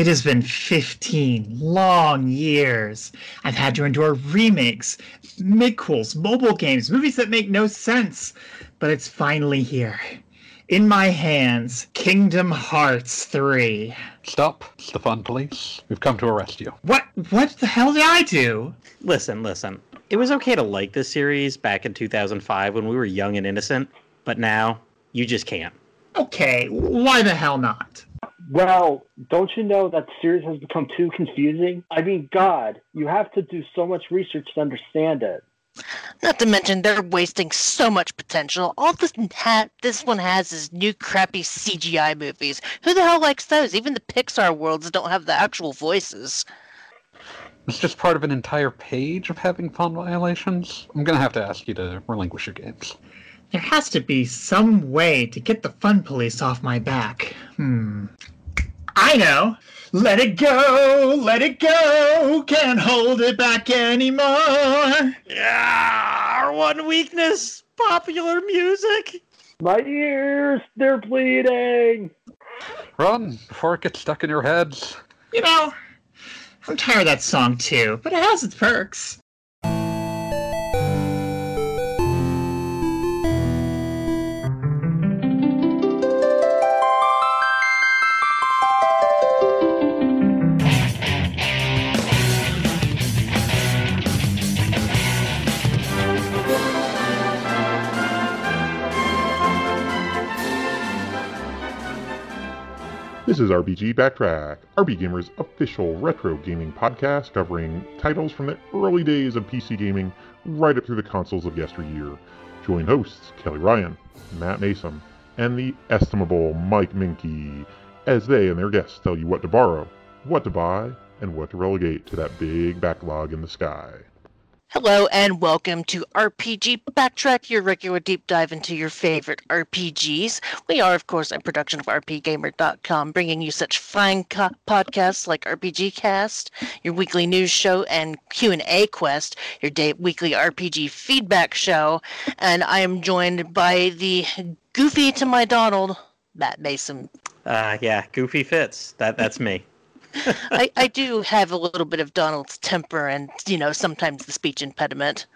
It has been 15 long years. I've had to endure remakes, midquels, mobile games, movies that make no sense. But it's finally here. In my hands, Kingdom Hearts 3. Stop. It's the police. We've come to arrest you. What what the hell did I do? Listen, listen. It was okay to like this series back in 2005 when we were young and innocent, but now you just can't. Okay, why the hell not? Well, don't you know that series has become too confusing? I mean, God, you have to do so much research to understand it. Not to mention they're wasting so much potential. All this ha- this one has is new crappy CGI movies. Who the hell likes those? Even the Pixar worlds don't have the actual voices. It's just part of an entire page of having fun violations. I'm gonna have to ask you to relinquish your games. There has to be some way to get the fun police off my back. Hmm. I know. Let it go, let it go. Can't hold it back anymore. Yeah, our one weakness popular music. My ears, they're bleeding. Run before it gets stuck in your heads. You know, I'm tired of that song too, but it has its perks. This is RPG Backtrack, RPGamer's official retro gaming podcast covering titles from the early days of PC gaming right up through the consoles of yesteryear. Join hosts Kelly Ryan, Matt Mason, and the estimable Mike Moehnke as they and their guests tell you what to borrow, what to buy, and what to relegate to that big backlog in the sky. Hello and welcome to RPG Backtrack, your regular deep dive into your favorite RPGs. We are, of course, a production of RPGamer.com, bringing you such fine co- podcasts like RPG Cast, your weekly news show, and Q&A Quest, your day- weekly RPG feedback show. And I am joined by the goofy to my Donald, Matt Mason. Uh, yeah, Goofy fits. That that's me. I, I do have a little bit of Donald's temper and, you know, sometimes the speech impediment.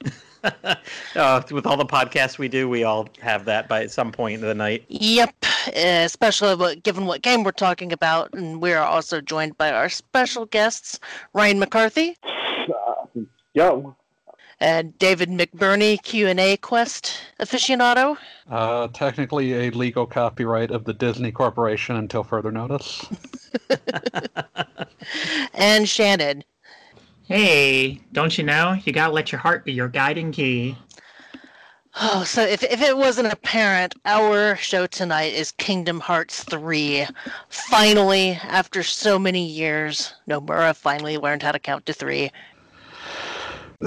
uh, with all the podcasts we do, we all have that by some point in the night. Yep, especially what, given what game we're talking about, and we are also joined by our special guests, Ryan McCarthy Uh, yo, and David McBurney, Q&A Quest aficionado. Uh, technically a legal copyright of the Disney Corporation until further notice. and Shannon. Hey, don't you know? You gotta let your heart be your guiding key. Oh, so if, if it wasn't apparent, our show tonight is Kingdom Hearts 3. Finally, after so many years, Nomura finally learned how to count to three.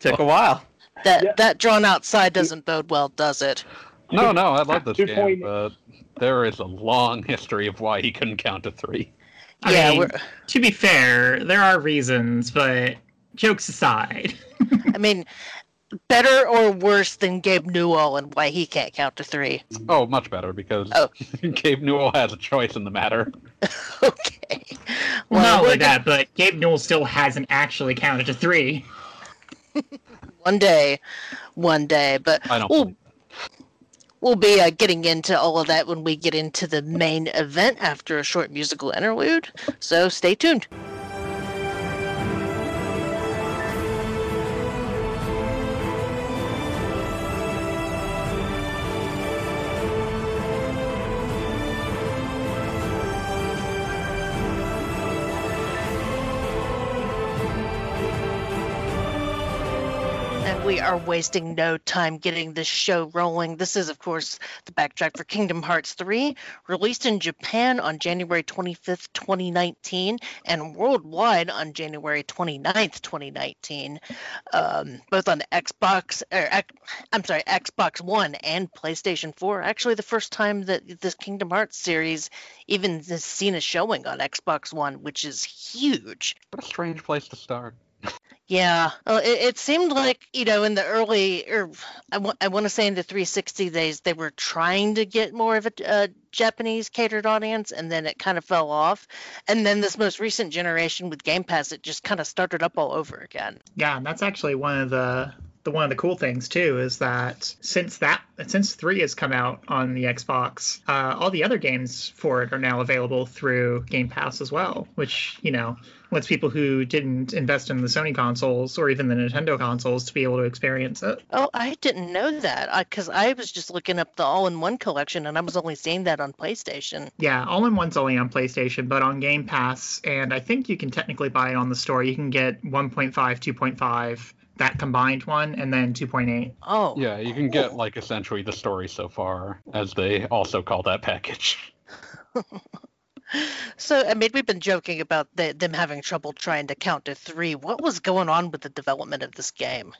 Took a while. That Yeah. that drawn out side doesn't bode well, does it? No, no, I love this game, point- but there is a long history of why he couldn't count to three. I yeah, mean, we're, to be fair, there are reasons, but jokes aside. I mean, better or worse than Gabe Newell and why he can't count to three. Oh, much better because Oh. Gabe Newell has a choice in the matter. okay. Well, not we're only that, but Gabe Newell still hasn't actually counted to three. one day, one day, but I don't. we'll we'll be uh, getting into all of that when we get into the main event after a short musical interlude. So stay tuned. Are wasting no time getting this show rolling. This is, of course, the backtrack for Kingdom Hearts 3, released in Japan on January 25th, 2019, and worldwide on January 29th, 2019, um, both on Xbox, or, X- I'm sorry, Xbox One and PlayStation 4. Actually, the first time that this Kingdom Hearts series even has seen a showing on Xbox One, which is huge. What a strange place to start. Yeah, well, it, it seemed like you know in the early, or I want want to say in the 360 days, they were trying to get more of a, a Japanese catered audience, and then it kind of fell off. And then this most recent generation with Game Pass, it just kind of started up all over again. Yeah, and that's actually one of the the one of the cool things too is that since that since three has come out on the Xbox, uh, all the other games for it are now available through Game Pass as well, which you know lets people who didn't invest in the Sony consoles or even the Nintendo consoles to be able to experience it. Oh, I didn't know that because I, I, was just looking up the all-in-one collection and I was only seeing that on PlayStation. Yeah, all-in-one's only on PlayStation, but on Game Pass, and I think you can technically buy it on the store. You can get 1.5, 2.5 that combined one and then 2.8 oh yeah you can get like essentially the story so far as they also call that package so i mean we've been joking about the, them having trouble trying to count to three. What was going on with the development of this game?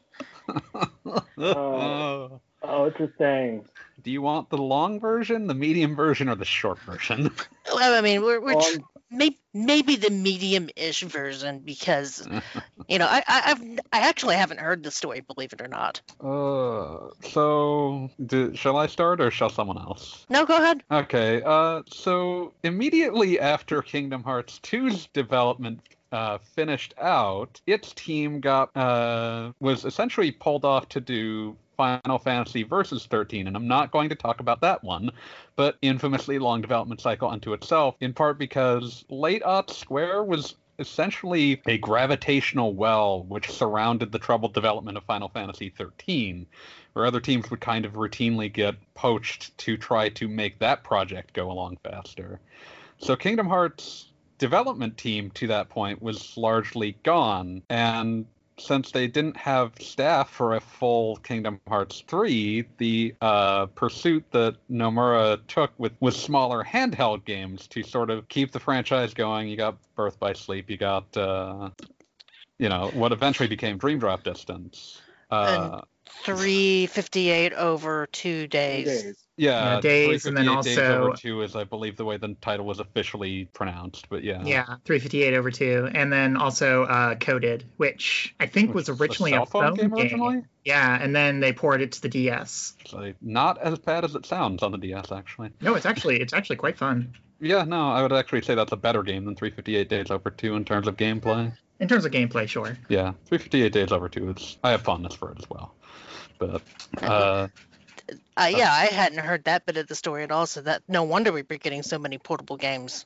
Uh, oh it's a thing. Do you want the long version the medium version or the short version? Well, i mean we're, we're tr- maybe, maybe the medium-ish version because you know I, I have I actually haven't heard the story, believe it or not. Uh, so do, shall I start or shall someone else? No, go ahead. Okay. Uh, so immediately after Kingdom Hearts 2's development uh, finished out, its team got uh, was essentially pulled off to do Final Fantasy Versus 13, and I'm not going to talk about that one, but infamously long development cycle unto itself, in part because late aught Square was essentially a gravitational well which surrounded the troubled development of Final Fantasy 13, where other teams would kind of routinely get poached to try to make that project go along faster. So Kingdom Hearts development team to that point was largely gone and since they didn't have staff for a full Kingdom Hearts 3, the uh, pursuit that Nomura took with, with smaller handheld games to sort of keep the franchise going. You got Birth by Sleep, you got, uh, you know, what eventually became Dream Drop Distance. Uh, 358 over two days. days. Yeah, Yeah, days, and then 358 days also- over two is, I believe, the way the title was officially pronounced. But yeah, Yeah, 358 over 2. And then also uh, Coded, which I think Which was a originally a phone phone game game. originally? Yeah, and then they ported it to the DS. So not as bad as it sounds on the DS, actually. No, it's actually it's actually quite fun. Yeah, no, I would actually say that's a better game than 358 Days Over 2 in terms of gameplay. In terms of gameplay, sure. Yeah, 358 Days Over 2 is I have fondness for it as well. But uh, Uh, yeah, I hadn't heard that bit of the story at all, so that no wonder we were getting so many portable games.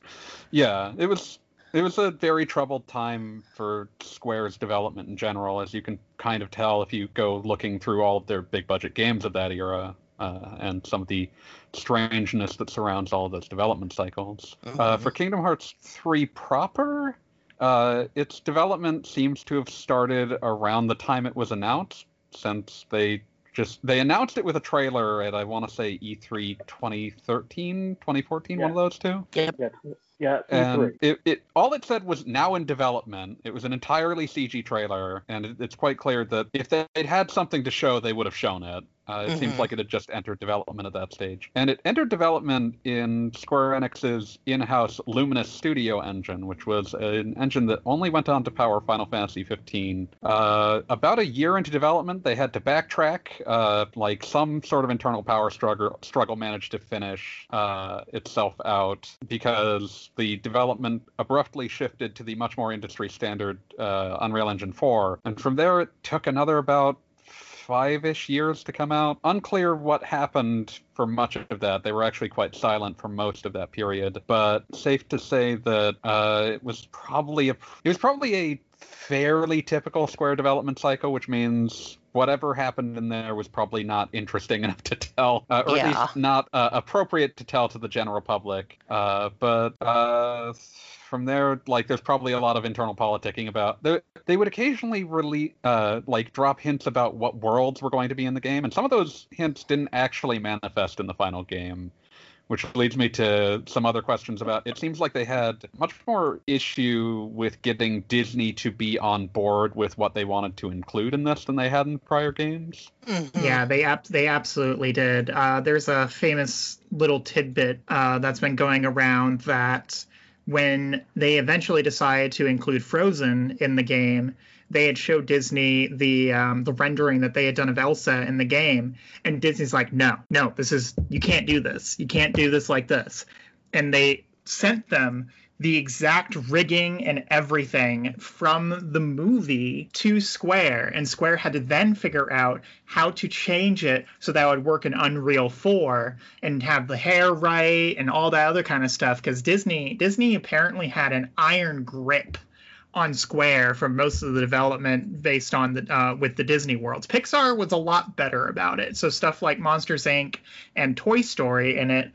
yeah, it was it was a very troubled time for Square's development in general, as you can kind of tell if you go looking through all of their big budget games of that era. Uh, and some of the strangeness that surrounds all of those development cycles. Uh, Mhm. for Kingdom Hearts 3 proper, uh, its development seems to have started around the time it was announced, since they just they announced it with a trailer at I want to say E E3 2013, 2014, one of those two. Yep. Yeah, yeah, And it, it all it said was now in development. It was an entirely CG trailer, and it, it's quite clear that if they'd had something to show, they would have shown it. Uh, it seems Mhm. like it had just entered development at that stage. And it entered development in Square Enix's in house Luminous Studio engine, which was an engine that only went on to power Final Fantasy 15. Uh, about a year into development, they had to backtrack. Uh, like some sort of internal power struggle, struggle managed to finish uh, itself out because the development abruptly shifted to the much more industry standard uh, Unreal Engine 4. And from there, it took another about five-ish years to come out. Unclear what happened for much of that. They were actually quite silent for most of that period. But safe to say that uh, it was probably a it was probably a fairly typical Square development cycle, which means whatever happened in there was probably not interesting enough to tell, uh, or at least not uh, appropriate to tell to the general public. Uh, but uh, from there, like, there's probably a lot of internal politicking about. They, they would occasionally really uh, like, drop hints about what worlds were going to be in the game, and some of those hints didn't actually manifest in the final game. Which leads me to some other questions about. It seems like they had much more issue with getting Disney to be on board with what they wanted to include in this than they had in prior games. Mhm. Yeah, they ab- they absolutely did. Uh, there's a famous little tidbit uh, that's been going around that when they eventually decided to include Frozen in the game, they had showed Disney the um, the rendering that they had done of Elsa in the game, and Disney's like, no, no, this is you can't do this. You can't do this like this, and they sent them the exact rigging and everything from the movie to Square, and Square had to then figure out how to change it so that would work in Unreal 4 and have the hair right and all that other kind of stuff. Because Disney Disney apparently had an iron grip on Square for most of the development based on the uh, with the Disney worlds. Pixar was a lot better about it. So stuff like Monsters Inc. and Toy Story in it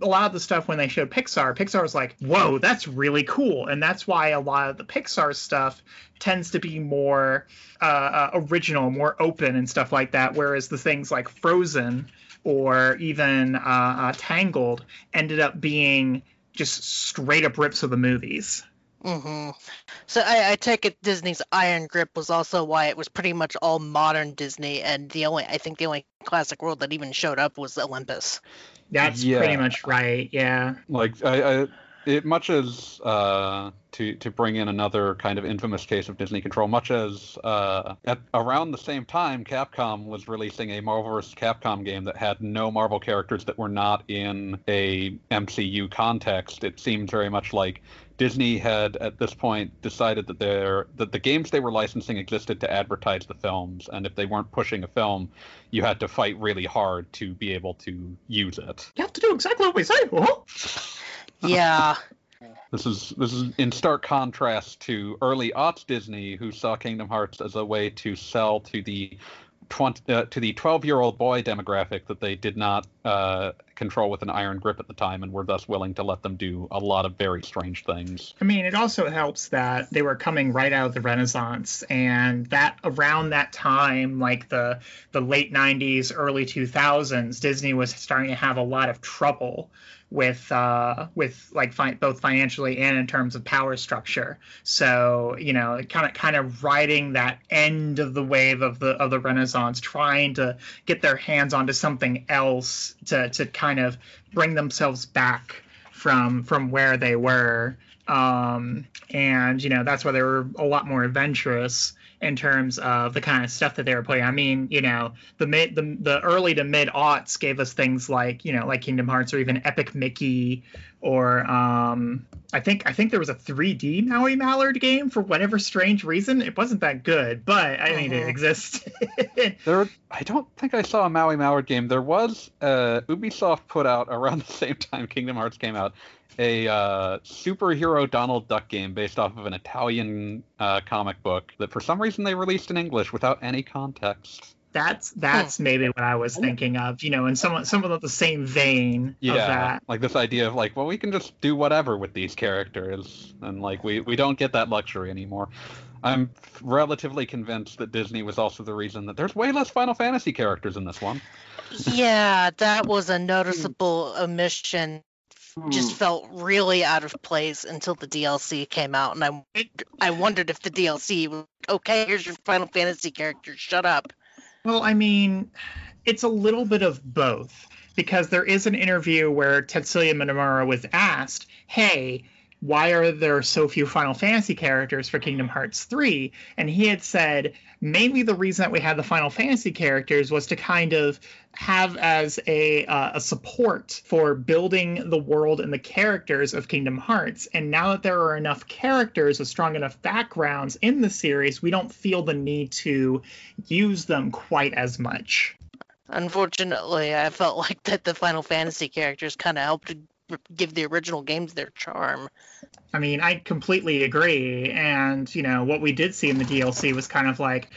a lot of the stuff when they showed Pixar, Pixar was like, whoa, that's really cool. And that's why a lot of the Pixar stuff tends to be more uh, uh, original, more open, and stuff like that. Whereas the things like Frozen or even uh, uh Tangled ended up being just straight up rips of the movies. hmm So I, I take it Disney's Iron Grip was also why it was pretty much all modern Disney, and the only I think the only classic world that even showed up was Olympus. That's Yeah. pretty much right. Yeah. like I, I it much as uh, to to bring in another kind of infamous case of Disney control, much as uh, at around the same time, Capcom was releasing a Marvel vs. Capcom game that had no Marvel characters that were not in a MCU context. It seemed very much like Disney had at this point decided that their that the games they were licensing existed to advertise the films, and if they weren't pushing a film, you had to fight really hard to be able to use it. You have to do exactly what we say. Oh. Yeah. This is this is in stark contrast to early aughts Disney, who saw Kingdom Hearts as a way to sell to the 20, uh, to the 12 year old boy demographic that they did not uh, control with an iron grip at the time, and were thus willing to let them do a lot of very strange things. I mean, it also helps that they were coming right out of the Renaissance, and that around that time, like the the late '90s, early 2000s, Disney was starting to have a lot of trouble with uh, with like fi- both financially and in terms of power structure. So you know, kind of kind of riding that end of the wave of the of the Renaissance, trying to get their hands onto something else to to kind of bring themselves back from from where they were um, and you know that's why they were a lot more adventurous in terms of the kind of stuff that they were playing. I mean, you know, the mid the, the early to mid aughts gave us things like you know like Kingdom Hearts or even Epic Mickey or um, I think I think there was a 3D Maui Mallard game for whatever strange reason. It wasn't that good, but I mean it Mhm. exists. There, I don't think I saw a Maui Mallard game. There was uh, Ubisoft put out around the same time Kingdom Hearts came out a uh, superhero Donald Duck game based off of an Italian uh, comic book that for some reason they released in English without any context. that's that's maybe what I was thinking of. You know, in some somewhat of the same vein of Yeah, that. like this idea of like, well, we can just do whatever with these characters, and like we we don't get that luxury anymore. I'm relatively convinced that Disney was also the reason that there's way less Final Fantasy characters in this one. yeah, that was a noticeable omission. Hmm. Just felt really out of place until the DLC came out, and I I wondered if the DLC was okay. Here's your Final Fantasy character. Shut up. Well, I mean, it's a little bit of both because there is an interview where Tetsuya Nomura was asked, "Hey, why are there so few Final Fantasy characters for Kingdom Hearts 3?" And he had said, "Maybe the reason that we had the Final Fantasy characters was to kind of have as a uh, a support for building the world and the characters of Kingdom Hearts. And now that there are enough characters with strong enough backgrounds in the series, we don't feel the need to use them quite as much. Unfortunately, I felt like that the Final Fantasy characters kind of helped give the original games their charm. I mean, I completely agree. And, you know, what we did see in the DLC was kind of like,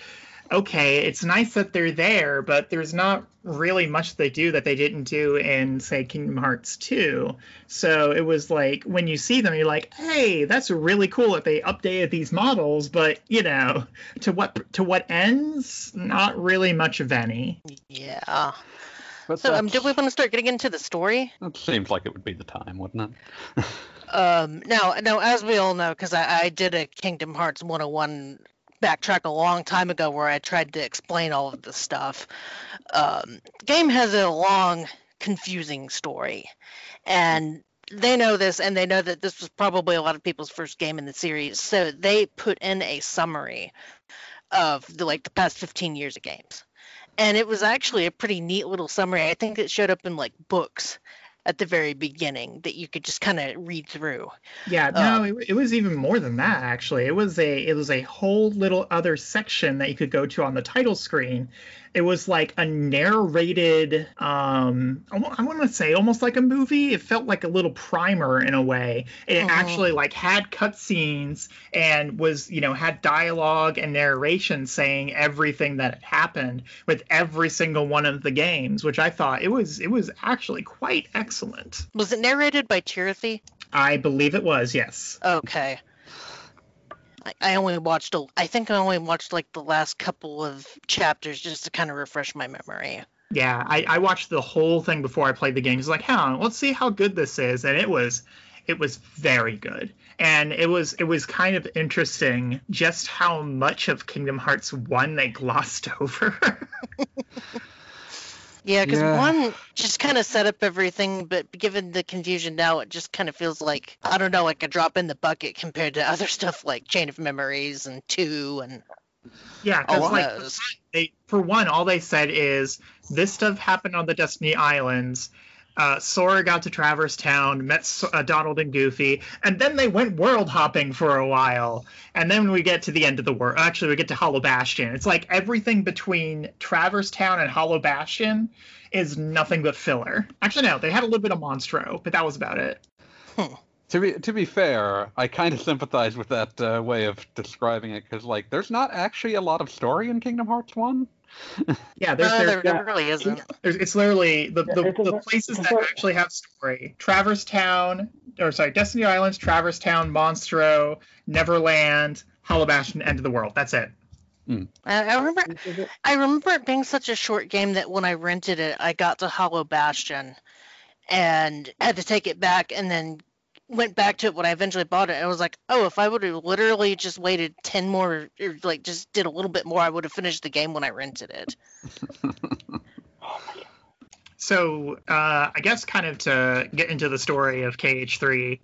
okay, it's nice that they're there, but there's not really much they do that they didn't do in, say, Kingdom Hearts 2. So it was like, when you see them, you're like, hey, that's really cool that they updated these models, but, you know, to what to what ends? Not really much of any. Yeah. But So, um, do we want to start getting into the story? It seems like it would be the time, wouldn't it? Um, now, now, as we all know, because I, I did a Kingdom Hearts 101 backtrack a long time ago where I tried to explain all of this stuff. Um, game has a long, confusing story, and they know this and they know that this was probably a lot of people's first game in the series. So they put in a summary of the like the past 15 years of games. And it was actually a pretty neat little summary. I think it showed up in like books at the very beginning that you could just kind of read through. Yeah, no, um, it, it was even more than that actually. It was a it was a whole little other section that you could go to on the title screen. It was like a narrated um I want to say almost like a movie. It felt like a little primer in a way. It Mhm. actually like had cutscenes and was, you know, had dialogue and narration saying everything that had happened with every single one of the games, which I thought it was it was actually quite excellent. Was it narrated by Tirothy? I believe it was, yes. Okay. I, I only watched a, I think I only watched like the last couple of chapters just to kind of refresh my memory. Yeah, I, I watched the whole thing before I played the game. It's like, huh, let's see how good this is, and it was, it was very good, and it was it was kind of interesting just how much of Kingdom Hearts One they glossed over. Yeah, because Yeah. one just kind of set up everything, but given the confusion now, it just kind of feels like I don't know, like a drop in the bucket compared to other stuff like Chain of Memories and Two and yeah, because like those. they for one, all they said is this stuff happened on the Destiny Islands. Uh, Sora got to Traverse Town, met uh, Donald and Goofy, and then they went world hopping for a while. And then we get to the end of the world. Actually, we get to Hollow Bastion. It's like everything between Traverse Town and Hollow Bastion is nothing but filler. Actually, no, they had a little bit of Monstro, but that was about it. To be to be fair, I kind of sympathize with that uh, way of describing it because like there's not actually a lot of story in Kingdom Hearts One. Yeah, there's, no, there's, there, there really isn't. There's, it's literally the, Yeah, the, it's the places that actually have story. Traverse Town, or sorry, Destiny Islands, Traverse Town, Monstro, Neverland, Hollow Bastion, End of the World. That's it. Hmm. I, I remember I remember it being such a short game that when I rented it, I got to Hollow Bastion and had to take it back and then went back to it when I eventually bought it. And I was like, oh, if I would have literally just waited 10 more, or like just did a little bit more, I would have finished the game when I rented it. So uh, I guess kind of to get into the story of KH3,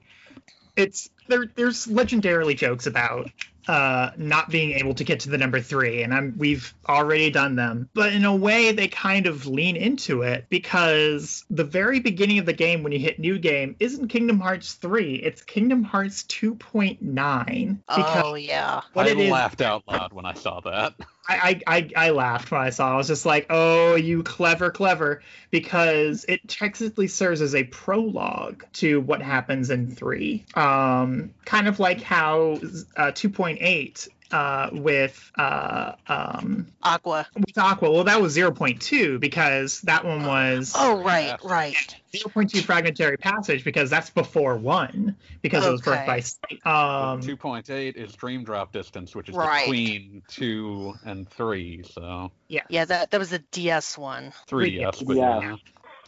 it's there. There's legendarily jokes about uh, not being able to get to the number three, and I'm we've already done them. But in a way, they kind of lean into it because the very beginning of the game, when you hit new game, isn't Kingdom Hearts three. It's Kingdom Hearts 2.9 oh, yeah. what I it is. laughed out loud when I saw that. I, I, I, laughed when I saw. it. I was just like, "Oh, you clever, clever," because it technically serves as a prologue to what happens in three. Um, kind of like how uh, two point eight uh, with uh, um, Aqua. with Aqua. Well, that was zero point two because that one was Oh, right, Yeah. right. zero point two fragmentary passage because that's before one because it was birthed by. Sight. Um, 2.8 is Dream Drop distance, which is Right. between two and three. So Yeah, yeah, that, that was a DS one. three, Three, yes, but yeah. yeah.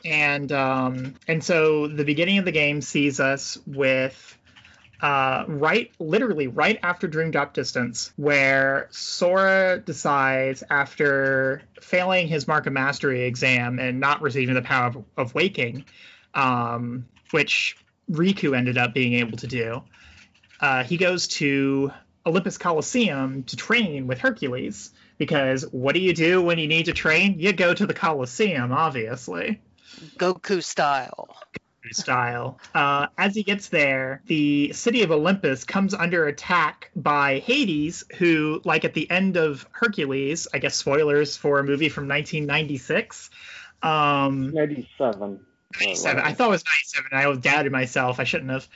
and um, and so the beginning of the game sees us with uh, right literally right after dream drop distance where sora decides after failing his mark of mastery exam and not receiving the power of, of waking um, which riku ended up being able to do uh, he goes to olympus coliseum to train with hercules because what do you do when you need to train you go to the coliseum obviously Goku style. Style. Uh, as he gets there, the city of Olympus comes under attack by Hades, who, like at the end of Hercules, I guess spoilers for a movie from 1996. Um, 97. 97. I thought it was 97. I doubted myself. I shouldn't have.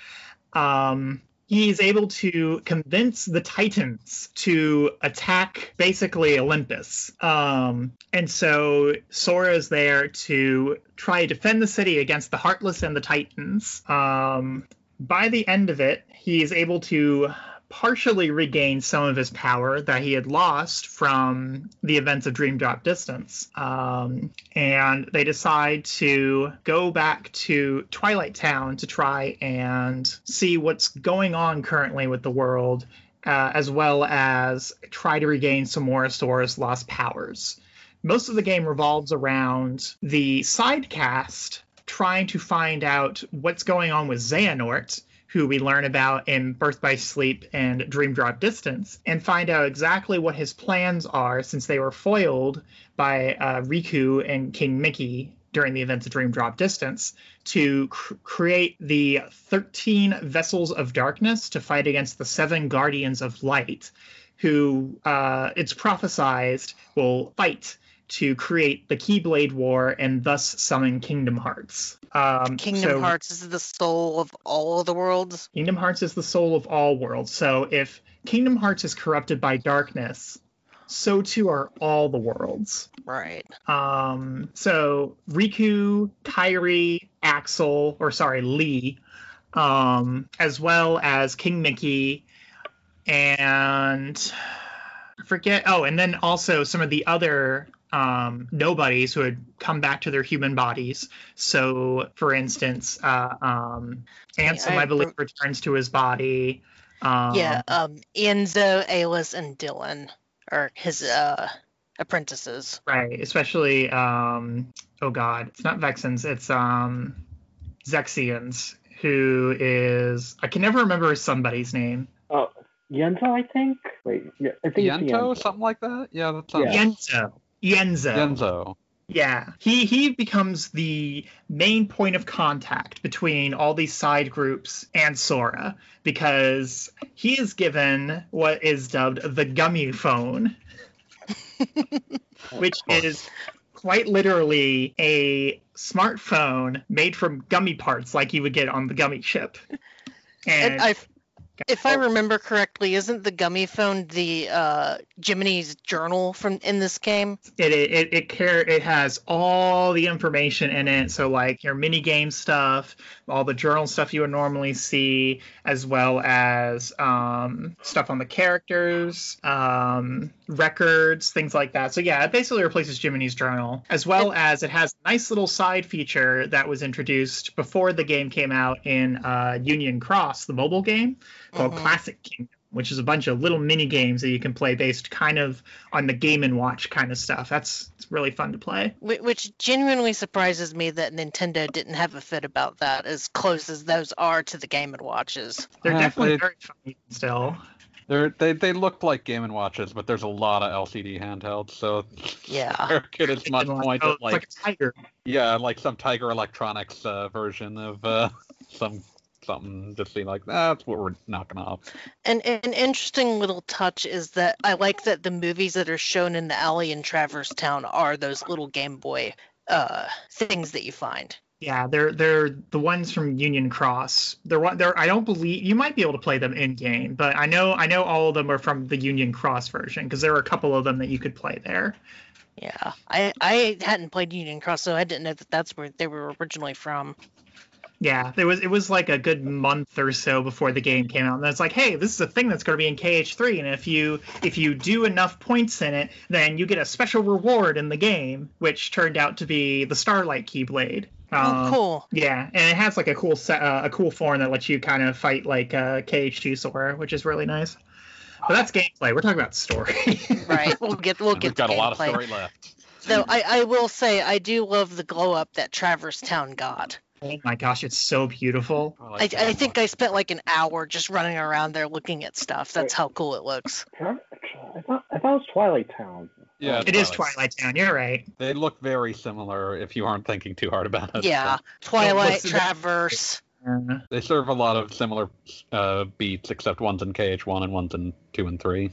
Um, he's able to convince the Titans to attack basically Olympus. Um, and so Sora is there to try to defend the city against the Heartless and the Titans. Um, by the end of it, he is able to partially regain some of his power that he had lost from the events of Dream Drop Distance. Um, and they decide to go back to Twilight Town to try and see what's going on currently with the world, uh, as well as try to regain some more of Sora's lost powers. Most of the game revolves around the side cast trying to find out what's going on with Xehanort, who we learn about in Birth by Sleep and Dream Drop Distance, and find out exactly what his plans are since they were foiled by uh, Riku and King Mickey during the events of Dream Drop Distance to cr- create the 13 Vessels of Darkness to fight against the seven Guardians of Light, who uh, it's prophesized will fight to create the Keyblade War and thus summon Kingdom Hearts. Um, Kingdom so Hearts is the soul of all the worlds. Kingdom Hearts is the soul of all worlds. So if Kingdom Hearts is corrupted by darkness, so too are all the worlds. Right. Um, so Riku, Kairi, Axel, or sorry, Lea, um, as well as King Mickey, and I forget. Oh, and then also some of the other um, nobodies who had come back to their human bodies. So, for instance, uh, um, Ansem, I I believe, re- returns to his body. Um, yeah. Um, Enzo, Ayla, and Dilan are his uh, apprentices. Right, especially um oh god, it's not Vexen's, it's um Zexion's, who is I can never remember somebody's name. Oh, Ienzo, I think. Wait, yeah, I think it's Yento, Ienzo. something like that. Yeah, that sounds. Yeah. Ienzo. Ienzo. Ienzo. Yeah. He he becomes the main point of contact between all these side groups and Sora because he is given what is dubbed the gummy phone. which is quite literally a smartphone made from gummy parts like you would get on the gummy ship. And And, I, if I remember correctly, isn't the gummy phone the uh, Jiminy's journal from in this game? it it it, it, care, it has all the information in it. So like your mini game stuff, all the journal stuff you would normally see, as well as um, stuff on the characters, um, records, things like that. So yeah, it basically replaces Jiminy's journal, as well as it has a nice little side feature that was introduced before the game came out in uh, Union Cross, the mobile game called Mhm. Classic Kingdom. Which is a bunch of little mini games that you can play based kind of on the Game and Watch kind of stuff. That's it's really fun to play. Which genuinely surprises me that Nintendo didn't have a fit about that, as close as those are to the Game and Watches. They're Yeah, definitely very funny still. They're, they they look like Game and Watches, but there's a lot of LCD handhelds, so Yeah. they're good as much And like, point oh, at like like tiger. yeah, like some Tiger Electronics uh, version of uh, some something. Just be like that's what we're knocking off. And an interesting little touch is that I like that the movies that are shown in the alley in Traverse Town are those little Game Boy uh, things that you find. Yeah, they're they're the ones from Union Cross. They're one. They're I don't believe you might be able to play them in game, but I know I know all of them are from the Union Cross version because there were a couple of them that you could play there. Yeah, I I hadn't played Union Cross, so I didn't know that that's where they were originally from. Yeah, there was it was like a good month or so before the game came out, and it's like, hey, this is a thing that's going to be in KH3, and if you if you do enough points in it, then you get a special reward in the game, which turned out to be the Starlight Keyblade. Oh, Um, cool. Yeah, and it has like a cool set, uh, a cool form that lets you kind of fight like uh, KH2 Sora, which is really nice. But that's gameplay. We're talking about story. Right, We'll get. We'll get. We've got to a lot of story left. Though I, I will say I do love the glow up that Traverse Town got. oh my gosh, it's so beautiful. I, like I that think. I spent like an hour just running around there looking at stuff. That's how cool it looks. I thought I thought it was Twilight Town. Yeah, It is Twilight Town. You're right. They look very similar if you aren't thinking too hard about it. Yeah, Twilight, Traverse. Uh, They serve a lot of similar uh, beats, except one's in KH1 and one's in 2 and 3.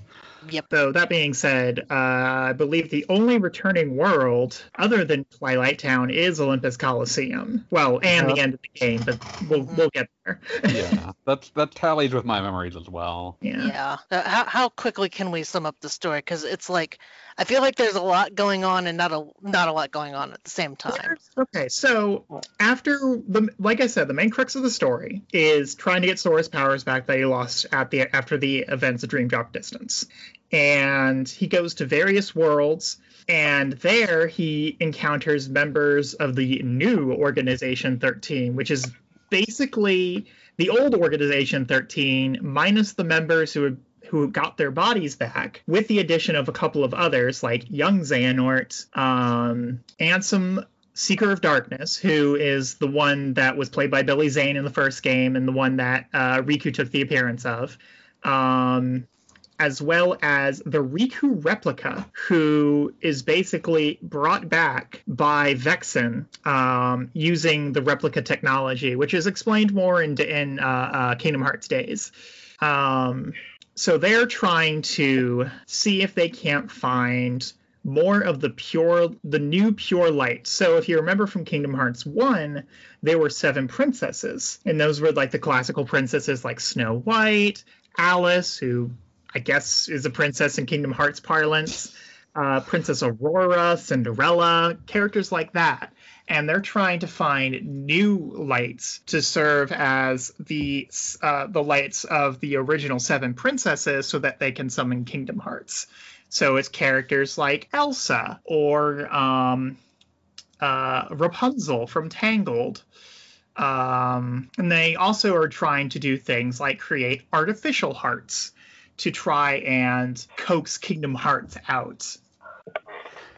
Yep. So that being said, uh, I believe the only returning world other than Twilight Town is Olympus Coliseum. Well, and the end of the game, but we'll we'll get there. Yeah, that's that tallies with my memories as well. yeah. Yeah. Uh, How how quickly can we sum up the story? Because it's like I feel like there's a lot going on and not a not a lot going on at the same time. There's- Okay, so after the like I said, the main crux of the story is trying to get Sora's powers back that he lost at the after the events of Dream Drop Distance. And he goes to various worlds, and there he encounters members of the new Organization 13, which is basically the old Organization 13 minus the members who who got their bodies back, with the addition of a couple of others like Young Xehanort, um, Ansem Seeker of Darkness, who is the one that was played by Billy Zane in the first game and the one that uh, Riku took the appearance of. Um, as well as the Riku replica, who is basically brought back by Vexen um, using the replica technology, which is explained more in, in uh, uh, Kingdom Hearts days. Um, so they're trying to see if they can't find more of the pure the new pure light so if you remember from kingdom hearts 1 there were seven princesses and those were like the classical princesses like snow white alice who i guess is a princess in kingdom hearts parlance uh, princess aurora cinderella characters like that. And they're trying to find new lights to serve as the uh, the lights of the original seven princesses so that they can summon kingdom hearts. So it's characters like Elsa or um, uh, Rapunzel from Tangled. Um, and they also are trying to do things like create artificial hearts to try and coax Kingdom Hearts out.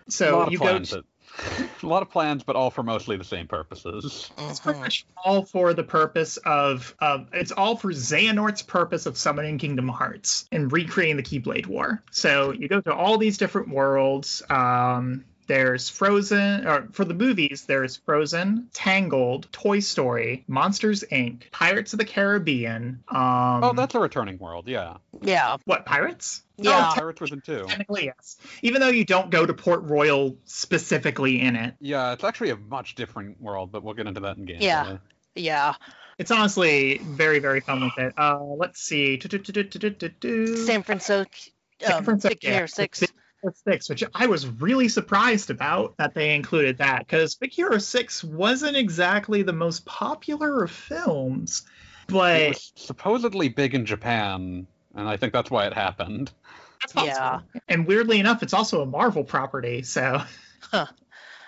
So you go to, a lot of plans, but all for mostly the same purposes. It's pretty much all for the purpose of, of it's all for Xehanort's purpose of summoning Kingdom Hearts and recreating the Keyblade War. So you go to all these different worlds. Um, there's Frozen, or for the movies, there's Frozen, Tangled, Toy Story, Monsters Inc., Pirates of the Caribbean. Um, oh, that's a returning world, yeah. Yeah. What, Pirates? Yeah. Oh, Pirates was in two. Technically, yes. Even though you don't go to Port Royal specifically in it. Yeah, it's actually a much different world, but we'll get into that in game. Yeah. Yeah. It's honestly very, very fun with it. Uh, let's see. San Francisco. San Um, Francisco, Big Hero 6. Big Hero 6, which I was really surprised about that they included that because Big Hero 6 wasn't exactly the most popular of films, It but was supposedly big in Japan, and I think that's why it happened. that's. Yeah. And weirdly enough, it's also a Marvel property, so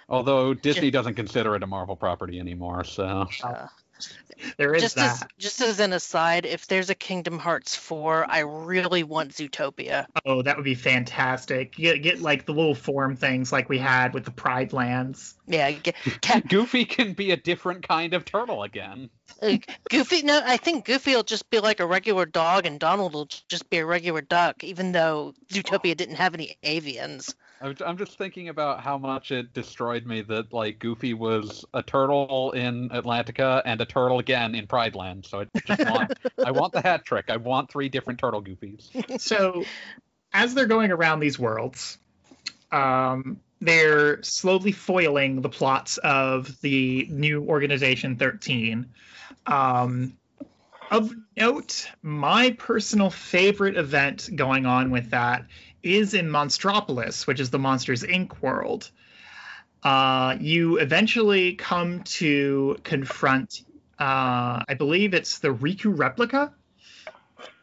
Although Disney doesn't consider it a Marvel property anymore, so Uh, there is just that. as just as an aside, if there's a Kingdom Hearts 4, I really want Zootopia. Oh, that would be fantastic. Get, get like the little form things like we had with the Pride Lands. Yeah, get, Cat, Goofy can be a different kind of turtle again. uh, Goofy. No, I think Goofy will just be like a regular dog, and Donald will just be a regular duck. Even though Zootopia didn't have any avians. I'm I'm just thinking about how much it destroyed me that like Goofy was a turtle in Atlantica and a turtle again in Pride Land. So I just want I want the hat trick. I want three different turtle Goofies. so as they're going around these worlds um, they're slowly foiling the plots of the new organization 13 um, of note my personal favorite event going on with that is in monstropolis which is the monsters inc world uh, you eventually come to confront uh, i believe it's the riku replica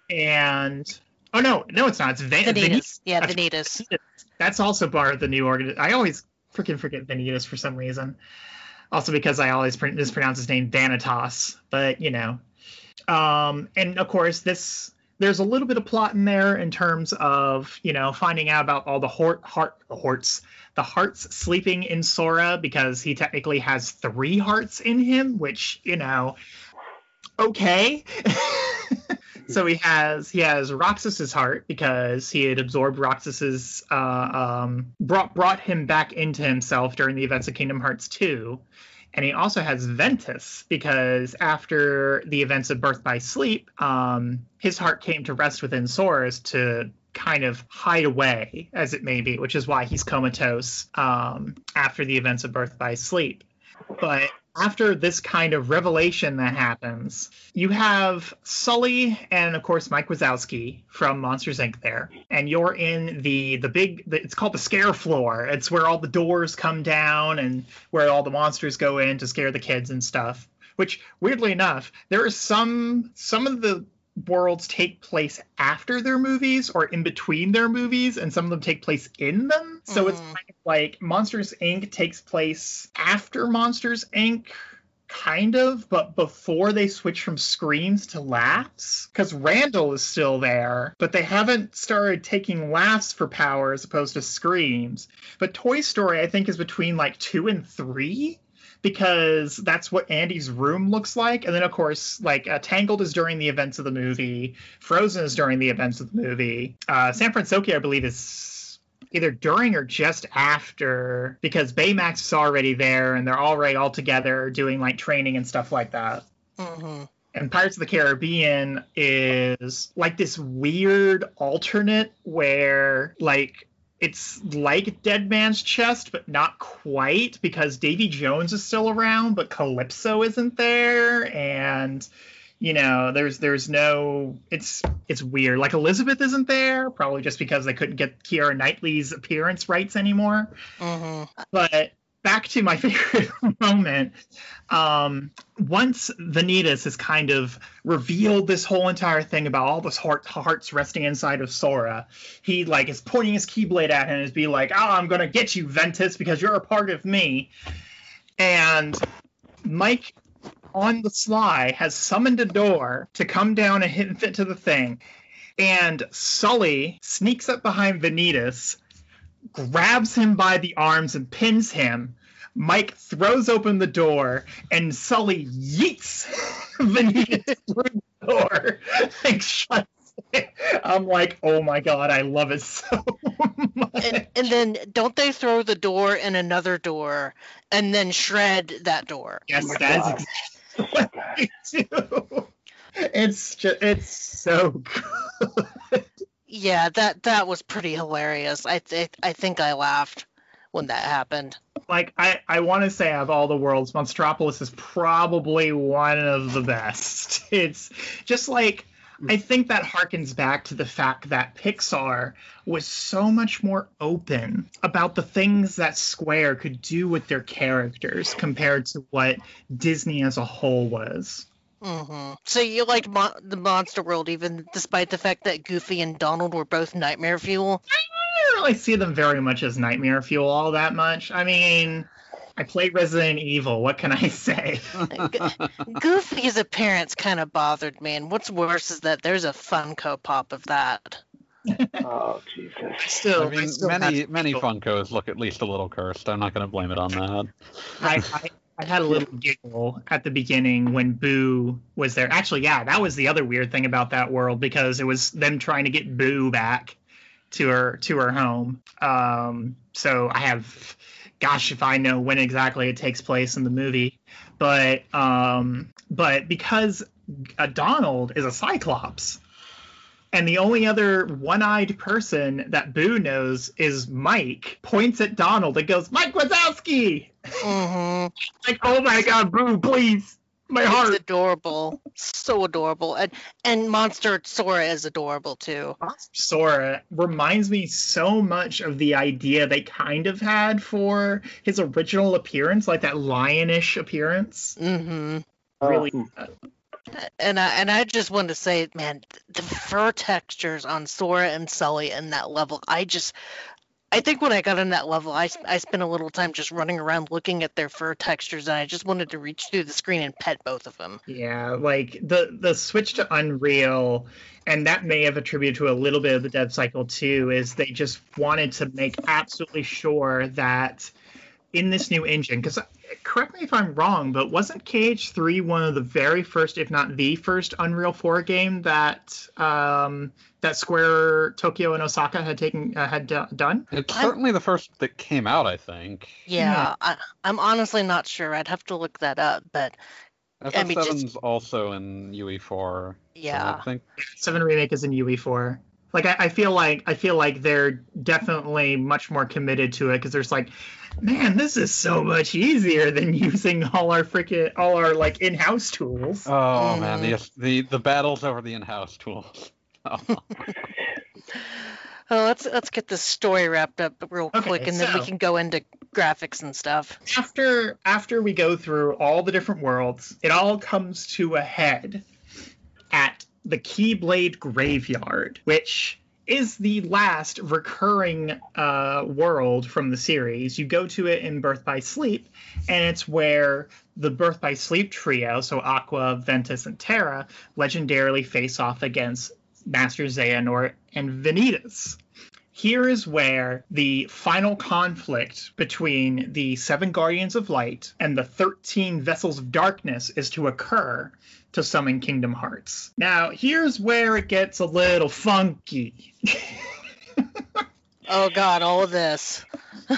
and oh no no it's not it's Van- Vanitas. Yeah, That's- Vanitas. that's also part of the new organ. I always freaking forget Vanitas for some reason. Also because I always pr- mispronounce his name Vanitas, but you know. Um, and of course, this there's a little bit of plot in there in terms of you know finding out about all the heart the horts the hearts sleeping in Sora because he technically has three hearts in him, which you know, okay. so he has he has Roxas's heart because he had absorbed Roxas's uh, um, brought brought him back into himself during the events of Kingdom Hearts 2. And he also has Ventus because after the events of Birth by Sleep, um, his heart came to rest within Sora's to kind of hide away, as it may be, which is why he's comatose um, after the events of Birth by Sleep. But after this kind of revelation that happens, you have Sully and of course Mike Wazowski from Monsters Inc. there, and you're in the the big. It's called the scare floor. It's where all the doors come down and where all the monsters go in to scare the kids and stuff. Which weirdly enough, there are some some of the worlds take place after their movies or in between their movies and some of them take place in them. So it's Mhm. kind of like monsters inc. takes place after monsters inc. kind of but before they switch from screams to laughs because randall is still there but they haven't started taking laughs for power as opposed to screams. But toy story i think is between like two and three because that's what Andy's room looks like. And then, of course, like uh, Tangled is during the events of the movie, Frozen is during the events of the movie. Uh, San Francisco, I believe, is either during or just after because Baymax is already there and they're already all together doing like training and stuff like that. hmm And Pirates of the Caribbean is like this weird alternate where like it's like Dead Man's Chest, but not quite because Davy Jones is still around, but Calypso isn't there, and you know there's there's no it's it's weird. Like Elizabeth isn't there, probably just because they couldn't get Keira Knightley's appearance rights anymore hmm but back to my favorite moment. Um once vanitas has kind of revealed this whole entire thing about all those heart hearts resting inside of sora he like is pointing his keyblade at him and is be like oh i'm gonna get you ventus because you're a part of me. And mike on the sly has summoned a door to come down and hit and fit to the thing. And sully sneaks up behind vanitas grabs him by the arms and pins him. Mike throws open the door and Sully yeets Vanitas through the door and shuts it. I'm like, oh my god, I love it so much. And, and then don't they throw the door in another door and then shred that door? yes, Oh my that God. exactly what they do. It's just, it's so good. Yeah, that that was pretty hilarious. I I think I laughed when that happened. like I, I want to say of all the worlds, Monstropolis is probably one of the best. It's just like I think that harkens back to the fact that Pixar was so much more open about the things that Square could do with their characters compared to what Disney as a whole was. Hmm So you liked Mo- the Monster World, even despite the fact that Goofy and Donald were both nightmare fuel. I don't really see them very much as nightmare fuel all that much. I mean, I played Resident Evil. What can I say? Goofy's appearance kind of bothered me, and what's worse is that there's a Funko Pop of that. Oh Jesus. Still, I mean, still many many Funkos look at least a little cursed. I'm not going to blame it on that. I, I, had a little giggle at the beginning when Boo was there. Actually, yeah, that was the other weird thing about that world because it was them trying to get Boo back to her to her home. Um, so I have, gosh, if I know when exactly it takes place in the movie, but um, but because uh, Donald is a Cyclops. And the only other one-eyed person that Boo knows is Mike. Points at Donald and goes, "Mike Wazowski!" hmm like, oh my god, boo, please. My It's heart. adorable, so adorable, and and Monster Sora is adorable too. Sora reminds me so much of the idea they kind of had for his original appearance, like that lionish appearance. hmm Really, Um, uh, And I and I just wanted to say, man, the fur textures on Sora and Sully in that level, I just, I think when I got in that level, I, I spent a little time just running around looking at their fur textures, and I just wanted to reach through the screen and pet both of them. yeah, like the the switch to Unreal, and that may have attributed to a little bit of the dev cycle too. Is they just wanted to make absolutely sure that in this new engine, because correct me if I'm wrong, but wasn't KH3 one of the very first, if not the first, Unreal 4 game that um, that Square Tokyo and Osaka had taken uh, had do- done? It's I'm- certainly the first that came out, I think. Yeah, I, I'm honestly not sure. I'd have to look that up, but I mean, just- FF7's also in UE4. so yeah. I think Seven remake is in UE4. Like I, I feel like I feel like they're definitely much more committed to it because there's like, man, this is so much easier than using all our freaking all our like in-house tools. Oh man, Mhm. the the the battles over the in-house tools. Oh, Well, let's let's get this story wrapped up real Okay, quick, and then we can go into graphics and stuff. after after we go through all the different worlds, it all comes to a head at the Keyblade Graveyard, which is the last recurring uh, world from the series. You go to it in Birth by Sleep, and it's where the Birth by Sleep trio, so Aqua, Ventus, and Terra, legendarily face off against Master Xehanort and Vanitas. here is where the final conflict between the seven guardians of light and the 13 vessels of darkness is to occur to summon Kingdom Hearts. Now, here's where it gets a little funky. Oh God, all of this.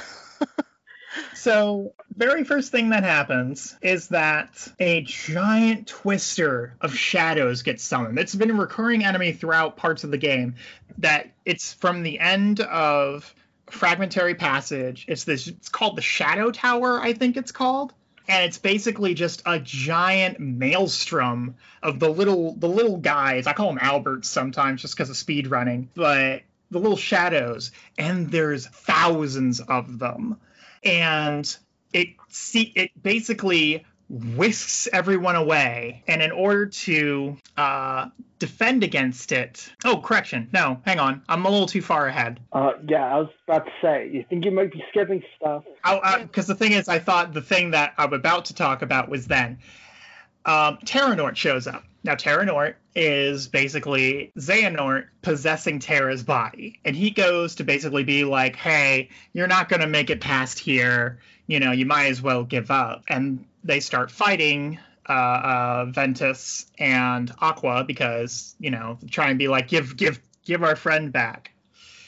So, very first thing that happens is that a giant twister of shadows gets summoned. It's been a recurring enemy throughout parts of the game. That it's from the end of Fragmentary Passage. It's this. It's called the Shadow Tower, I think it's called, and it's basically just a giant maelstrom of the little the little guys. I call them Alberts sometimes, just because of speed running, but the little shadows, and there's thousands of them and it see it basically whisks everyone away and in order to uh, defend against it oh correction no hang on i'm a little too far ahead Uh, yeah, I was about to say, you think you might be skipping stuff? because the thing is i thought the thing that i'm about to talk about was then um, Terranort shows up. Now, Terranort is basically Xehanort possessing Terra's body. And he goes to basically be like, hey, you're not going to make it past here. You know, you might as well give up. And they start fighting uh, uh, Ventus and Aqua because, you know, try and be like, give, give, give our friend back.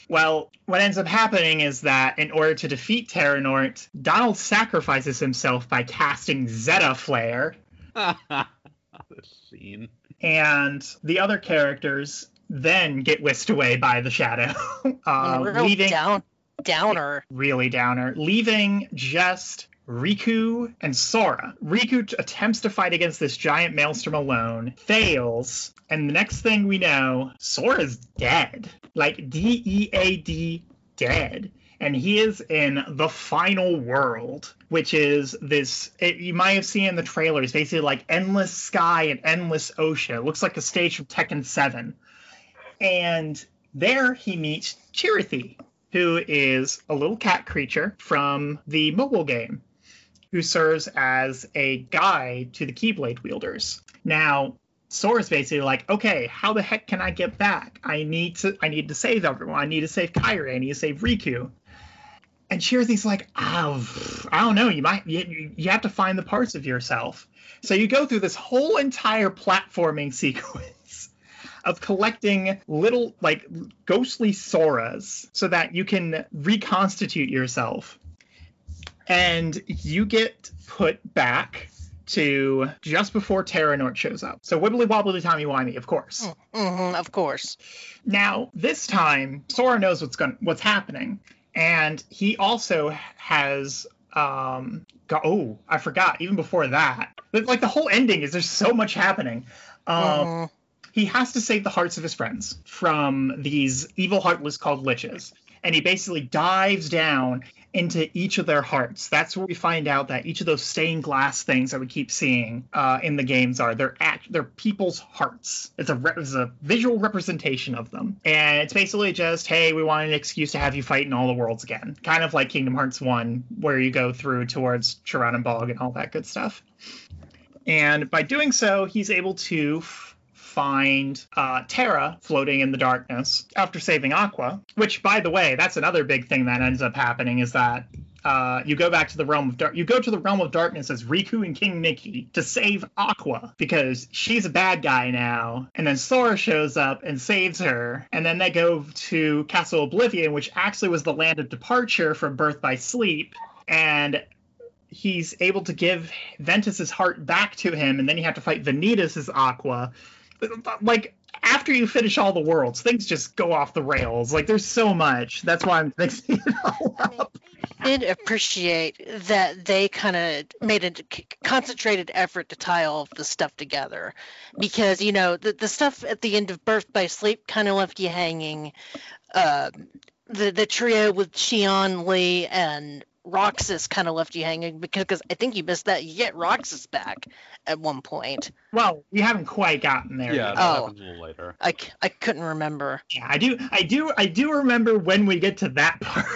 Well, what ends up happening is that in order to defeat Terranort, Donald sacrifices himself by casting Zeta Flare, this scene. and the other characters then get whisked away by the shadow, uh, Real leaving down, downer. really downer, leaving just Riku and Sora. Riku attempts to fight against this giant maelstrom alone, fails, and the next thing we know, Sora's dead. Like D E A D dead. And he is in the final world, which is this. It, you might have seen in the trailers, basically like endless sky and endless ocean. It looks like a stage from Tekken 7. And there he meets Chirithy, who is a little cat creature from the mobile game, who serves as a guide to the Keyblade wielders. Now, Sora's basically like, okay, how the heck can I get back? I need to I need to save everyone. I need to save Kairi. I need to save Riku. And Chirithy's like, oh, I don't know. You might you, you have to find the parts of yourself. So you go through this whole entire platforming sequence of collecting little like ghostly Soras so that you can reconstitute yourself. And you get put back to just before Terra Terranort shows up. So wibbly wobbly timey wimey, of course. hmm of course. Now, this time, Sora knows what's going what's happening, and he also has um go, oh, I forgot even before that. Like the whole ending is there's so much happening. Um Mhm. he has to save the hearts of his friends from these evil heartless called liches. And he basically dives down into each of their hearts. That's where we find out that each of those stained glass things that we keep seeing uh, in the games are they're act they're people's hearts. It's a re- it's a visual representation of them, and it's basically just hey, we want an excuse to have you fight in all the worlds again, kind of like Kingdom Hearts One, where you go through towards Chiran and Bog and all that good stuff. And by doing so, he's able to find uh, Terra floating in the darkness after saving Aqua. Which, by the way, that's another big thing that ends up happening is that uh, you go back to the realm of dark. You go to the realm of darkness as Riku and King Mickey to save Aqua because she's a bad guy now. And then Sora shows up and saves her. And then they go to Castle Oblivion, which actually was the land of departure from Birth by Sleep. And he's able to give Ventus's heart back to him, and then you have to fight Vanitas as Aqua. Like after you finish all the worlds, things just go off the rails. Like there's so much. That's why I'm mixing it all up. I did appreciate that they kind of made a concentrated effort to tie all of the stuff together because you know the, the stuff at the end of birth by sleep kind of left you hanging uh, the the trio with Xion Lea and Roxas kind of left you hanging because cause I think you missed that. You get Roxas back at one point. Well, we haven't quite gotten there. Yeah, yet. that Oh. happens a little later. I, I couldn't remember. Yeah, I do, I do, I do remember when we get to that part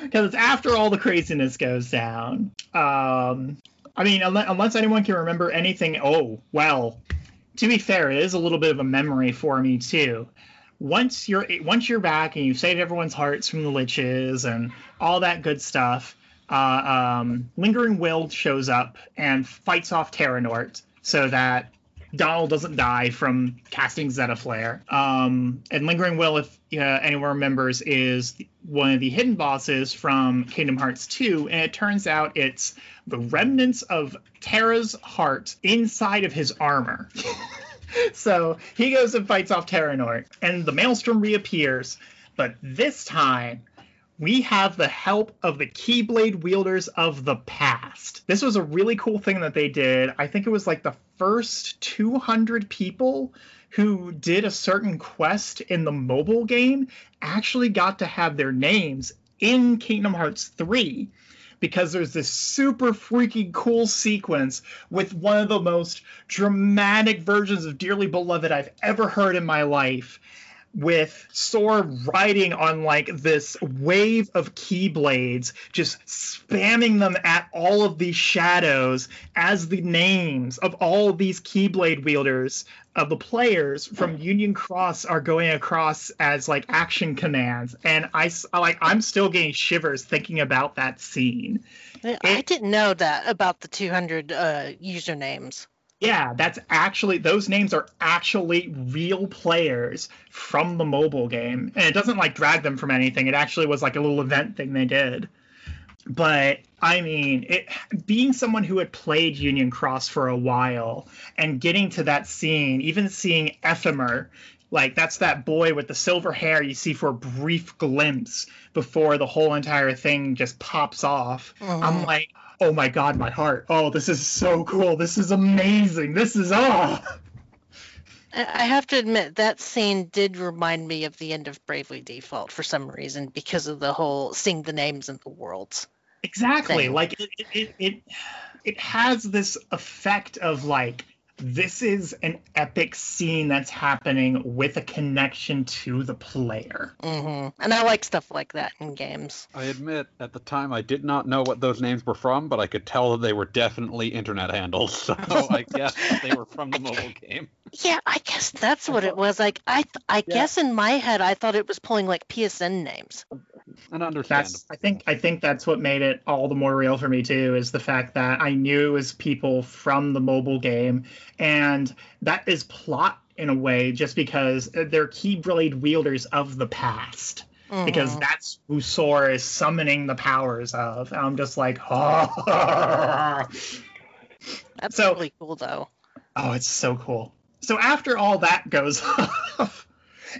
because it's after all the craziness goes down. Um, I mean, unless, unless anyone can remember anything. Oh, well, to be fair, it is a little bit of a memory for me too. Once you're once you're back and you've saved everyone's hearts from the liches and all that good stuff, uh, um, Lingering Will shows up and fights off Terranort so that Donald doesn't die from casting Zeta Flare. Um, and Lingering Will, if uh, anyone remembers, is one of the hidden bosses from Kingdom Hearts 2, and it turns out it's the remnants of Terra's heart inside of his armor. so he goes and fights off Terranort, and the Maelstrom reappears. But this time, we have the help of the Keyblade wielders of the past. This was a really cool thing that they did. I think it was like the first 200 people who did a certain quest in the mobile game actually got to have their names in Kingdom Hearts 3 because there's this super freaking cool sequence with one of the most dramatic versions of Dearly Beloved I've ever heard in my life with Sora riding on like this wave of keyblades, just spamming them at all of these shadows as the names of all of these keyblade wielders of the players from Union Cross are going across as like action commands, and I like I'm still getting shivers thinking about that scene. I it, didn't know that about the 200 uh, usernames. Yeah, that's actually those names are actually real players from the mobile game, and it doesn't like drag them from anything. It actually was like a little event thing they did. But I mean, it, being someone who had played Union Cross for a while and getting to that scene, even seeing Ephemer, like that's that boy with the silver hair you see for a brief glimpse before the whole entire thing just pops off. Mm-hmm. I'm like, oh my god, my heart. Oh, this is so cool. This is amazing. This is oh. I have to admit that scene did remind me of the end of Bravely Default for some reason because of the whole seeing the names in the worlds. Exactly. Thing. Like it, it, it, it has this effect of like this is an epic scene that's happening with a connection to the player. Mm-hmm. And I like stuff like that in games. I admit, at the time, I did not know what those names were from, but I could tell that they were definitely internet handles. So I guess they were from the mobile game. Yeah, I guess that's what it was. Like I, th- I yeah. guess in my head, I thought it was pulling like PSN names and understand. I think I think that's what made it all the more real for me too is the fact that I knew it was people from the mobile game, and that is plot in a way, just because they're Keyblade wielders of the past. Mm-hmm. Because that's who Sora is summoning the powers of. And I'm just like, oh. That's so, really cool, though. Oh, it's so cool. So after all that goes off,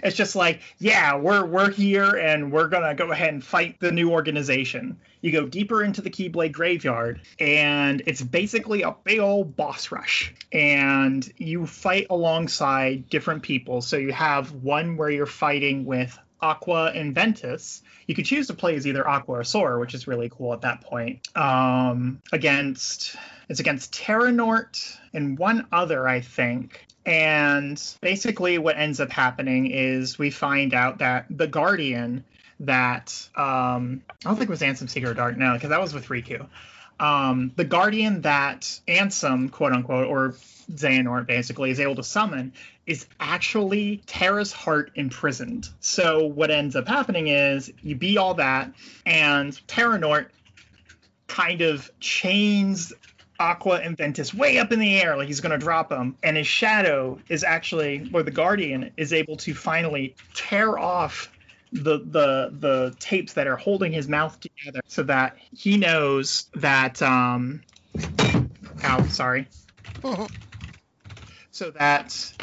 it's just like, yeah, we're we're here and we're gonna go ahead and fight the new organization. You go deeper into the Keyblade graveyard, and it's basically a big old boss rush. And you fight alongside different people. So you have one where you're fighting with Aqua and Ventus. You could choose to play as either Aqua or Sora, which is really cool at that point. Um, against it's against Terranort and one other, I think. And basically, what ends up happening is we find out that the Guardian that um, I don't think it was Ansem Seeker Dark, no, because that was with Riku. Um, the Guardian that Ansem, quote unquote, or Xehanort basically is able to summon is actually Terra's heart imprisoned. So what ends up happening is you beat all that, and Terranort kind of chains Aqua and Ventus way up in the air, like he's going to drop them. And his shadow is actually, or the Guardian is able to finally tear off the the the tapes that are holding his mouth together, so that he knows that. Um, ow, sorry. so that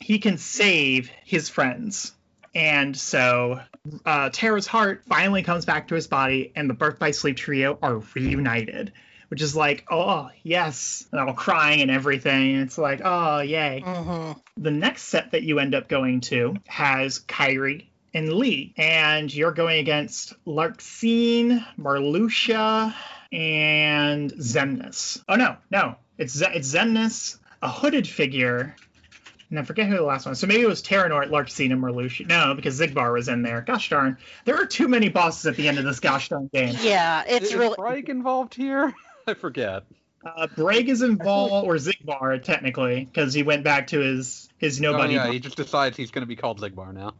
he can save his friends. And so uh, Terra's heart finally comes back to his body, and the Birth by Sleep trio are reunited which is like, oh yes, and all crying and everything. It's like, oh yay. Mm-hmm. The next set that you end up going to has Kairi and Lea, and you're going against Larxene, Marluxia, and Xemnas. Oh no, no, it's Z- it's Xemnas, a hooded figure, and I forget who the last one. So maybe it was Terranort, Larxene, and Marluxia. No, because Xigbar was in there. Gosh darn, there are too many bosses at the end of this gosh darn game. Yeah, it's Is really. Frike involved here? I forget. Uh, Braig is involved, or Xigbar technically, because he went back to his his nobody. Oh, nobody. yeah, he just decides he's going to be called Xigbar now.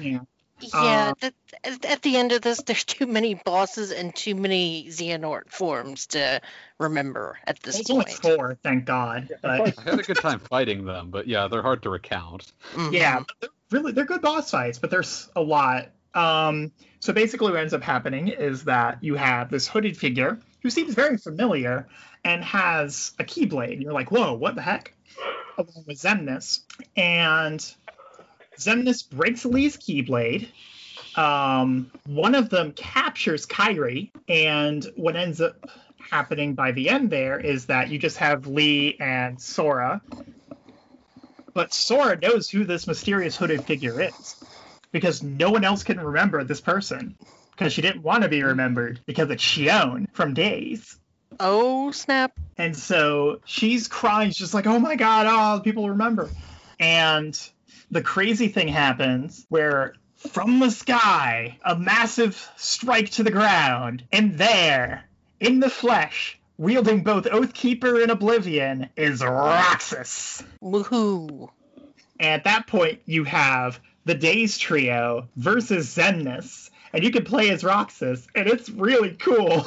yeah. Yeah, Uh, that, at- at the end of this, there's too many bosses and too many Xehanort forms to remember at this There's only point. four, thank God. But I had a good time fighting them, but yeah, they're hard to recount. Mhm. yeah, they're really they're good boss fights, but there's a lot. Um, so basically, what ends up happening is that you have this hooded figure who seems very familiar and has a keyblade. You're like, whoa, what the heck? Along with Xemnas, and Xemnas breaks Lea's keyblade. Um, one of them captures Kairi, and what ends up happening by the end there is that you just have Lee and Sora but Sora knows who this mysterious hooded figure is because no one else can remember this person because she didn't want to be remembered because it's Xion from Days. Oh snap! And so she's crying, she's just like, oh my god, oh, people remember. And the crazy thing happens where from the sky, a massive strike to the ground, and there, in the flesh, wielding both Oathkeeper and Oblivion, is Roxas. Woohoo! And at that point, you have the Days Trio versus Xemnas, and you can play as Roxas, and it's really cool.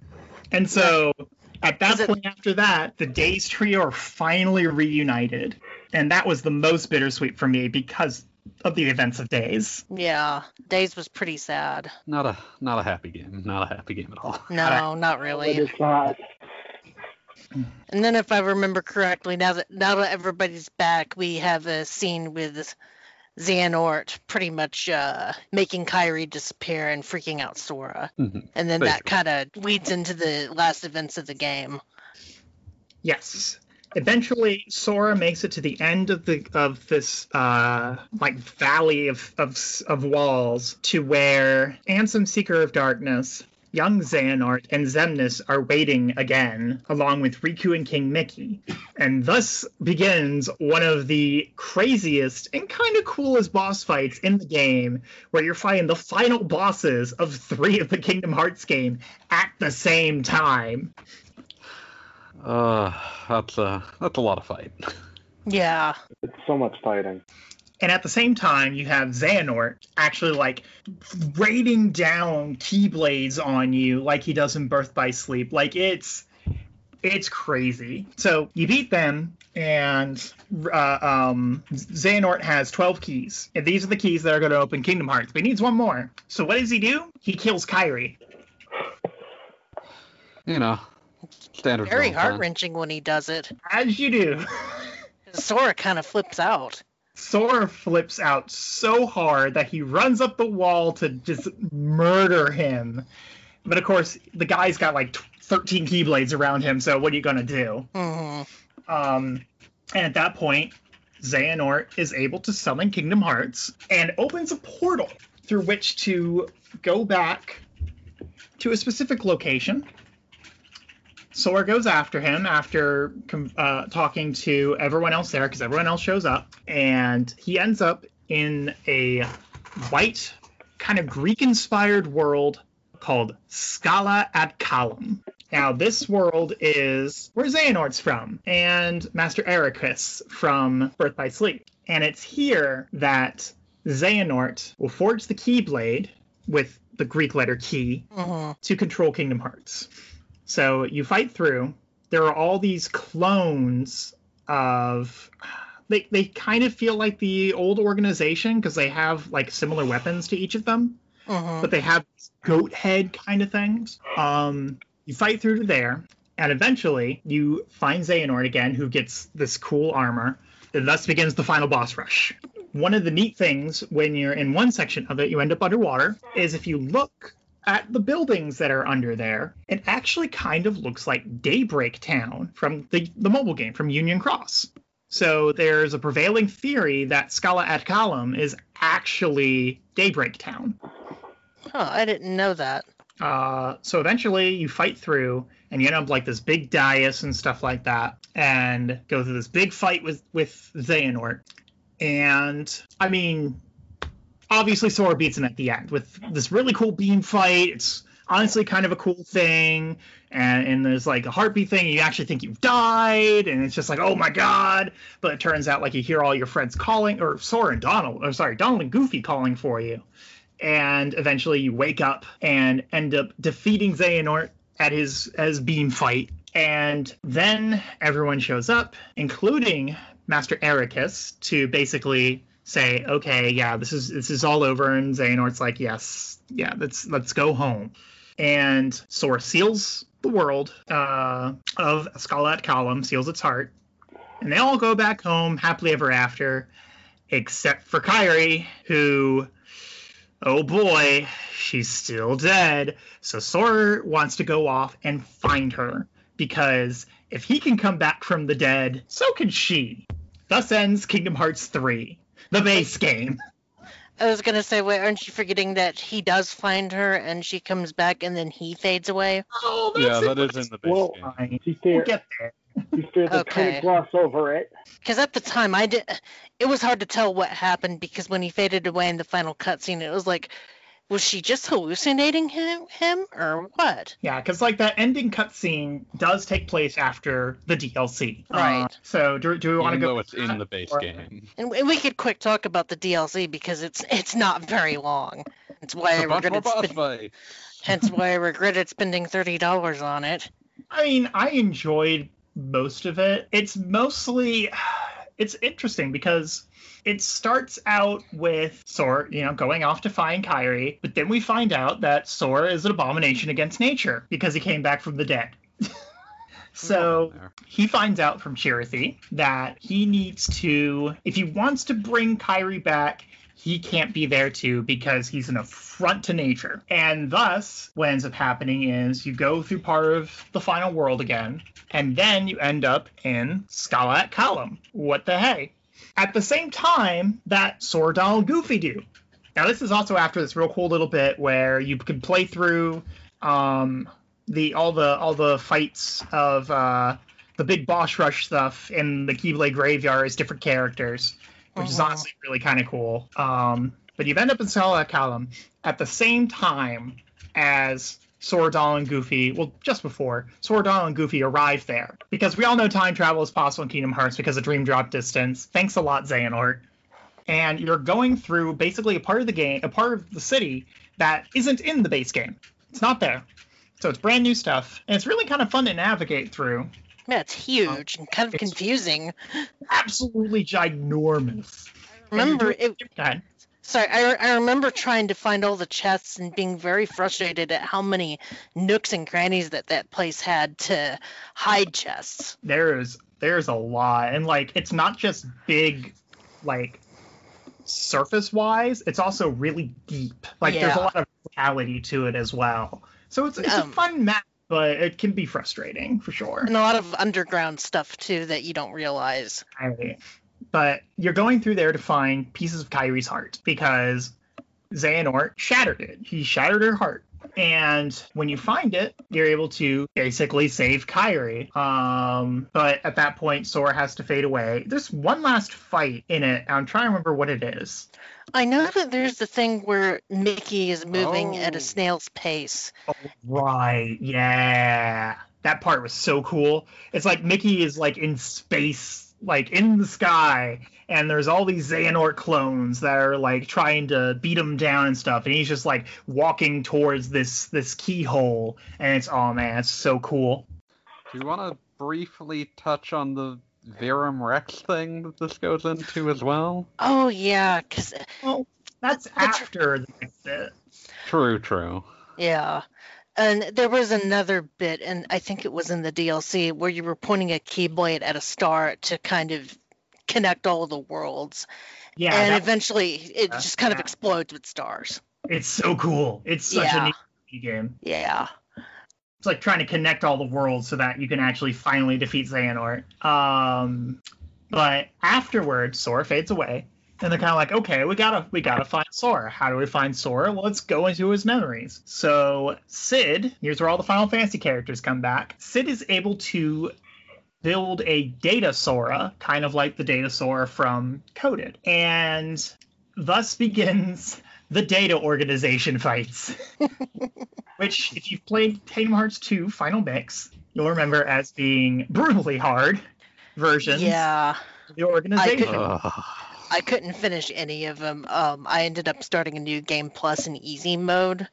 and so, at that it- point after that, the Days Trio are finally reunited, and that was the most bittersweet for me because of the events of Days. Yeah, Days was pretty sad. Not a not a happy game. Not a happy game at all. No, not really. it's not. And then, if I remember correctly, now that now that everybody's back, we have a scene with Xehanort pretty much uh, making Kairi disappear and freaking out Sora, Mhm. and then that kind of leads into the last events of the game. Yes. Eventually, Sora makes it to the end of the of this uh, like valley of, of of walls to where Ansem, Seeker of Darkness, young Xehanort, and Xemnas are waiting again, along with Riku and King Mickey. And thus begins one of the craziest and kind of coolest boss fights in the game, where you're fighting the final bosses of three of the Kingdom Hearts game at the same time. Uh, that's a that's a lot of fight. Yeah, It's so much fighting. And at the same time, you have Xehanort actually like raining down keyblades on you like he does in Birth by Sleep. Like it's it's crazy. So you beat them, and uh, um, Xehanort has 12 keys. And these are the keys that are going to open Kingdom Hearts. But he needs one more. So what does he do? He kills Kairi. You know, standard. very heart wrenching when he does it. As you do. Sora kind of flips out. Sora flips out so hard that he runs up the wall to just murder him. But of course, the guy's got like 13 keyblades around him, so what are you gonna do? hmm Um, and at that point, Xehanort is able to summon Kingdom Hearts and opens a portal through which to go back to a specific location. Sora goes after him after uh, talking to everyone else there because everyone else shows up, and he ends up in a white, kind of Greek-inspired world called Scala ad Caelum. Now, this world is where Xehanort's from, and Master Eraqus from Birth by Sleep. And it's here that Xehanort will forge the Keyblade with the Greek letter key hmm to control Kingdom Hearts. So you fight through. There are all these clones of. They, they kind of feel like the old organization because they have like similar weapons to each of them hmm but they have goat head kind of things. Um, you fight through to there, and eventually you find Xehanort again, who gets this cool armor. And thus begins the final boss rush. One of the neat things when you're in one section of it, you end up underwater, is if you look at the buildings that are under there, it actually kind of looks like Daybreak Town from the, the mobile game from Union Cross. So there's a prevailing theory that Scala ad Caelum is actually Daybreak Town. Huh, I didn't know that. Uh, so eventually you fight through and you end up like this big dais and stuff like that and go through this big fight with with Xehanort. And I mean, obviously Sora beats him at the end with this really cool beam fight. It's honestly kind of a cool thing. And, and there's like a heartbeat thing. You actually think you've died, and it's just like, oh my god! But it turns out like you hear all your friends calling, or Sora and Donald, or sorry, Donald and Goofy calling for you. And eventually you wake up and end up defeating Xehanort at his as beam fight. And then everyone shows up, including Master Eraqus, to basically say, okay, yeah, this is this is all over. And Xehanort's like, yes, yeah, let's let's go home. And Sora seals the world uh, of Scala ad Caelum, seals its heart, and they all go back home happily ever after, except for Kairi, who, oh boy, she's still dead. So Sora wants to go off and find her because if he can come back from the dead, so can she. Thus ends Kingdom Hearts 3, the base game. I was gonna say, wait, aren't you forgetting that he does find her and she comes back and then he fades away? Oh, Yeah, that's in the base Well, game. fine. To be We'll get there. to be fair, they kind of gloss over it. Because at the time, I did. It was hard to tell what happened because when he faded away in the final cutscene, it was like, was she just hallucinating him, him or what? Yeah, because like that ending cutscene does take place after the DLC. Right. Uh, so do, do we want to go? though it's in the base or- game. And we we could quick talk about the DLC because it's it's not very long. It's why It's I a bunch more regretted. boss Spend, hence why I regretted spending thirty dollars on it. I mean, I enjoyed most of it. It's mostly, it's interesting because it starts out with Sora, you know, going off to find Kairi, but then we find out that Sora is an abomination against nature because he came back from the dead. so he finds out from Chirithy that he needs to, if he wants to bring Kairi back, he can't be there too because he's an affront to nature. And thus, what ends up happening is you go through part of the final world again, and then you end up in Scala ad Caelum. What the hey? At the same time that Sora, Donald, Goofy do. Now, this is also after this real cool little bit where you can play through um, the all the all the fights of uh, the big boss rush stuff in the Keyblade Graveyard as different characters, which is Mhm. honestly really kind of cool. Um, but you end up in Scala ad Caelum at the same time as Sora, Donald, and Goofy. Well, just before Sora, Donald, and Goofy arrive there, because we all know time travel is possible in Kingdom Hearts because of Dream Drop Distance. Thanks a lot, Xehanort. And you're going through basically a part of the game, a part of the city that isn't in the base game. It's not there. So it's brand new stuff, and it's really kind of fun to navigate through. Yeah, it's huge and kind of confusing. Absolutely ginormous. Remember, it. Sorry, I, I remember trying to find all the chests and being very frustrated at how many nooks and crannies that that place had to hide chests. There's there's a lot, and like it's not just big, like surface wise. It's also really deep. Like there's a lot of reality to it as well. So it's it's Um, a fun map, but it can be frustrating for sure. And a lot of underground stuff too that you don't realize. Right. But you're going through there to find pieces of Kairi's heart because Xehanort shattered it. He shattered her heart. And when you find it, you're able to basically save Kairi. Um, but at that point, Sora has to fade away. There's one last fight in it. I'm trying to remember what it is. I know that there's the thing where Mickey is moving at Oh. a snail's pace. Right. Yeah. That part was so cool. It's like Mickey is like in space, like in the sky, and there's all these Xehanort clones that are like trying to beat him down and stuff, and he's just like walking towards this this keyhole, and it's oh man, it's so cool. Do you want to briefly touch on the Verum Rex thing that this goes into as well? Oh yeah, cause That's That's- after the next bit. True, true. yeah. And there was another bit, and I think it was in the DLC, where you were pointing a keyblade at a star to kind of connect all of the worlds. Yeah, and eventually it Yeah. just kind of explodes with stars. it's so cool. It's such Yeah. a neat game. Yeah. it's like trying to connect all the worlds so that you can actually finally defeat Xehanort. Um, but afterwards, Sora fades away, and they're kind of like, okay, we gotta we gotta find Sora. How do we find Sora? Well, let's go into his memories. So Cid, here's where all the Final Fantasy characters come back. Cid is able to build a data Sora, kind of like the data Sora from Coded, and thus begins the Data Organization fights. Which, if you've played Kingdom Hearts 2 Final Mix, you'll remember as being brutally hard versions Yeah, of the organization. Ugh. I couldn't finish any of them. Um, I ended up starting a new game plus in easy mode,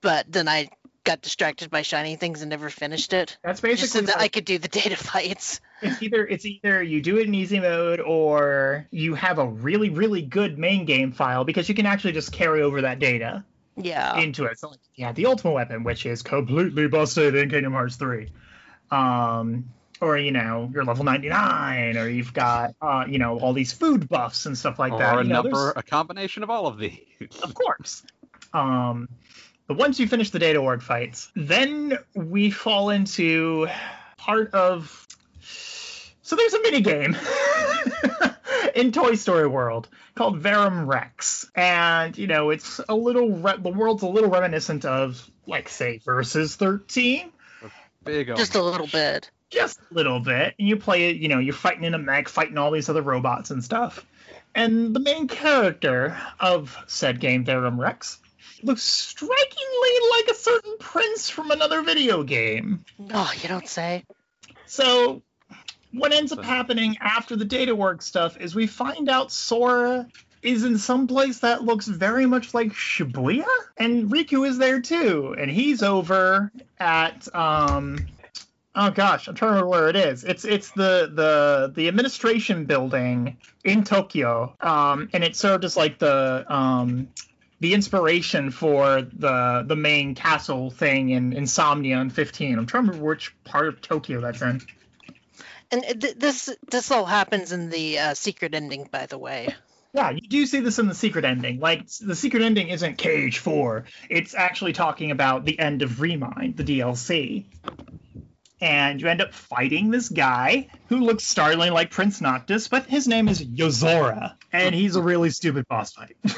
but then I got distracted by shiny things and never finished it. That's Just so basically that I could do the data fights. it's either it's either you do it in easy mode or you have a really really good main game file because you can actually just carry over that data Yeah. into it. So like have the ultimate weapon, which is completely busted in Kingdom Hearts 3. Um or you know, you're level 99 or you've got uh you know all these food buffs and stuff like that. or a You know, number, there's- a combination of all of these. of course. Um but once you finish the data org fights, then we fall into part of so there's a mini game in Toy Story World called Verum Rex, and you know it's a little re- the world's a little reminiscent of like say Versus 13, Big Just a little bit. Just a little bit. And you play it, you know, you're fighting in a mech, fighting all these other robots and stuff. And the main character of said game, Verum Rex, looks strikingly like a certain prince from another video game. Oh, you don't say. So, what ends up happening after the data work stuff is we find out Sora is in some place that looks very much like Shibuya, and Riku is there too, and he's over at um. Oh gosh, I'm trying to remember where it is. It's it's the the the administration building in Tokyo, um, and it served as like the um the inspiration for the the main castle thing in Insomnia in 15. I'm trying to remember which part of Tokyo that's in. And th- this this all happens in the uh, secret ending, by the way. Yeah, you do see this in the secret ending. Like the secret ending isn't KH4. It's actually talking about the end of Remind, the DLC. And you end up fighting this guy who looks startlingly like Prince Noctis, but his name is Yozora, and he's a really stupid boss fight.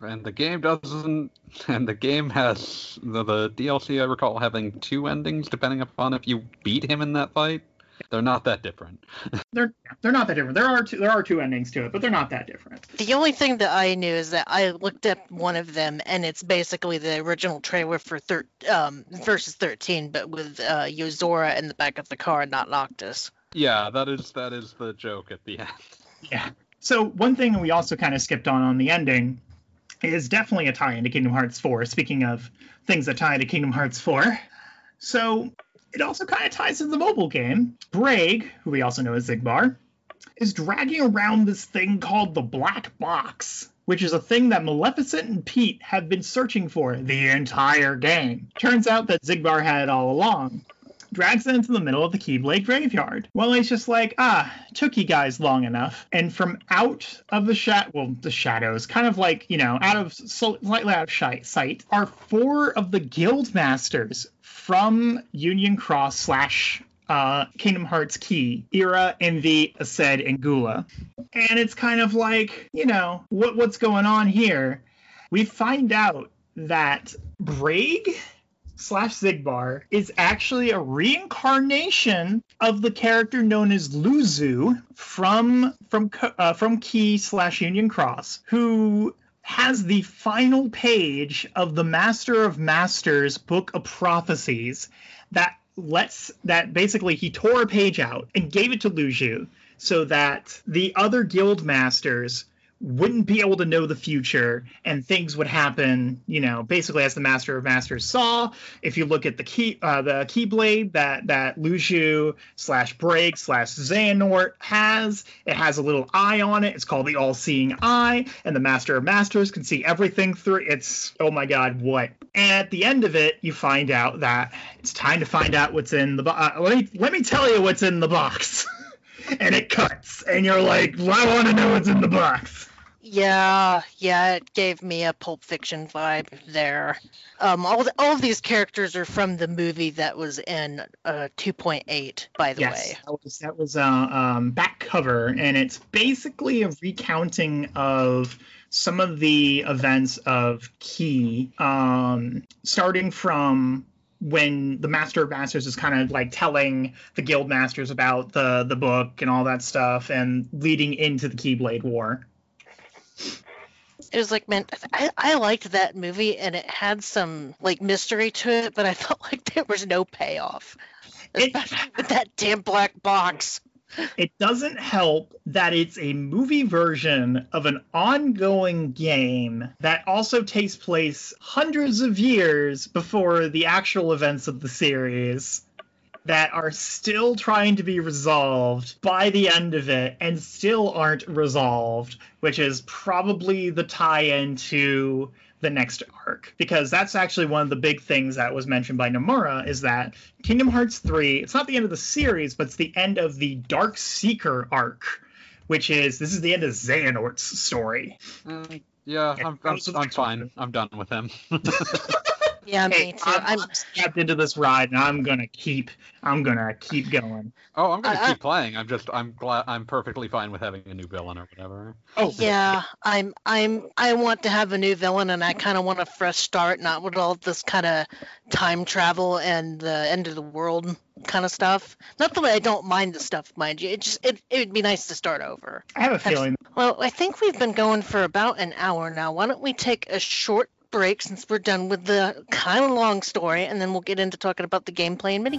And the game doesn't. And the game has the, the DLC. I recall having two endings, depending upon if you beat him in that fight. They're not that different. they're they're not that different. There are two there are two endings to it, but they're not that different. The only thing that I knew is that I looked up one of them, and it's basically the original trailer for thir- um, versus 13, but with uh, Yozora in the back of the car, and not Noctis. Yeah, that is that is the joke at the end. Yeah. So one thing we also kind of skipped on on the ending is definitely a tie into Kingdom Hearts 4. Speaking of things that tie into Kingdom Hearts 4, so it also kind of ties into the mobile game. Braig, who we also know as Xigbar, is dragging around this thing called the Black Box, which is a thing that Maleficent and Pete have been searching for the entire game. Turns out that Xigbar had it all along drags it into the middle of the Keyblade graveyard. Well, he's just like, ah, took you guys long enough. And from out of the shat, well, the shadows, kind of like you know, out of slightly out of sight, are four of the guild masters from Union Cross slash. Uh, Kingdom Hearts Key, Ira, Invi, Aced, and Gula. And it's kind of like, you know, what what's going on here? We find out that Braig slash Xigbar is actually a reincarnation of the character known as Luxu from from uh, from Key slash Union Cross, who has the final page of the Master of Masters book of prophecies that lets that basically he tore a page out and gave it to Luxu so that the other guild masters wouldn't be able to know the future and things would happen you know basically as the master of masters saw. If you look at the key uh, the keyblade that that Luxu slash Braig slash Xehanort has it has a little eye on it. It's called the all-seeing eye and the master of masters can see everything through. It's oh my god what? At the end of it you find out that it's time to find out what's in the box uh, let me let me tell you what's in the box and it cuts and you're like i want to know what's in the box Yeah, yeah, it gave me a Pulp Fiction vibe there. Um, all the, all of these characters are from the movie that was in uh 2.8, by the yes way. that was that was a um, back cover and it's basically a recounting of some of the events of key um, starting from when the master of masters is kind of like telling the guild masters about the the book and all that stuff and leading into the keyblade war. It was like man I, I liked that movie and it had some like mystery to it but i felt like there was no payoff It- with that damn black box It doesn't help that it's a movie version of an ongoing game that also takes place hundreds of years before the actual events of the series that are still trying to be resolved by the end of it and still aren't resolved, which is probably the tie in to the next arc because that's actually one of the big things that was mentioned by Nomura is that Kingdom Hearts 3 it's not the end of the series but it's the end of the Dark Seeker arc which is this is the end of Xehanort's story. Yeah, Yeah, I'm, I'm, I'm fine. I'm done with him. yeah Hey, me too I'm, i'm I'm strapped into this ride and I'm gonna keep I'm gonna keep going. oh, I'm gonna I- I- keep playing. I'm just I'm glad I'm perfectly fine with having a new villain or whatever. Oh yeah i'm i'm i want to have a new villain and i kind of want a fresh start not with all this kind of time travel and the end of the world kind of stuff not that i don't mind the stuff mind you it just it, it would be nice to start over I have a feeling well i think we've been going for about an hour now why don't we take a short break since we're done with the kind of long story and then we'll get into talking about the gameplay and mini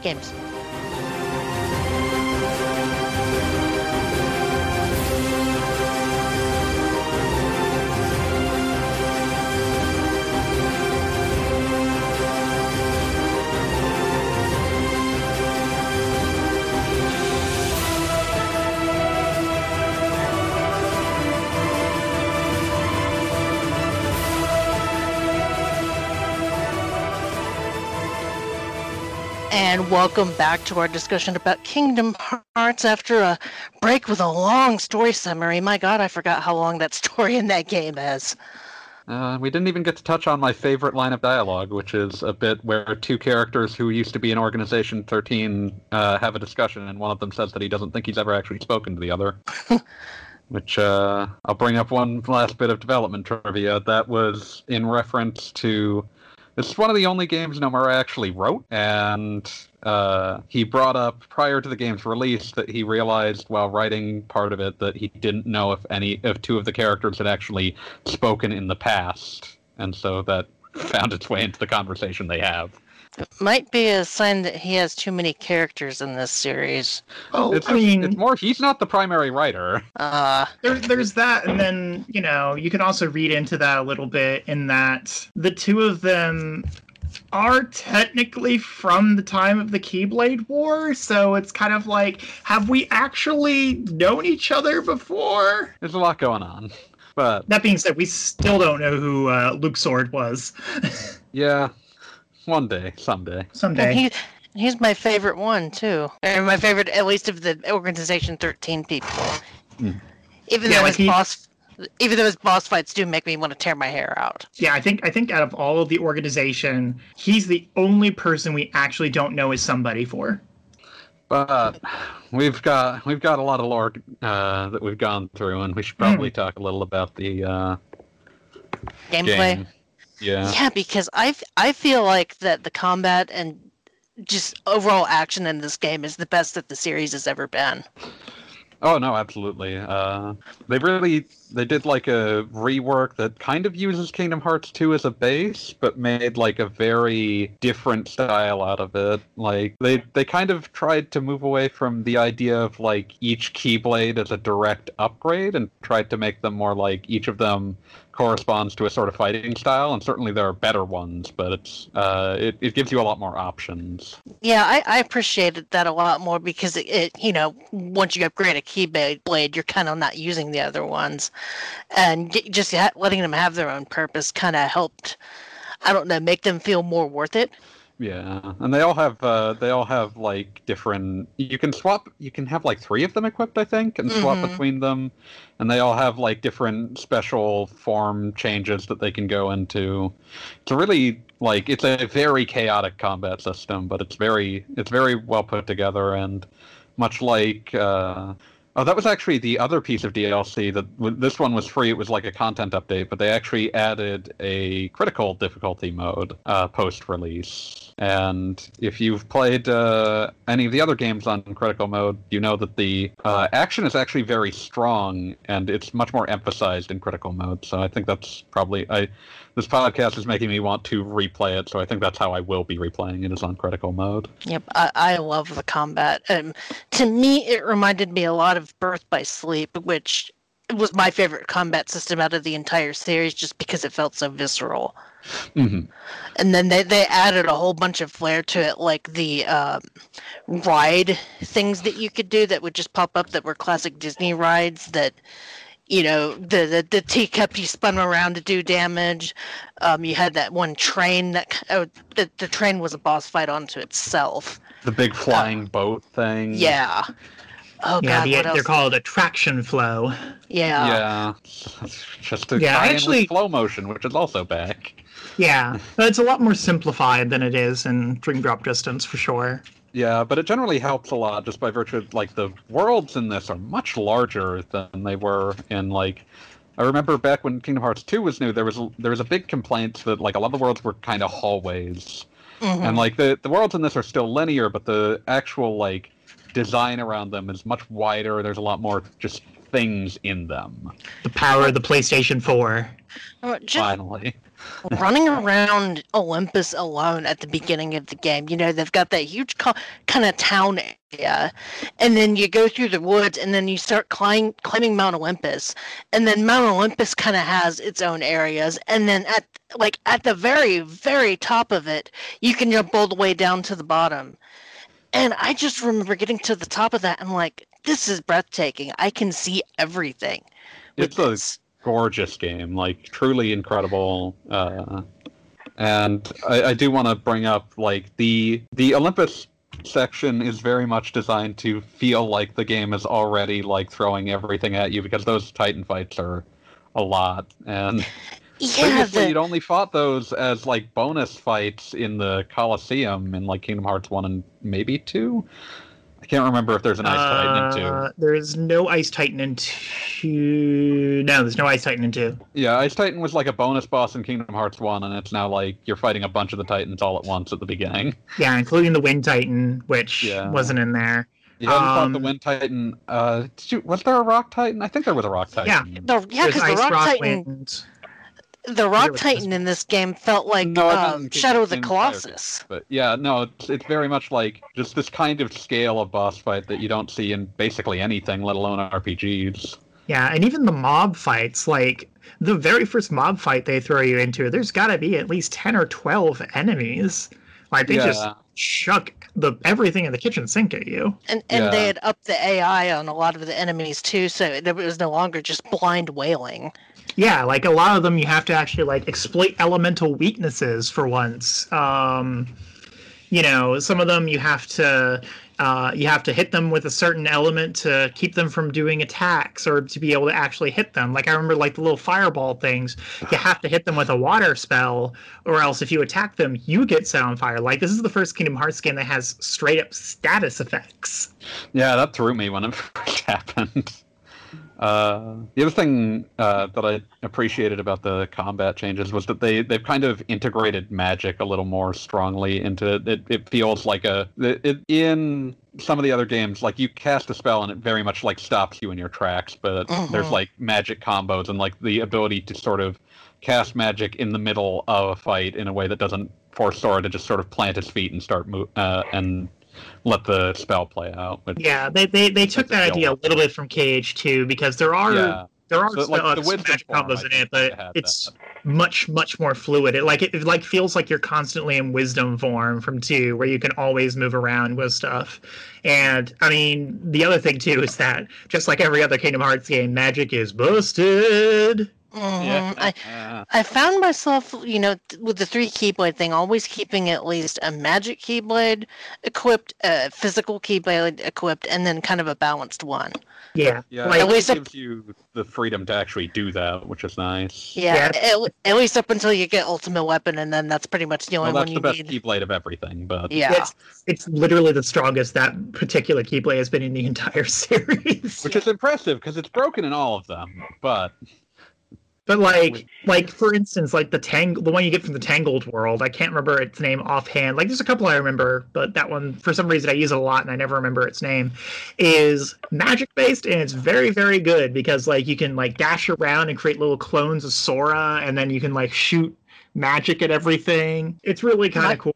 And welcome back to our discussion about Kingdom Hearts after a break with a long story summary. My god, I forgot how long that story in that game is. Uh, we didn't even get to touch on my favorite line of dialogue, which is a bit where two characters who used to be in Organization 13 uh, have a discussion, and one of them says that he doesn't think he's ever actually spoken to the other. which uh, I'll bring up one last bit of development trivia. That was in reference to. Is one of the only games Nomura actually wrote, and uh, he brought up prior to the game's release that he realized while writing part of it that he didn't know if any if two of the characters had actually spoken in the past, and so that found its way into the conversation they have. It might be a sign that he has too many characters in this series. oh It's, I mean it's more he's not the primary writer. Uh, there, there's that, and then you know you can also read into that a little bit in that the two of them are technically from the time of the Keyblade War, so it's kind of like, have we actually known each other before? There's a lot going on, but That being said, we still don't know who uh, Luxord was. yeah, one day, someday. and Someday, he, he's my favorite one too, or my favorite at least of the Organization 13 people. Hmm. Even Yeah, though like his he- boss, even though his boss fights do make me want to tear my hair out. yeah, I think I think out of all of the organization, he's the only person we actually don't know is somebody for. But we've got we've got a lot of lore uh, that we've gone through, and we should probably talk a little about the uh, Gameplay. game. Yeah. Yeah, because I I feel like that the combat and just overall action in this game is the best that the series has ever been. Oh no, absolutely. Uh, they really they did like a rework that kind of uses Kingdom Hearts 2 as a base, but made like a very different style out of it. Like they they kind of tried to move away from the idea of like each keyblade as a direct upgrade and tried to make them more like each of them corresponds to a sort of fighting style. And certainly there are better ones, but it's uh, it it gives you a lot more options. Yeah, I, I appreciated that a lot more because it, it you know once you upgrade a keyblade blade, you're kind of not using the other ones, and just letting them have their own purpose kind of helped. I don't know, make them feel more worth it. Yeah, and they all have uh, they all have like different. You can swap. You can have like three of them equipped, I think, and swap Mhm. between them, and they all have like different special form changes that they can go into. It's a really like it's a very chaotic combat system, but it's very it's very well put together and much like. Uh, Oh, that was actually the other piece of DLC. That this one was free. It was like a content update, but they actually added a critical difficulty mode uh, post-release. And if you've played uh, any of the other games on critical mode, you know that the uh, action is actually very strong, and it's much more emphasized in critical mode. So I think that's probably I. This podcast is making me want to replay it, so I think that's how I will be replaying it is on critical mode. Yep, I, I love the combat. Um, to me, it reminded me a lot of Birth by Sleep, which was my favorite combat system out of the entire series, just because it felt so visceral. hmm And then they, they added a whole bunch of flair to it, like the um, ride things that you could do that would just pop up that were classic Disney rides that, you know, the, the, the teacup you spun around to do damage. Um, you had that one train that, oh, the, the train was a boss fight onto itself. The big flying boat thing. Yeah. Oh, yeah, God, the, what they're else? called attraction flow. Yeah. Yeah. Just to Yeah, tie actually- with flow motion, which is also back. Yeah, but it's a lot more simplified than it is in Dream Drop Distance for sure. Yeah, but it generally helps a lot just by virtue of like the worlds in this are much larger than they were in like I remember back when Kingdom Hearts 2 was new, there was a- there was a big complaint that like a lot of the worlds were kind of hallways. Mhm. And like the the worlds in this are still linear, but the actual like design around them is much wider. There's a lot more just things in them. The power of the PlayStation 4. Uh, Just Finally. running around Olympus alone at the beginning of the game. You know, they've got that huge co- kind of town area, and then you go through the woods, and then you start climb, climbing Mount Olympus, and then Mount Olympus kind of has its own areas, and then at like at the very very top of it, you can jump all the way down to the bottom. And I just remember getting to the top of that and like, this is breathtaking. I can see everything. It's a gorgeous game, like truly incredible. Uh, and I, I do want to bring up like the the Olympus section is very much designed to feel like the game is already like throwing everything at you because those Titan fights are a lot and Yeah, previously the, you'd only fought those as like bonus fights in the Coliseum in like Kingdom Hearts one and maybe two. I can't remember if there's an Ice Titan in two. Uh, there is no Ice Titan in 2. No, there's no Ice Titan in 2. Yeah, Ice Titan was like a bonus boss in Kingdom Hearts 1, and it's now like you're fighting a bunch of the Titans all at once at the beginning. Yeah, including the Wind Titan, which Yeah. wasn't in there. You haven't fought the Um, Wind Titan. Uh, did you, was there a Rock Titan? I think there was a Rock Titan. the, yeah, because the Ice Rock, Rock Titan, Wind. The Rock was Titan in this game felt like No, it uh, didn't keep Shadow of the in Colossus. But yeah, no, it's, it's very much like just this kind of scale of boss fight that you don't see in basically anything, let alone RPGs. Yeah, and even the mob fights, like the very first mob fight they throw you into, there's got to be at least 10 or 12 enemies. Like they just Yeah. chuck the everything in the kitchen sink at you. And and Yeah. they had upped the AI on a lot of the enemies too, so it was no longer just blind wailing. Yeah, like a lot of them you have to actually like exploit elemental weaknesses for once. Um you know, some of them you have to uh, you have to hit them with a certain element to keep them from doing attacks or to be able to actually hit them. Like I remember like the little fireball things, you have to hit them with a water spell, or else if you attack them, you get set on fire. Like this is the first Kingdom Hearts game that has straight up status effects. Yeah, that threw me when it first happened. Uh, the other thing uh, that I appreciated about the combat changes was that they they've kind of integrated magic a little more strongly into it. It, it feels like a it, it, in some of the other games, like you cast a spell and it very much like stops you in your tracks. But there's Mhm. like magic combos and like the ability to sort of cast magic in the middle of a fight in a way that doesn't force Sora to just sort of plant his feet and start move uh, and let the spell play out. Yeah, they they, they took that idea a little bit from KH2 because there are yeah. there are So, like, uh, the magic combos in it, but it's that. much much more fluid. It like it, it like feels like you're constantly in wisdom form from two, where you can always move around with stuff. And I mean, the other thing too is that just like every other Kingdom Hearts game, magic is busted. Mhm. I, Uh, I found myself, you know, with the three keyblade thing, always keeping at least a magic keyblade equipped, a physical keyblade equipped, and then kind of a balanced one. Yeah. yeah, Like- At least up- gives you the freedom to actually do that, which is nice. Yeah, At, at least up until you get ultimate weapon, and then that's pretty much the only Well, one that's you the best need. keyblade of everything, but Yeah. It's it's literally the strongest that particular keyblade has been in the entire series. which is impressive because it's broken in all of them. But But like, like for instance, like the tang, the one you get from the Tangled world, I can't remember its name offhand. Like, there's a couple I remember, but that one, for some reason, I use it a lot and I never remember its name. Is magic based and it's very, very good because like you can like dash around and create little clones of Sora, and then you can like shoot magic at everything. It's really kind My- of cool.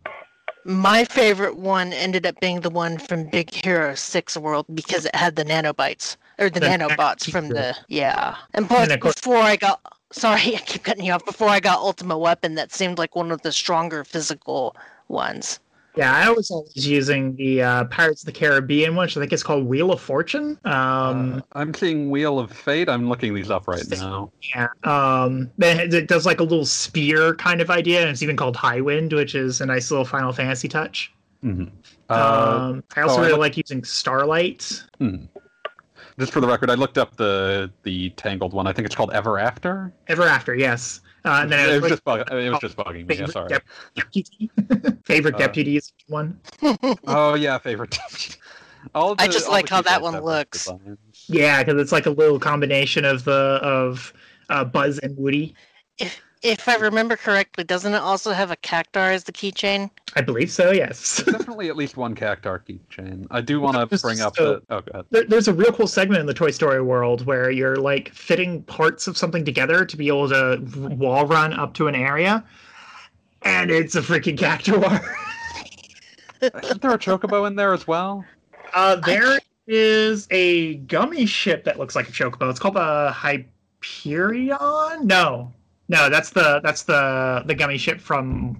My favorite one ended up being the one from Big Hero 6 World because it had the nanobites or the, The nanobots from the yeah. And plus And course- before I got sorry, I keep cutting you off. Before I got Ultimate Weapon that seemed like one of the stronger physical ones. Yeah, I was always using the uh, Pirates of the Caribbean one, which I think is called Wheel of Fortune. Um, uh, I'm seeing Wheel of Fate. I'm looking these up right now. Yeah. Um, it it does like a little spear kind of idea, and it's even called High Wind, which is a nice little Final Fantasy touch. hmm Uh, um, I also oh, really look- like using Starlight. hmm. Just for the record, I looked up the the Tangled one. I think it's called Ever After. Ever After, yes. Uh, and then it was like just bug- it was just bugging me. Yeah, sorry. dep- deputy. favorite Uh, deputy one. Oh yeah, favorite. all I just all like the how that one looks. designs. Yeah, because it's like a little combination of the of uh, Buzz and Woody. If I remember correctly, doesn't it also have a cactuar as the keychain? I believe so. Yes. There's definitely at least one cactuar keychain. I do want to bring up so- the. Oh god. there, there's a real cool segment in the Toy Story world where you're like fitting parts of something together to be able to wall run up to an area, and it's a freaking cactuar. Isn't there a chocobo in there as well? Uh, there is a gummy ship that looks like a chocobo. It's called a Hyperion. No, no, that's the that's the the gummy ship from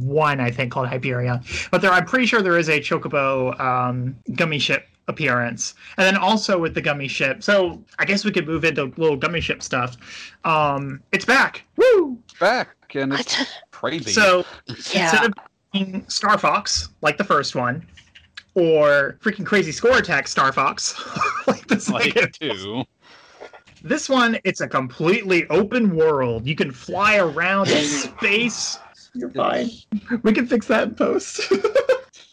one I think called Hyperion. But there, I'm pretty sure there is a chocobo um, gummy ship appearance, and then also with the gummy ship. So I guess we could move into little gummy ship stuff. Um, it's back. Woo! Back and it's t- crazy. So yeah. instead of being Star Fox like the first one, or freaking crazy score attack Star Fox like the second, like two. This one it's a completely open world. You can fly around in space. You're fine. We can fix that in post.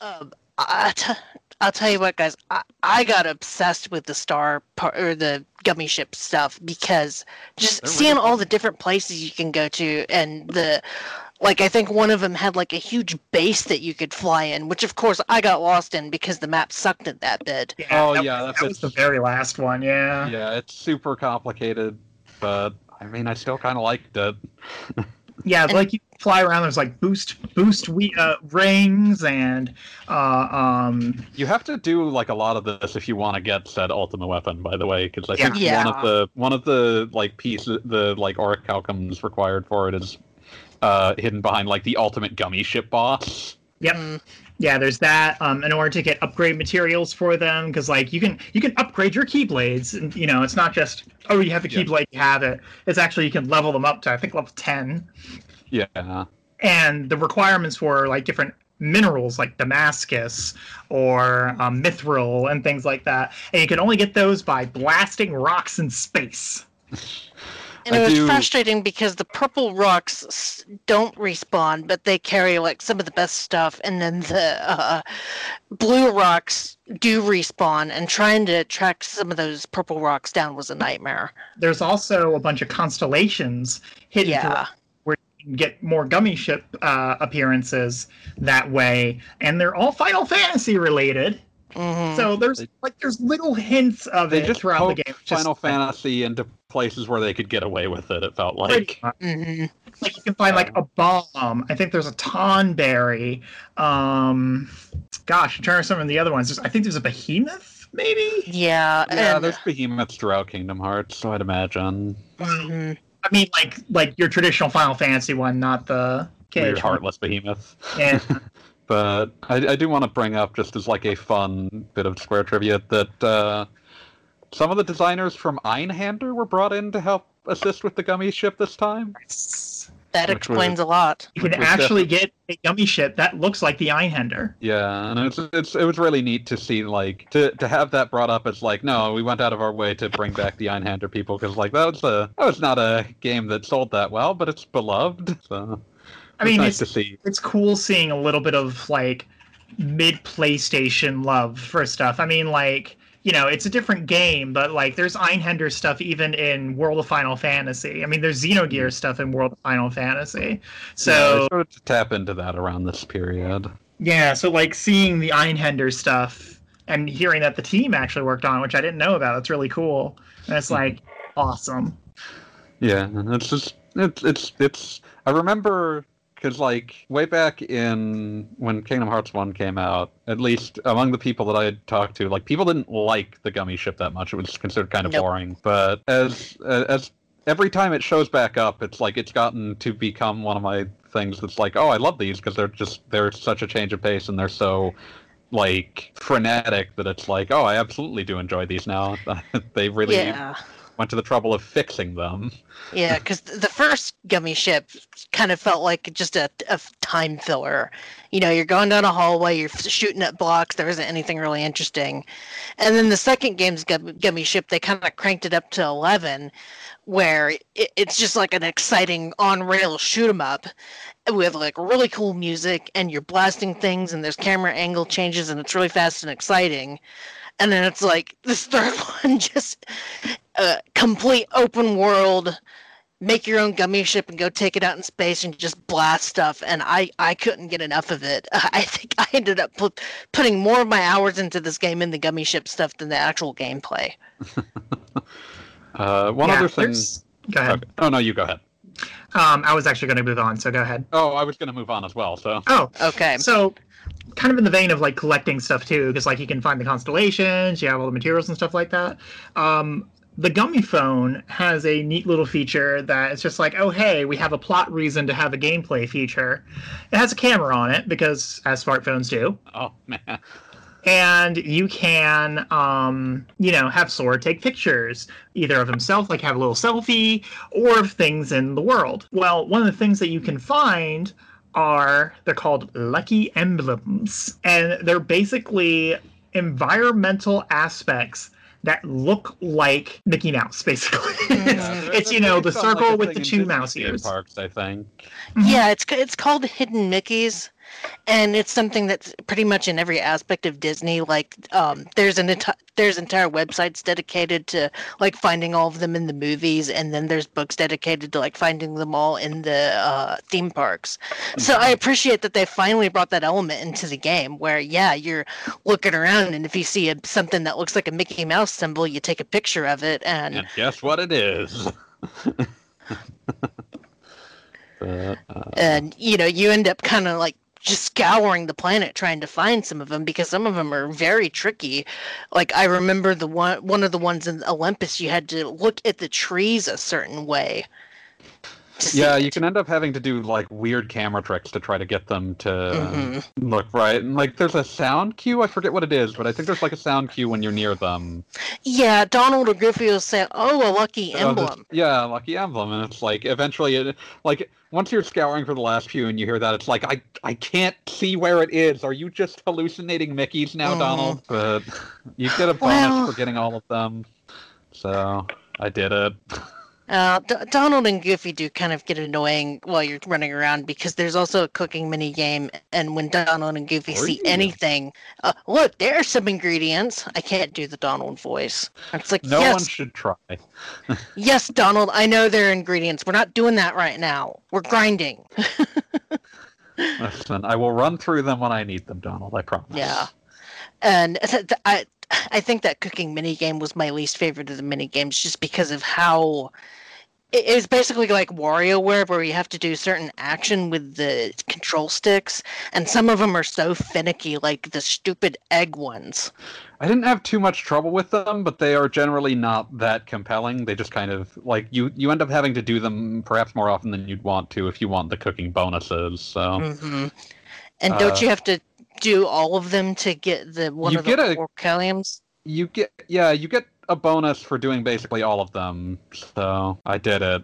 Um, I t- I'll tell you what, guys. I, I got obsessed with the star part or the gummy ship stuff because just They're seeing really all fun. the different places you can go to and the like. I think one of them had like a huge base that you could fly in, which of course I got lost in because the map sucked at that bit. Oh, that- yeah, that's that was the very last one. Yeah. Yeah, it's super complicated, but I mean, I still kind of liked it. Yeah, like you fly around. There's like boost boost we uh, rings and uh, um You have to do like a lot of this if you want to get said ultimate weapon. By the way, because I think Yeah. one of the one of the like pieces, the like orichalcums required for it is uh, hidden behind like the ultimate gummy ship boss. Yep. Mm, Yeah, there's that. Um, in order to get upgrade materials for them, because like you can you can upgrade your keyblades, and you know it's not just oh you have a Yeah. keyblade, you have it. It's actually you can level them up to I think level ten, Yeah, and the requirements for like different minerals like Damascus or um, Mithril and things like that, and you can only get those by blasting rocks in space. And I it was do- frustrating because the purple rocks don't respawn, but they carry like some of the best stuff, and then the uh, blue rocks do respawn. And trying to track some of those purple rocks down was a nightmare. There's also a bunch of constellations hidden Yeah. throughout where you can get more gummy ship uh, appearances that way, and they're all Final Fantasy related. Mhm. So there's They- like there's little hints of they it just throughout the poked game. Just, Final Fantasy into places where they could get away with it. It felt like. much. Mhm. Like you can find like a bomb. I think there's a tonberry. Um, gosh, I'm trying to remember some of the other ones. There's, I think there's a behemoth, maybe. Yeah. Yeah, and- there's behemoths throughout Kingdom Hearts, so I'd imagine. mhm. I mean, like like your traditional Final Fantasy one, not the Weird, KH heartless behemoth. Yeah. But I, I do want to bring up, just as like a fun bit of Square trivia, that uh, some of the designers from Einhander were brought in to help assist with the gummy ship this time. That Which explains a lot. You can actually get a gummy ship that looks like the Einhander. Yeah, and it's, it's it was really neat to see like to to have that brought up as like no, we went out of our way to bring back the Einhander people because like that was a that was not a game that sold that well, but it's beloved. So I mean, it's, see. it's cool seeing a little bit of like mid PlayStation love for stuff. I mean, like you know, it's a different game, but like there's Einhander stuff even in World of Final Fantasy. I mean, there's Xenogear mm. stuff in World of Final Fantasy. yeah, So started to tap into that around this period. yeah, so like seeing the Einhander stuff and hearing that the team actually worked on, which I didn't know about, it's really cool. And it's mm. like awesome. Yeah, it's just it's it's it's. I remember because like way back in when Kingdom Hearts One came out, at least among the people that I had talked to, like people didn't like the gummy ship that much. It was considered kind of Nope. boring. But as uh, as every time it shows back up, it's like it's gotten to become one of my things. That's like, oh, I love these because they're just they're such a change of pace and they're so like frenetic that it's like, oh, I absolutely do enjoy these now. they really Yeah. Went to the trouble of fixing them. Yeah, because the first gummy ship kind of felt like just a, a time filler. You know, you're going down a hallway, you're shooting at blocks, there isn't anything really interesting. And then the second game's gummy ship, they kind of cranked it up to 11, where it, it's just like an exciting on rail shoot 'em up with like really cool music, and you're blasting things, and there's camera angle changes, and it's really fast and exciting. And then it's like this third one just uh, complete open world make your own gummy ship and go take it out in space and just blast stuff and i i couldn't get enough of it i think i ended up put, putting more of my hours into this game in the gummy ship stuff than the actual gameplay Uh, one Yeah, other thing. Go ahead. Okay. Oh no, you go ahead. Um, I was actually going to move on, so go ahead. Oh, I was going to move on as well. So Oh, okay so kind of in the vein of like collecting stuff too, because like you can find the constellations, you have all the materials and stuff like that. Um, the gummy phone has a neat little feature that it's just like, oh hey, we have a plot reason to have a gameplay feature. It has a camera on it because as smartphones do, oh man, and you can um you know have Sora take pictures either of himself like have a little selfie or of things in the world. Well one of the things that you can find are they're called lucky emblems. And they're basically environmental aspects that look like Mickey Mouse, basically. Mhm. it's you know the It's on, like, circle with the two Disney mouse theme ears. Parks, I think. yeah it's it's called hidden mickeys and it's something that's pretty much in every aspect of disney like um there's an enti- there's entire websites dedicated to like finding all of them in the movies and then there's books dedicated to like finding them all in the uh, theme parks so i appreciate that they finally brought that element into the game where yeah you're looking around and if you see a, something that looks like a mickey mouse symbol you take a picture of it and And guess what it is? but, uh, and you know you end up kind of like just scouring the planet trying to find some of them because some of them are very tricky. Like i remember the one one of the ones in olympus you had to look at the trees a certain way yeah, you can end up having to do like weird camera tricks to try to get them to Mhm. look right. And like, there's a sound cue. I forget what it is, but I think there's like a sound cue when you're near them. yeah donald or goofy will say oh a lucky Oh, this- emblem yeah, lucky emblem, and it's like eventually, it, like once you're scouring for the last few and you hear that, it's like I I can't see where it is. Are you just hallucinating Mickey's now, Mhm. Donald? But you get a bonus Well- for getting all of them, so I did it. Uh, D- Donald and Goofy do kind of get annoying while you're running around because there's also a cooking mini game, and when Donald and Goofy Oh, see anything, uh, look, there's some ingredients. I can't do the Donald voice. It's like, No yes, one should try. yes, Donald, I know there are ingredients. We're not doing that right now. We're grinding. Listen, I will run through them when I need them, Donald. I promise. Yeah. And th- I, I think that cooking mini game was my least favorite of the mini games, just because of how it it was basically like WarioWare, where you have to do certain action with the control sticks, and some of them are so finicky, like the stupid egg ones. I didn't have too much trouble with them, but they are generally not that compelling. They just kind of like you you end up having to do them perhaps more often than you'd want to if you want the cooking bonuses. So hmm And don't Uh, you have to do all of them to get the one you of the get a- orcaliums? you get yeah, you get a bonus for doing basically all of them, so I did it.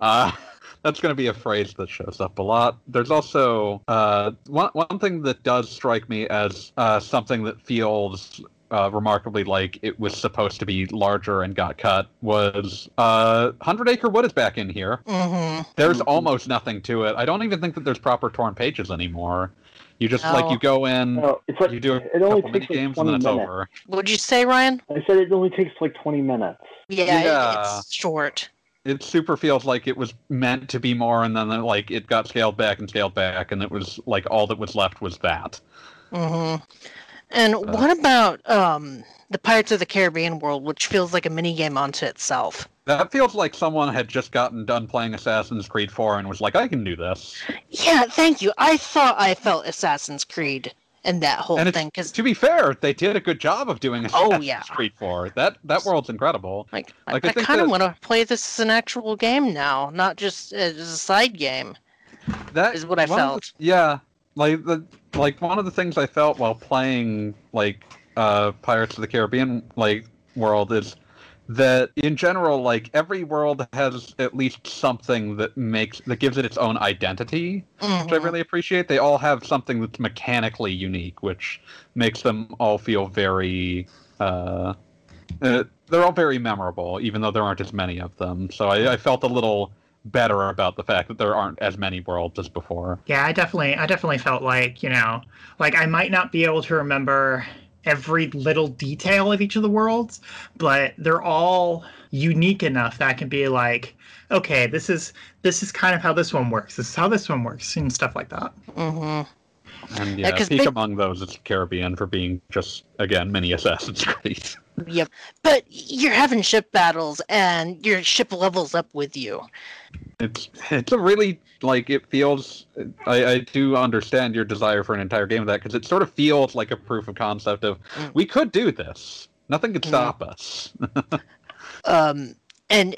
Uh, that's going to be a phrase that shows up a lot. There's also uh, one one thing that does strike me as uh, something that feels uh, remarkably like it was supposed to be larger and got cut was uh, Hundred Acre Wood is back in here. hmm There's Mhm. almost nothing to it. I don't even think that there's proper torn pages anymore. You just like you go in, No, it's like you do a it only couple takes mini like games, 20 and then it's minutes. over. What'd you say, Ryan? I said it only takes like 20 minutes. Yeah, Yeah. it's short. It super feels like it was meant to be more, and then like it got scaled back and scaled back, and it was like all that was left was that. hmm And Uh, what about um, the Pirates of the Caribbean world, which feels like a mini game unto itself? That feels like someone had just gotten done playing Assassin's Creed 4 and was like, I can do this. Yeah, thank you. I thought I felt Assassin's Creed in that whole And thing because, To be fair, they did a good job of doing Oh, yeah. Creed 4. That that world's incredible. like, like, I, I kind of that- want to play this as an actual game now, not just as a side game. That Is what I of the- felt. yeah, like the like one of the things I felt while playing like uh Pirates of the Caribbean like world is that in general like every world has at least something that makes that gives it its own identity which I Mhm. really appreciate. They all have something that's mechanically unique, which makes them all feel very. Uh, uh, they're all very memorable, even though there aren't as many of them. So I, I felt a little better about the fact that there aren't as many worlds as before. Yeah, I definitely, I definitely felt like you know, like I might not be able to remember every little detail of each of the worlds, but they're all unique enough that I can be like, okay, this is this is kind of how this one works. This is how this one works, and stuff like that. Mhm. And Yeah, yeah, peak big- among those is Caribbean for being just again mini Assassin's Creed. Yep. But you're having ship battles, and your ship levels up with you. It's it's a really like it feels. I, I do understand your desire for an entire game of that because it sort of feels like a proof of concept of Mm. we could do this. Nothing could Mm. stop us. Um, and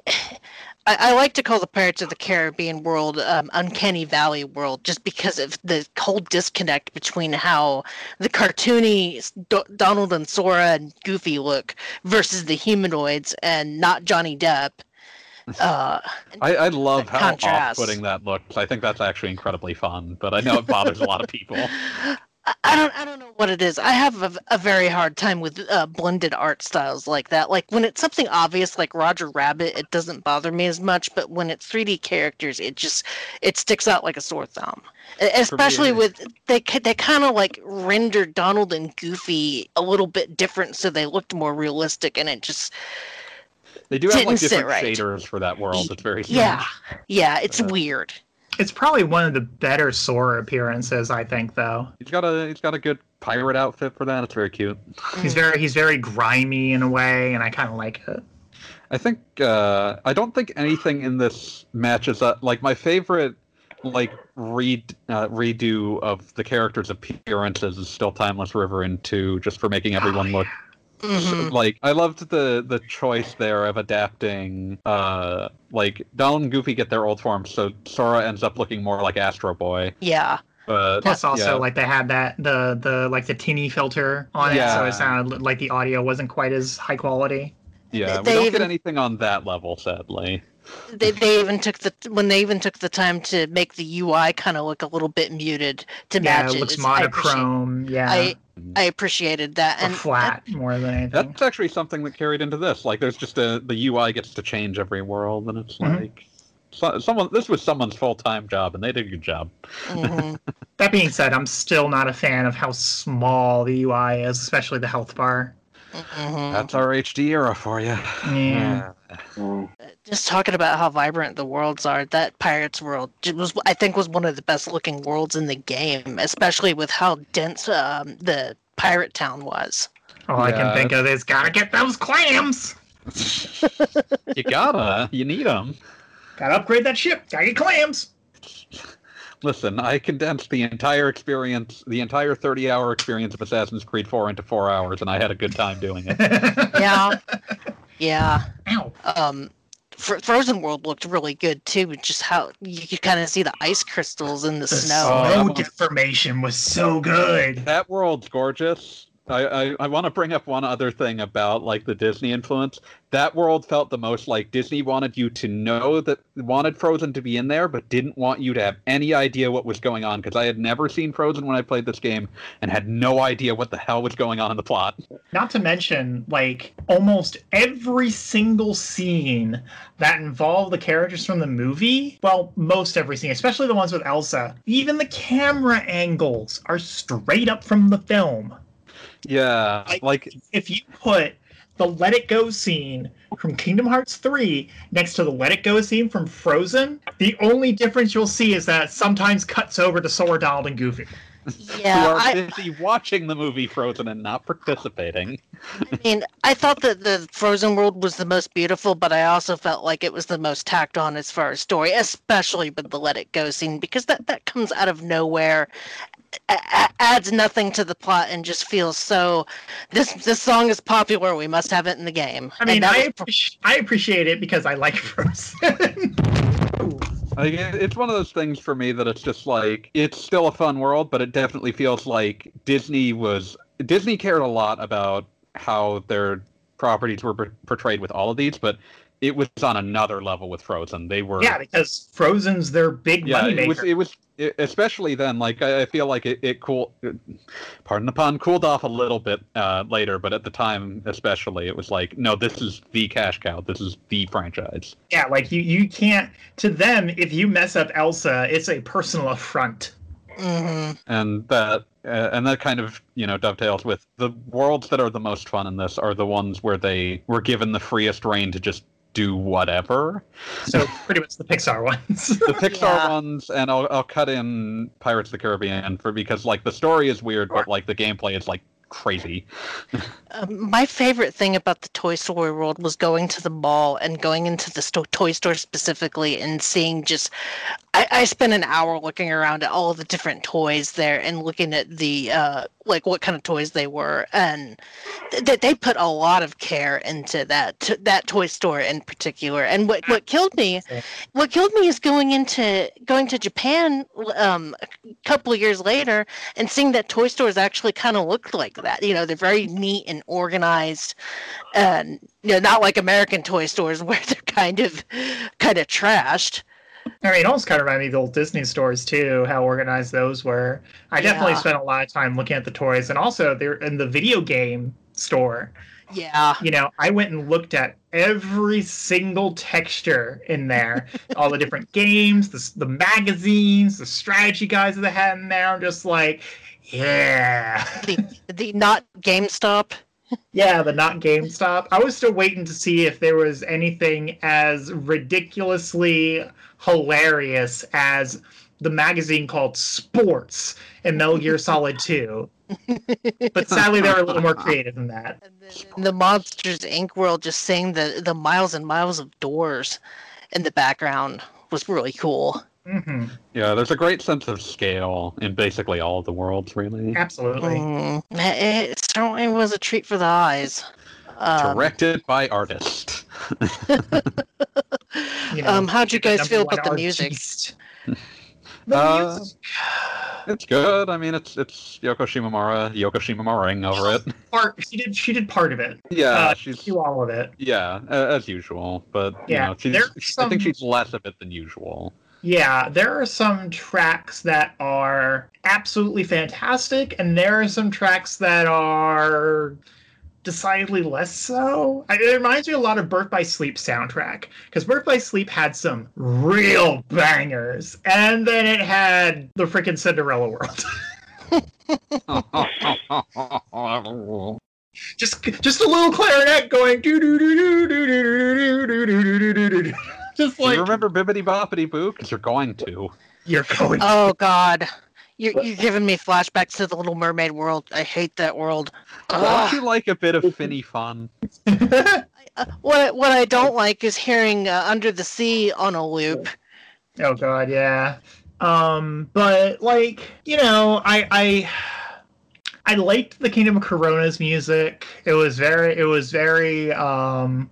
I, I like to call the Pirates of the Caribbean world um, Uncanny Valley world just because of the whole disconnect between how the cartoony Do- Donald and Sora and Goofy look versus the humanoids and not Johnny Depp. Uh, I, I love how contrast. off-putting that looks. I think that's actually incredibly fun, but I know it bothers a lot of people. I- don't I don't know what it is. I have a, a very hard time with uh, blended art styles like that. Like when it's something obvious like Roger Rabbit, it doesn't bother me as much, but when it's 3D characters, it just it sticks out like a sore thumb. Especially it- with they they kind of like rendered Donald and Goofy a little bit different so they looked more realistic and it just They do have like different right. shaders for that world. It's very strange. yeah. Yeah, it's Uh, weird. It's probably one of the better Sora appearances, I think, though. He's got a he's got a good pirate outfit for that. It's very cute. He's very he's very grimy in a way, and I kind of like it. I think uh, I don't think anything in this matches up. Like my favorite, like read uh, redo of the characters' appearances is still Timeless River in two, just for making everyone look Mhm. like. I loved the the choice there of adapting. Uh, like Donald and Goofy get their old forms, so Sora ends up looking more like Astro Boy. Yeah. But Plus, also yeah. like they had that the the like the tinny filter on it, so it sounded like the audio wasn't quite as high quality. yeah, we don't even- get anything on that level, sadly. They, they even took the when they even took the time to make the UI kind of look a little bit muted to Yeah, match it looks It's- I monochrome. Yeah, I I appreciated that or and flat more than anything. That's actually something that carried into this. Like, there's just a the UI gets to change every world, and it's Mhm. like so, someone. This was someone's full time job, and they did a good job. mhm. That being said, I'm still not a fan of how small the UI is, especially the health bar. Mhm. That's our HD era for you. Yeah. Mm. just talking about how vibrant the worlds are that pirates world was i think was one of the best looking worlds in the game especially with how dense um, the pirate town was All I can think of is gotta get those clams. You gotta, you need them. Gotta upgrade that ship. Gotta get clams. Listen, I condensed the entire experience, the entire 30 hour experience of Assassin's Creed 4 into four hours, and I had a good time doing it. yeah yeah Ow. um Frozen World looked really good too. Just how you could kind of see the ice crystals in the, The snow. Oh, snow that deformation was so good. that world's gorgeous. I, I, I want to bring up one other thing about like the Disney influence. That world felt the most like Disney wanted you to know that wanted Frozen to be in there, but didn't want you to have any idea what was going on because I had never seen Frozen when I played this game and had no idea what the hell was going on in the plot. Not to mention, like almost every single scene that involved the characters from the movie. Well, most every scene, especially the ones with Elsa. Even the camera angles are straight up from the film. Yeah, Like- like if you put the Let It Go scene from Kingdom Hearts 3 next to the Let It Go scene from Frozen, the only difference you'll see is that it sometimes cuts over to Sora, Donald, and Goofy. who Yeah, are I, busy watching the movie Frozen and not participating. I mean, I thought that the Frozen world was the most beautiful, but I also felt like it was the most tacked on as far as story, especially with the Let It Go scene, because that, that comes out of nowhere, a- a- adds nothing to the plot, and just feels so. This this song is popular. We must have it in the game. I mean, I, was- I appreciate it because I like Frozen. Like it's one of those things for me that it's just like it's still a fun world, but it definitely feels like Disney was Disney cared a lot about how their properties were portrayed with all of these, but it was on another level with Frozen. They were yeah, because Frozen's their big yeah, money it was it was it, especially then. Like I, I feel like it, it cool. Pardon the pun, cooled off a little bit uh, later, but at the time, especially, it was like, no, this is the cash cow. This is the franchise. Yeah, like you, you can't. To them, if you mess up Elsa, it's a personal affront. Mhm. and that uh, and that kind of you know dovetails with the worlds that are the most fun in this are the ones where they were given the freest reign to just do whatever So pretty much the Pixar ones. the pixar Yeah. ones and I'll, I'll cut in pirates of the caribbean for because like the story is weird but like the gameplay is like crazy Um, my favorite thing about the Toy Story world was going to the mall and going into the sto- toy store specifically and seeing just. I, I spent an hour looking around at all the different toys there and looking at the uh, like what kind of toys they were, and that th- they put a lot of care into that t- that toy store in particular. And what what killed me, what killed me is going into going to Japan um, a couple of years later and seeing that toy stores actually kind of looked like that. You know, they're very neat and organized, and you know, not like American toy stores where they're kind of kind of trashed. I mean, it almost kind of reminded me of the old Disney stores too, how organized those were. I definitely Yeah. spent a lot of time looking at the toys, and also they're in the video game store. Yeah, You know, I went and looked at every single texture in there, all the different games, the, the magazines, the strategy guides that they had in there. I'm just like, yeah. the the not GameStop. Yeah, the not GameStop. I was still waiting to see if there was anything as ridiculously hilarious as the magazine called Sports in Metal Gear Solid 2. But sadly, they were a little more creative than that. And then the Monsters Inc. world, just seeing the the miles and miles of doors in the background was really cool. Hmm yeah there's a great sense of scale in basically all of the worlds really Absolutely. Mm, it it certainly was a treat for the eyes. Um, directed by artist You know, um, how'd you guys feel about the music? The Uh, music it's good i mean it's it's yoko shimomura yoko shimomura over it part, she did she did part of it. yeah Uh, she's Do all of it. Yeah, as usual, but Yeah, you know, she's, there's I think she's less of it than usual. Yeah, there are some tracks that are absolutely fantastic, and there are some tracks that are decidedly less so. It reminds me a lot of Birth by Sleep soundtrack because Birth by Sleep had some real bangers, and then it had the freaking Cinderella World. just just a little clarinet going do do do do do do do do do do do do do. Just Do you remember Bibbity Boppity Boo? Because you're going to. you're going. Oh God, you're you're giving me flashbacks to the Little Mermaid world. I hate that world. Don't Ugh. you like a bit of Finny fun? Uh, what I- what I don't like is hearing uh, Under the Sea on a loop. Oh god, yeah. Um, but like, you know, I I I liked the Kingdom of Corona's music. It was very it was very um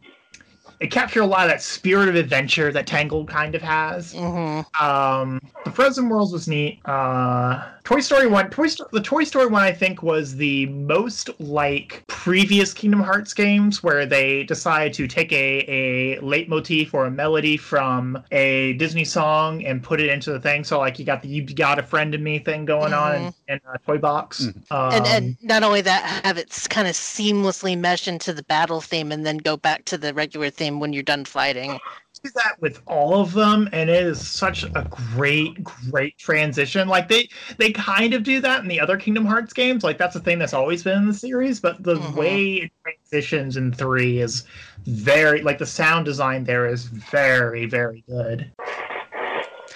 it captured a lot of that spirit of adventure that Tangled kind of has. hmm Um, the Frozen Worlds was neat. Uh, Toy Story one, Toy Story, the Toy Story one, I think was the most like previous Kingdom Hearts games, where they decided to take a a leitmotif or a melody from a Disney song and put it into the thing. So like you got the "You Got a Friend in Me" thing going on in, in uh, Toy Box. Mhm. Um, and and not only that, have it kind of seamlessly mesh into the battle theme, and then go back to the regular theme when you're done fighting. do that with all of them and it is such a great great transition like they they kind of do that in the other kingdom hearts games like that's a thing that's always been in the series but the Mhm. way it transitions in three is very like the sound design there is very very good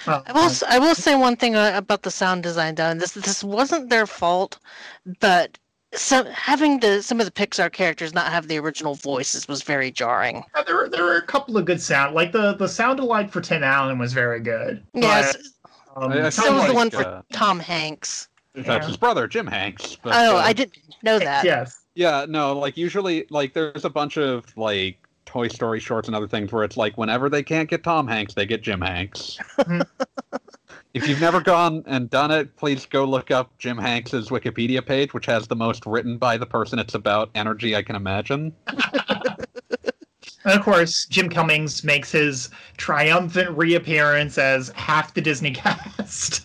I will s- I will say one thing uh, about the sound design though, and this this wasn't their fault, but some having the some of the Pixar characters not have the original voices was very jarring. uh, there, were- there were a couple of good sound like the the sound alike for tim allen was very good Yes, but, um, I- I so feel was the one for uh, Tom Hanks. That's Yeah. his brother, Jim Hanks. But, oh, uh, I didn't know that. yes Yeah, no, like usually, like there's a bunch of like Toy Story shorts and other things where it's like whenever they can't get Tom Hanks, they get Jim Hanks. If you've never gone and done it, please go look up Jim Hanks's Wikipedia page, which has the most written by the person it's about energy I can imagine. And of course, Jim Cummings makes his triumphant reappearance as half the Disney cast.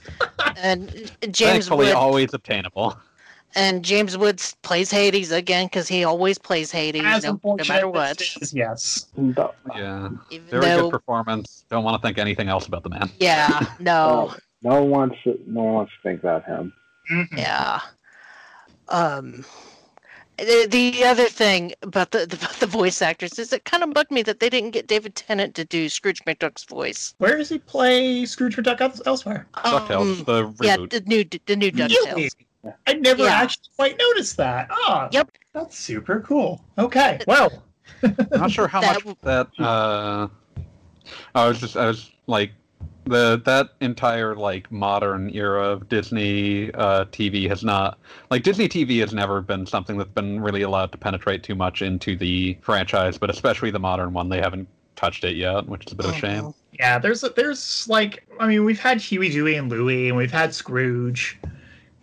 And James Thankfully, Wood always obtainable. And James Woods plays Hades again because he always plays Hades as no, no matter as what. yes. The- Yeah, Even very though, good performance. Don't want to think anything else about the man. yeah, no. Oh, no one wants to, no one wants to think about him. Yeah. Um. The, the other thing about the, the the voice actors is it kind of bugged me that they didn't get David Tennant to do Scrooge McDuck's voice. Where does he play Scrooge McDuck else- elsewhere? DuckTales, Um, the yeah, the new the new Really? Ducktales. I never Yeah. actually quite noticed that. Oh, Yep. That's super cool. Okay, well, I'm not sure how That much that. Uh, I was just I was like the that entire like modern era of Disney uh, TV has not like Disney TV has never been something that's been really allowed to penetrate too much into the franchise, but especially the modern one, they haven't touched it yet, which is a bit of a shame. Mhm. yeah, there's there's like, I mean, we've had Huey, Dewey, and Louie, and we've had Scrooge,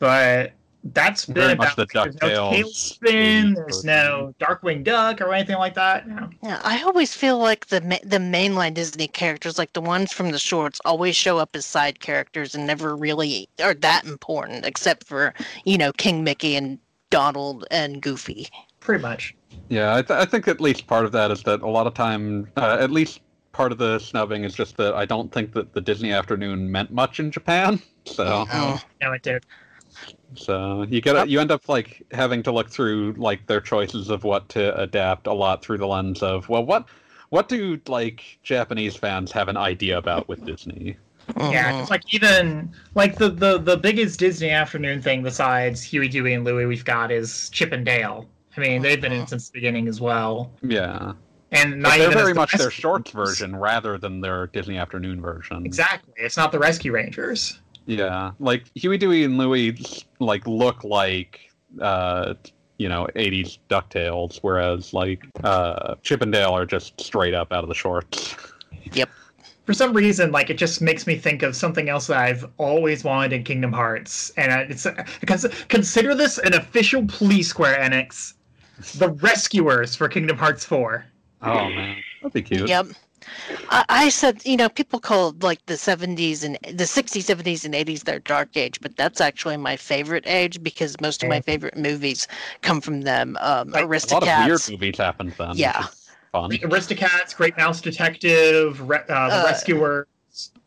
but that's been Very much about the there's no Tailspin, there's no Darkwing Duck or anything like that. No. Yeah, I always feel like the ma- the mainline Disney characters, like the ones from the shorts, always show up as side characters and never really are that important, except for you know King Mickey and Donald and Goofy. Pretty much. Yeah, I, th- I think at least part of that is that a lot of time, uh, at least part of the snubbing is just that I don't think that the Disney afternoon meant much in Japan. So. Oh. No, it did. So you get you end up like having to look through like their choices of what to adapt a lot through the lens of well what what do like Japanese fans have an idea about with Disney? Yeah, it's uh-huh. like even like the, the the biggest Disney afternoon thing besides Huey, Dewey, and Louie we've got is Chip and Dale. I mean, they've been in uh-huh. since the beginning as well, Yeah, and but they're even very the much their shorts version rather than their Disney afternoon version. Exactly, it's not the Rescue Rangers. Yeah, like Huey, Dewey, and Louie like look like uh you know 80s Ducktales, whereas like uh Chip and Dale are just straight up out of the shorts. Yep. For some reason, like it just makes me think of something else that I've always wanted in Kingdom Hearts, and it's because consider this an official plea, Square Enix, the Rescuers for Kingdom Hearts Four. Oh man, that'd be cute. Yep. I, I said, you know, people call like the 70s and the 60s, 70s, and 80s their dark age, but that's actually my favorite age because most of my favorite movies come from them. Um, Like, A lot of weird movies happened then. Yeah. is Fun. Aristocats, Great Mouse Detective, Re- uh, the Uh, Rescuer.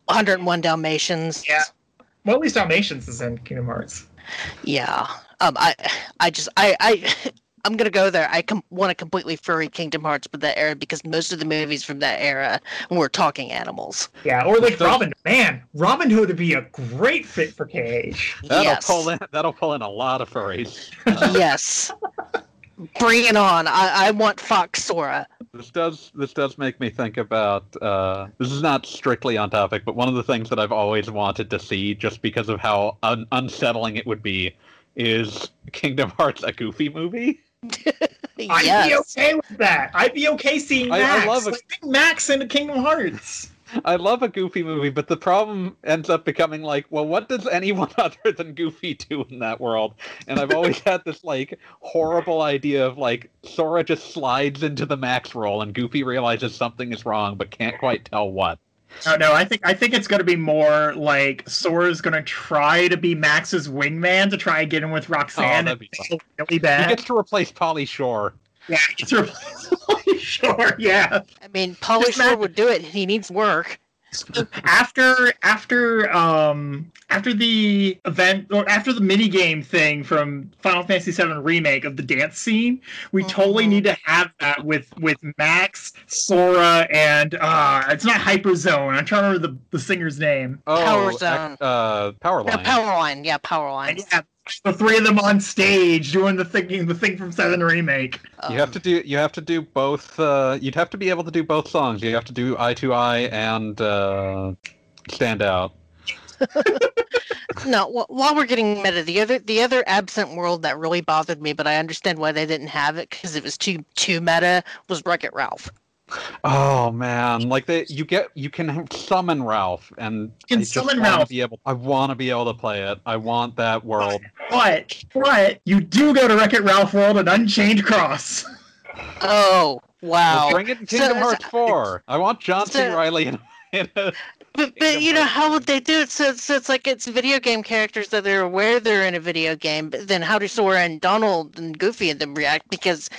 101 Dalmatians. Yeah. Well, at least Dalmatians is in Kingdom Hearts. Yeah. Um, I, I just, I, I, I'm gonna go there. I com- want to completely furry Kingdom Hearts with that era because most of the movies from that era were talking animals. Yeah, or like Does- Robin. Man, Robin Hood would be a great fit for KH. That'll yes. pull in. That'll pull in a lot of furries. yes. Bring it on. I, I want Fox Sora. This does. This does make me think about. Uh, this is not strictly on topic, but one of the things that I've always wanted to see, just because of how un- unsettling it would be, is Kingdom Hearts a Goofy movie. I'd be okay with that. I'd be okay seeing I- I Max. love a- like, Max into Kingdom Hearts. I love a Goofy movie, but the problem ends up becoming like, well, what does anyone other than Goofy do in that world? And I've always had this like horrible idea of like Sora just slides into the Max role and Goofy realizes something is wrong but can't quite tell what. No, no, I think I think it's gonna be more like Sora's gonna try to be Max's wingman to try and get him with Roxanne. Oh, that'd be and fun. it's really He gets to replace Pauly Shore. Yeah, he gets replaced. Shore. yeah. I mean, Pauly Shore would do it. He needs work. After after um after the event or after the mini game thing from Final Fantasy VII remake of the dance scene, we totally Mhm. need to have that with with Max, Sora, and uh it's not Hyperzone. I'm trying to remember the, the singer's name. Oh, Power ac- Zone. Uh, Power No, Line. Powerline. Yeah, Powerline. And yeah, the three of them on stage doing the thing the thing from Seven remake. You have to do. You have to do both. Uh, you'd have to be able to do both songs. You have to do "Eye to Eye" and uh, "Stand Out." No, wh- while we're getting meta, the other the other absent world that really bothered me, but I understand why they didn't have it because it was too too meta was Wreck It Ralph. Oh man, like they, you get, you can summon Ralph, and can I summon wanna Ralph. Be able, I want to be able to play it. I want that world. But but you do go to Wreck It Ralph World and Unchained Cross. Oh wow! Let's bring it in Kingdom so- Hearts 4. I want John C. Reilly in, in a, But, but you know how would they do it? So, so it's like it's video game characters that they're aware they're in a video game. But then how do Sora and Donald and Goofy and them react because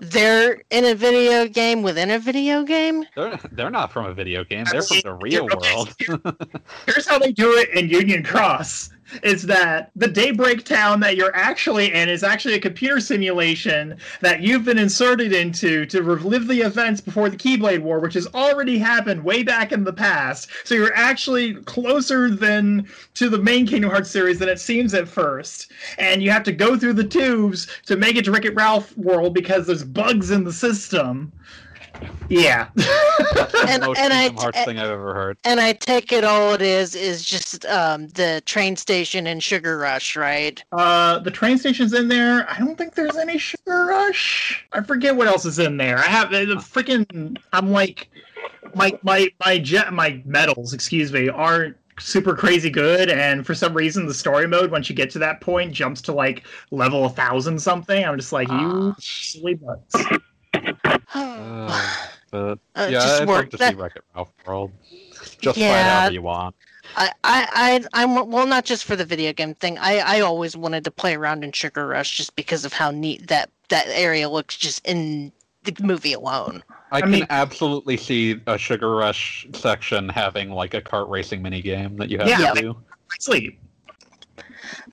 they're in a video game within a video game? they're, they're not from a video game. They're from the real world. Here's how they do it in Union Cross. Is that the Daybreak town that you're actually in is actually a computer simulation that you've been inserted into to relive the events before the Keyblade War, which has already happened way back in the past. So you're actually closer than to the main Kingdom Hearts series than it seems at first. And you have to go through the tubes to make it to Wreck It Ralph world because there's bugs in the system. Yeah. the And- most and I- Kingdom Hearts thing I've ever heard. And I take it all it is is just um, the train station and Sugar Rush, right? Uh, the train station's in there. I don't think there's any Sugar Rush. I forget what else is in there. I have the freaking. I'm like, my my my jet my medals, excuse me, aren't super crazy good, and for some reason the story mode once you get to that point jumps to like level a thousand something. I'm just like you silly butts. Uh, but Uh, yeah, just I'd work love to that- see Wreck It Ralph World. Just fight Yeah. however you want. I, I, I, I'm well, not just for the video game thing. I, I always wanted to play around in Sugar Rush just because of how neat that that area looks just in the movie alone. I, can mean- absolutely see a Sugar Rush section having like a kart racing mini game that you have Yeah. to do. Sleep.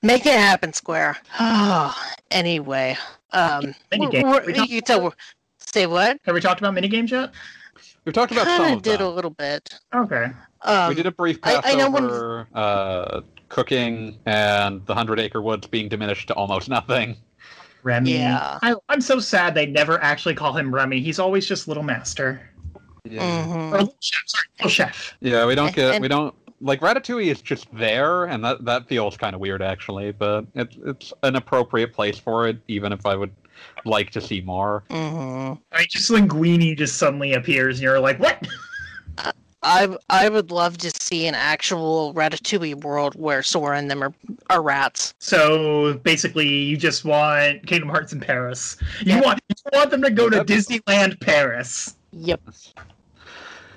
Make it happen, Square. Oh, anyway, um, Minigame. we're- We we're- talked you tell. Say what? Have we talked about minigames yet? We've talked about some Kind of of did them. a little bit. Okay. Um, we did a brief I- pass I know when- over uh, cooking and the Hundred Acre Woods being diminished to almost nothing. Remy. Yeah. I, I'm so sad they never actually call him Remy. He's always just Little Master. mhm. Or Little Chef. Sorry, Little Chef. Yeah, we don't get and- we don't like Ratatouille is just there, and that that feels kind of weird actually. But it's it's an appropriate place for it, even if I would like to see more. Mhm. I mean, just Linguini just suddenly appears, and you're like, what? I I would love to see an actual Ratatouille world where Sora and them are, are rats. So basically, you just want Kingdom Hearts in Paris. You Yeah. want you want them to go to Disneyland Paris. Yep.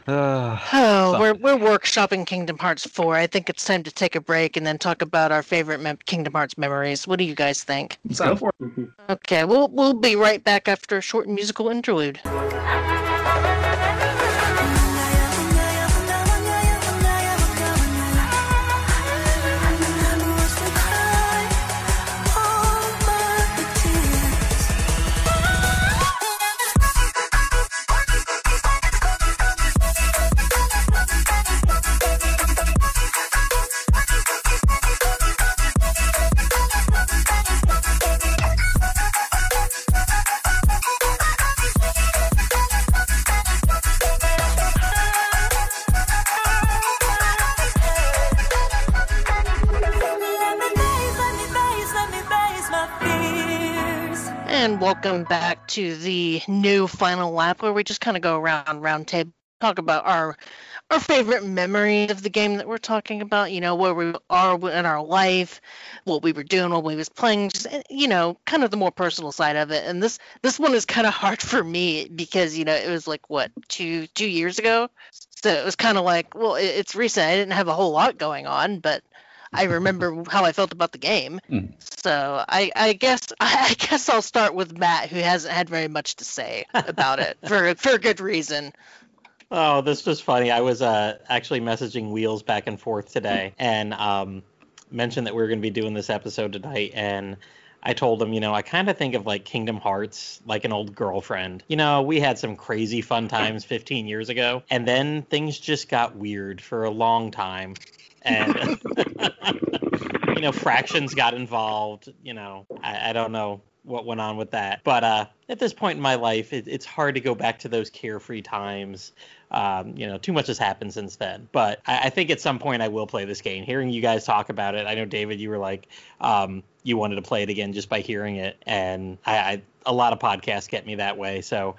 Uh, Oh, So- we're we're workshopping Kingdom Hearts 4. I think it's time to take a break and then talk about our favorite mem- Kingdom Hearts memories. What do you guys think? Let's go for it. Okay, we'll we'll be right back after a short musical interlude. And welcome back to the new final lap where we just kind of go around round table, talk about our our favorite memory of the game that we're talking about, you know, where we are in our life, what we were doing while we was playing, just eh, you know, kind of the more personal side of it. And this this one is kind of hard for me because, you know, it was like what, 2 2 years ago. So it was kind of like, well, it, it's recent. I didn't have a whole lot going on, but I remember how I felt about the game. Mm. So I, I guess I guess I'll start with Matt, who hasn't had very much to say about it for for good reason. Oh, this was funny. I was uh, actually messaging Wheels back and forth today and um, mentioned that we were going to be doing this episode tonight. And I told him, you know, I kind of think of like Kingdom Hearts like an old girlfriend. You know, we had some crazy fun times 15 years ago, and then things just got weird for a long time. And, you know, fractions got involved. You know, I, I don't know what went on with that. But uh, at this point in my life, it, it's hard to go back to those carefree times. Um, you know, too much has happened since then. But I, I, think at some point I will play this game. Hearing you guys talk about it, I know David, you were like, um, you wanted to play it again just by hearing it, and I, I a lot of podcasts get me that way. So.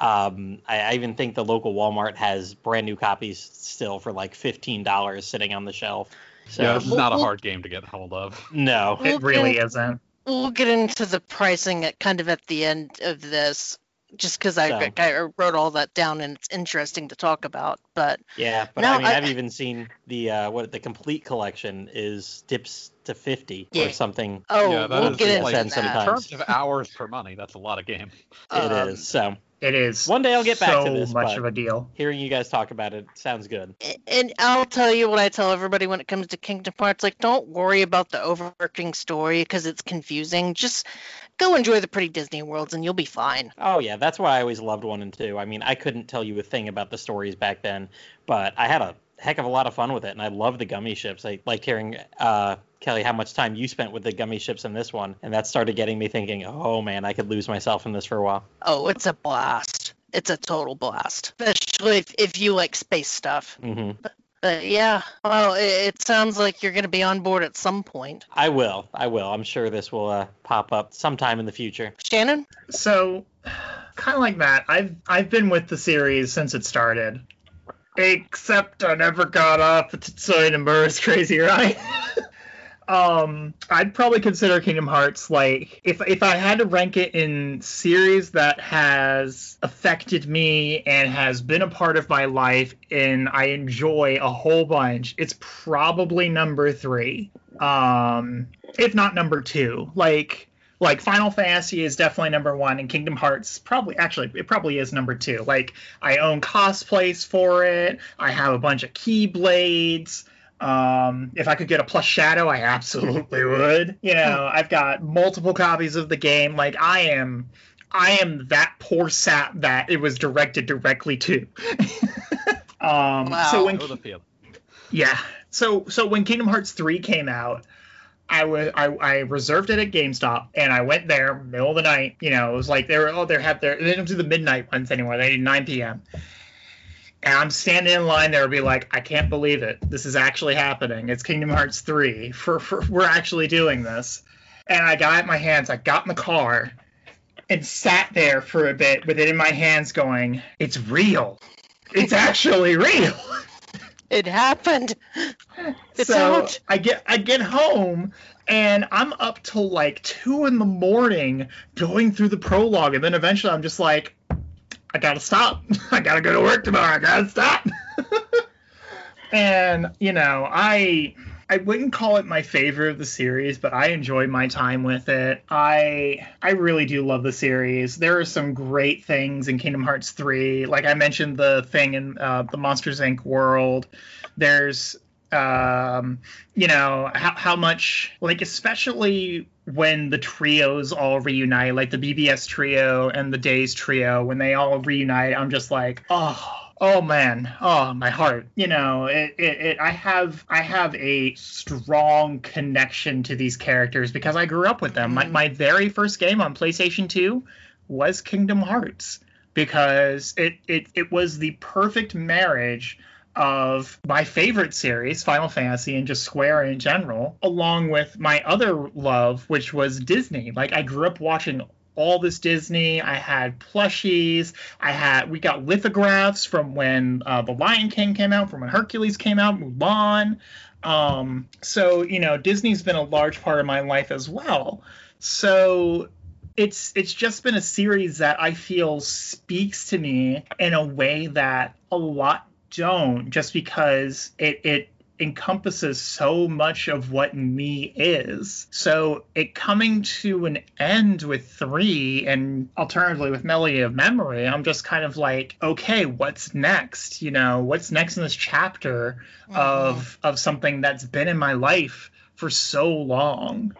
Um, I, I, even think the local Walmart has brand new copies still for like fifteen dollars sitting on the shelf. So, yeah, this is not a hard game to get hold of. No, it really isn't we'll get into the pricing at kind of at the end of this just because I, so. I, wrote all that down and it's interesting to talk about. But yeah, but no, I mean, I, have even seen the uh, what the complete collection is dips to fifty yeah. or something. Oh, yeah, we'll get into like, that. In terms of hours per money, that's a lot of game. It um, is so. It is. One day I'll get back to this. much of a deal. Hearing you guys talk about it sounds good. And I'll tell you what I tell everybody when it comes to Kingdom Hearts. Like, don't worry about the overarching story because it's confusing. Just go enjoy the pretty Disney worlds and you'll be fine. Oh yeah, that's why I always loved one and two. I mean, I couldn't tell you a thing about the stories back then, but I had a heck of a lot of fun with it, and I love the gummy ships. I like hearing uh, Kelly how much time you spent with the gummy ships in this one, and that started getting me thinking, oh man, I could lose myself in this for a while. Oh, it's a blast! It's a total blast, especially if, if you like space stuff. Mm-hmm. But, but yeah, well, it, it, sounds like you're going to be on board at some point. I will. I will. I'm sure this will uh, pop up sometime in the future. Shannon. So, kind of like that. I've I've been with the series since it started. Except I never got off the Tetsuya Nomura's Crazy Ride. um, I'd probably consider Kingdom Hearts like if if I had to rank it in series that has affected me and has been a part of my life and I enjoy a whole bunch, it's probably number three. Um, if not number two. Like like Final Fantasy is definitely number one, and Kingdom Hearts probably actually it probably is number two. Like I own cosplays for it. I have a bunch of keyblades. Um, if I could get a plus shadow, I absolutely would. You know, I've got multiple copies of the game. Like I am, I am that poor sap that it was directed directly to. um, wow. So when, yeah, so so when Kingdom Hearts three came out, I was I, I reserved it at GameStop and I went there middle of the night. You know, it was like they were oh they have their they don't do the midnight ones anymore. They do 9 p.m. And I'm standing in line there, and be like, I can't believe it. This is actually happening. It's Kingdom Hearts 3. For, for we're actually doing this. And I got it in my hands. I got in the car and sat there for a bit with it in my hands, going, "It's real. It's actually real." It happened. It's so out. I get I get home and I'm up till like two in the morning going through the prologue, and then eventually I'm just like, I gotta stop. I gotta go to work tomorrow. I gotta stop. and you know, I I wouldn't call it my favorite of the series, but I enjoy my time with it. I I really do love the series. There are some great things in Kingdom Hearts 3. Like I mentioned the thing in uh, the Monsters Inc. world. There's um, you know how, how much like especially when the trios all reunite like the bbs trio and the days trio when they all reunite i'm just like oh oh man oh my heart you know it, it, it, i have i have a strong connection to these characters because i grew up with them. My, my very first game on playstation 2 was kingdom hearts because it, it it was the perfect marriage of my favorite series, Final Fantasy, and just Square in general, along with my other love, which was Disney. Like I grew up watching all this Disney. I had plushies. I had we got lithographs from when uh, The Lion King came out, from when Hercules came out, Mulan. Um, so you know, Disney's been a large part of my life as well. So it's it's just been a series that I feel speaks to me in a way that a lot don't, just because it it encompasses so much of what me is. So it coming to an end with three and alternatively with Melody of Memory, I'm just kind of like, okay, what's next? You know, what's next in this chapter Mhm. of of something that's been in my life for so long.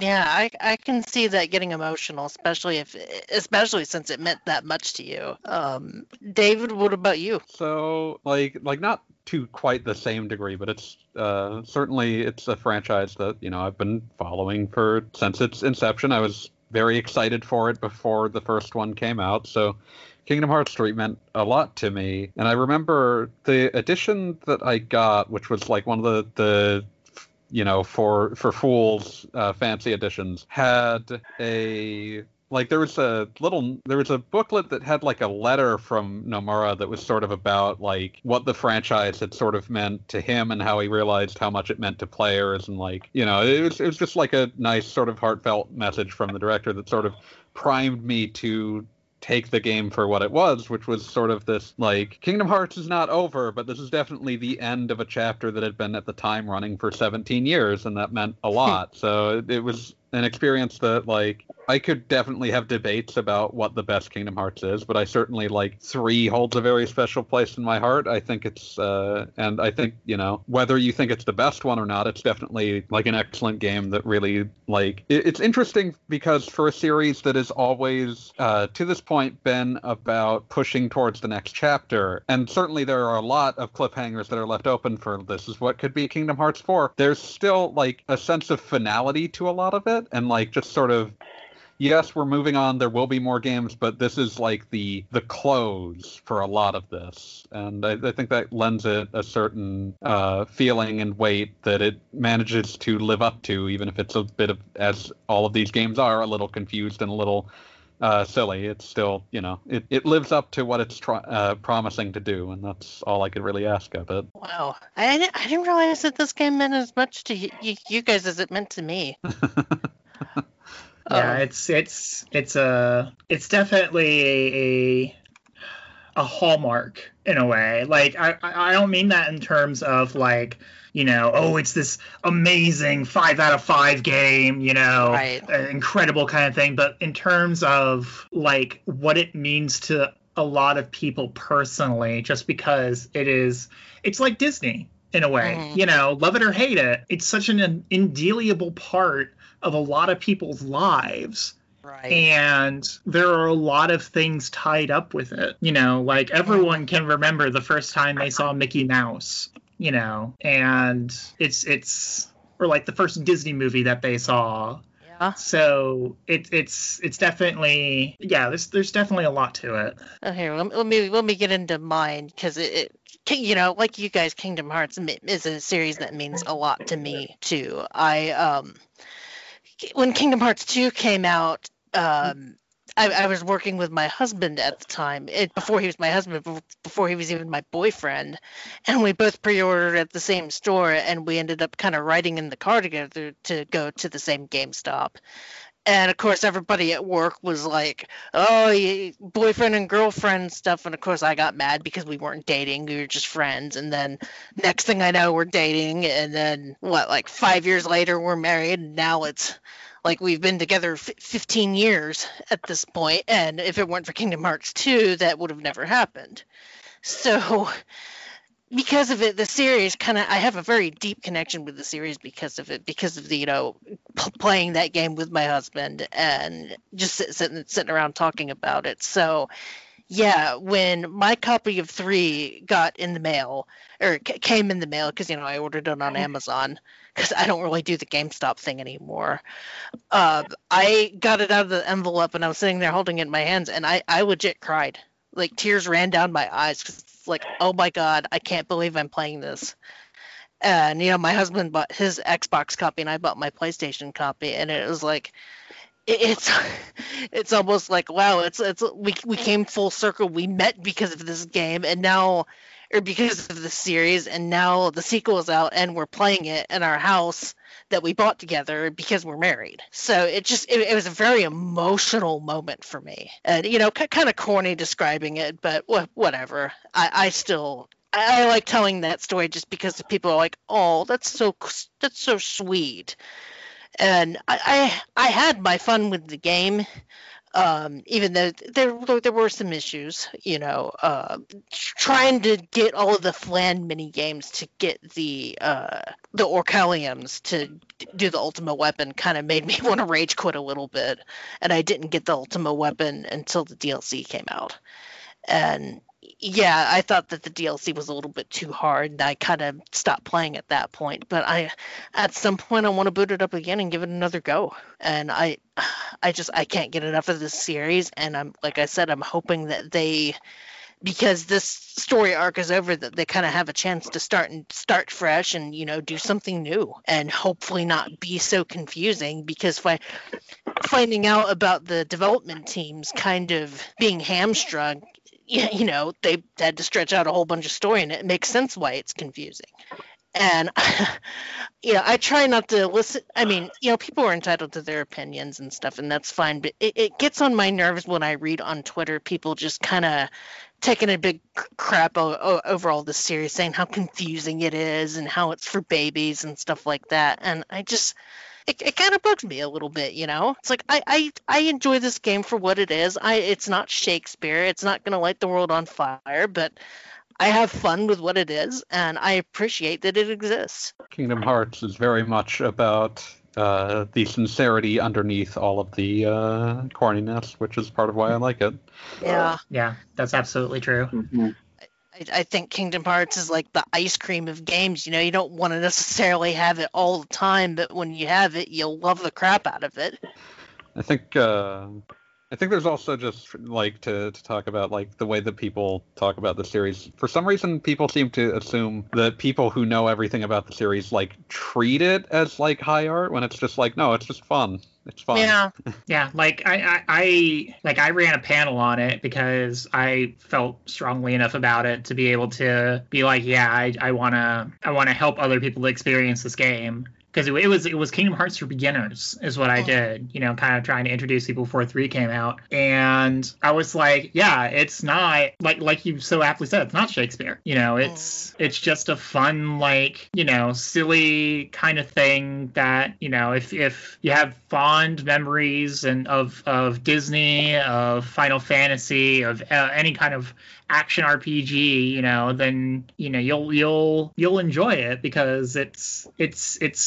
Yeah, I I can see that getting emotional, especially if especially since it meant that much to you. Um, David, what about you? So like like not to quite the same degree, but it's uh, certainly it's a franchise that you know I've been following for since its inception. I was very excited for it before the first one came out. So Kingdom Hearts 3 meant a lot to me, and I remember the edition that I got, which was like one of the the you know for for fools uh, fancy editions, had a like there was a little there was a booklet that had like a letter from Nomura that was sort of about like what the franchise had sort of meant to him and how he realized how much it meant to players and like you know it was it was just like a nice sort of heartfelt message from the director that sort of primed me to take the game for what it was, which was sort of this like Kingdom Hearts is not over, but this is definitely the end of a chapter that had been at the time running for 17 years, and that meant a lot. so it, was an experience that like I could definitely have debates about what the best Kingdom Hearts is, but I certainly like three holds a very special place in my heart. I think it's uh and I think, you know, whether you think it's the best one or not, it's definitely like an excellent game that really like it, it's interesting because for a series that has always uh to this point been about pushing towards the next chapter, and certainly there are a lot of cliffhangers that are left open for this is what could be Kingdom Hearts 4. There's still like a sense of finality to a lot of it and like just sort of yes we're moving on there will be more games but this is like the the close for a lot of this. And i, I think that lends it a certain uh, feeling and weight that it manages to live up to even if it's a bit of as all of these games are a little confused and a little uh, silly. It's still you know it, it lives up to what it's try, uh, promising to do and that's all i could really ask of it. Wow, I didn't, I didn't realize that this game meant as much to you, you, you guys as it meant to me. Yeah, Um, it's it's it's a it's definitely a, a a hallmark in a way. Like I I don't mean that in terms of like you know oh it's this amazing five out of five game you know Right. incredible kind of thing, but in terms of like what it means to a lot of people personally, just because it is it's like Disney in a way. Mhm. You know, love it or hate it, it's such an indelible part of a lot of people's lives right. and there are a lot of things tied up with it you know like everyone can remember the first time they saw mickey mouse you know and it's it's or like the first disney movie that they saw yeah. so it, it's it's definitely yeah there's there's definitely a lot to it Oh, here, let me let me, let me get into mine because it, it, you know, like you guys, Kingdom Hearts is a series that means a lot to me too. I um, when Kingdom Hearts two came out, um, I, I was working with my husband at the time. It, before he was my husband, before he was even my boyfriend, and we both pre-ordered at the same store, and we ended up kind of riding in the car together to go to the same GameStop. And of course, everybody at work was like, "Oh, boyfriend and girlfriend stuff." And of course, I got mad because we weren't dating; we were just friends. And then, next thing I know, we're dating. And then, what? Like five years later, we're married. And now it's like we've been together f- 15 years at this. And if it weren't for Kingdom Hearts 2, that would have never happened. So, because of it, the series kind of I have a very deep connection with the series because of it, because of the you know p- playing that game with my husband and just sit, sitting sitting around talking about it. So, yeah, when my copy of three got in the mail or c- came in the mail because you know I ordered it on Amazon because I don't really do the GameStop thing anymore. Uh, I got it out of the envelope and I was sitting there holding it in my hands and I I legit cried. Like tears ran down my eyes because like oh my god I can't believe I'm playing this. And you know my husband bought his Xbox copy and I bought my PlayStation copy and it was like it's it's almost like wow it's it's we we came full circle. We met because of this game and now or because of the series and now the sequel is out and we're playing it in our house that we bought together because we're married. So it just it, it was a very emotional moment for me. And you know k- kind of corny describing it but wha- whatever. I i still I I like telling that story just because people are like, "Oh, that's so that's so sweet," and I, I I had my fun with the game, um, even though there there were some issues. You know, uh, trying to get all of the Flan mini games to get the uh, the Orichalcums to do the Ultima Weapon kind of made me want to rage quit a little bit, and I didn't get the Ultima Weapon until the DLC came out, and yeah, I thought that the DLC was a little bit too hard, and I kind of stopped playing at that point. But I, at some point, I want to boot it up again and give it another go. And I, I just I can't get enough of this series, and I'm like I said, I'm hoping that they, because this story arc is over, that they kind of have a chance to start and start fresh and you know do something new, and hopefully not be so confusing. Because fi- finding out about the development teams kind of being hamstrung you know, they had to stretch out a whole bunch of story, and it makes sense why it's confusing. And you know, I try not to listen. I mean, you know, people are entitled to their opinions and stuff, and that's fine. But it, it gets on my nerves when I read on Twitter people just kind of taking a big crap over all this series, saying how confusing it is and how it's for babies and stuff like that. And I just it, it kind of bugs me a little bit, you know. It's like I, I I enjoy this game for what it is. I it's not Shakespeare. It's not going to light the world on fire, but I have fun with what it is, and I appreciate that it exists. Kingdom Hearts is very much about uh, the sincerity underneath all of the uh, corniness, which is part of why I like it. Yeah, Yeah, that's absolutely true. Mhm. I, I think Kingdom Hearts is like the ice cream of games. You know, you don't want to necessarily have it all the time, but when you have it, you'll love the crap out of it. I think uh, I think there's also just like to, to talk about like the way that people talk about the series. For some reason, people seem to assume that people who know everything about the series like treat it as like high art when it's just like no, it's just fun. It's fun. Yeah, Yeah, like I, I, I like I ran a panel on it because I felt strongly enough about it to be able to be like, yeah, I, I wanna I wanna help other people experience this game. Because it, it was it was Kingdom Hearts for beginners is what I Oh. did, you know, kind of trying to introduce people before three came out, and I was like, yeah, it's not like like you so aptly said, it's not Shakespeare, you know, it's it's just a fun like you know silly kind of thing that you know if if you have fond memories and of of Disney, of Final Fantasy, of uh, any kind of action RPG, you know, then you know you'll you'll you'll enjoy it because it's it's it's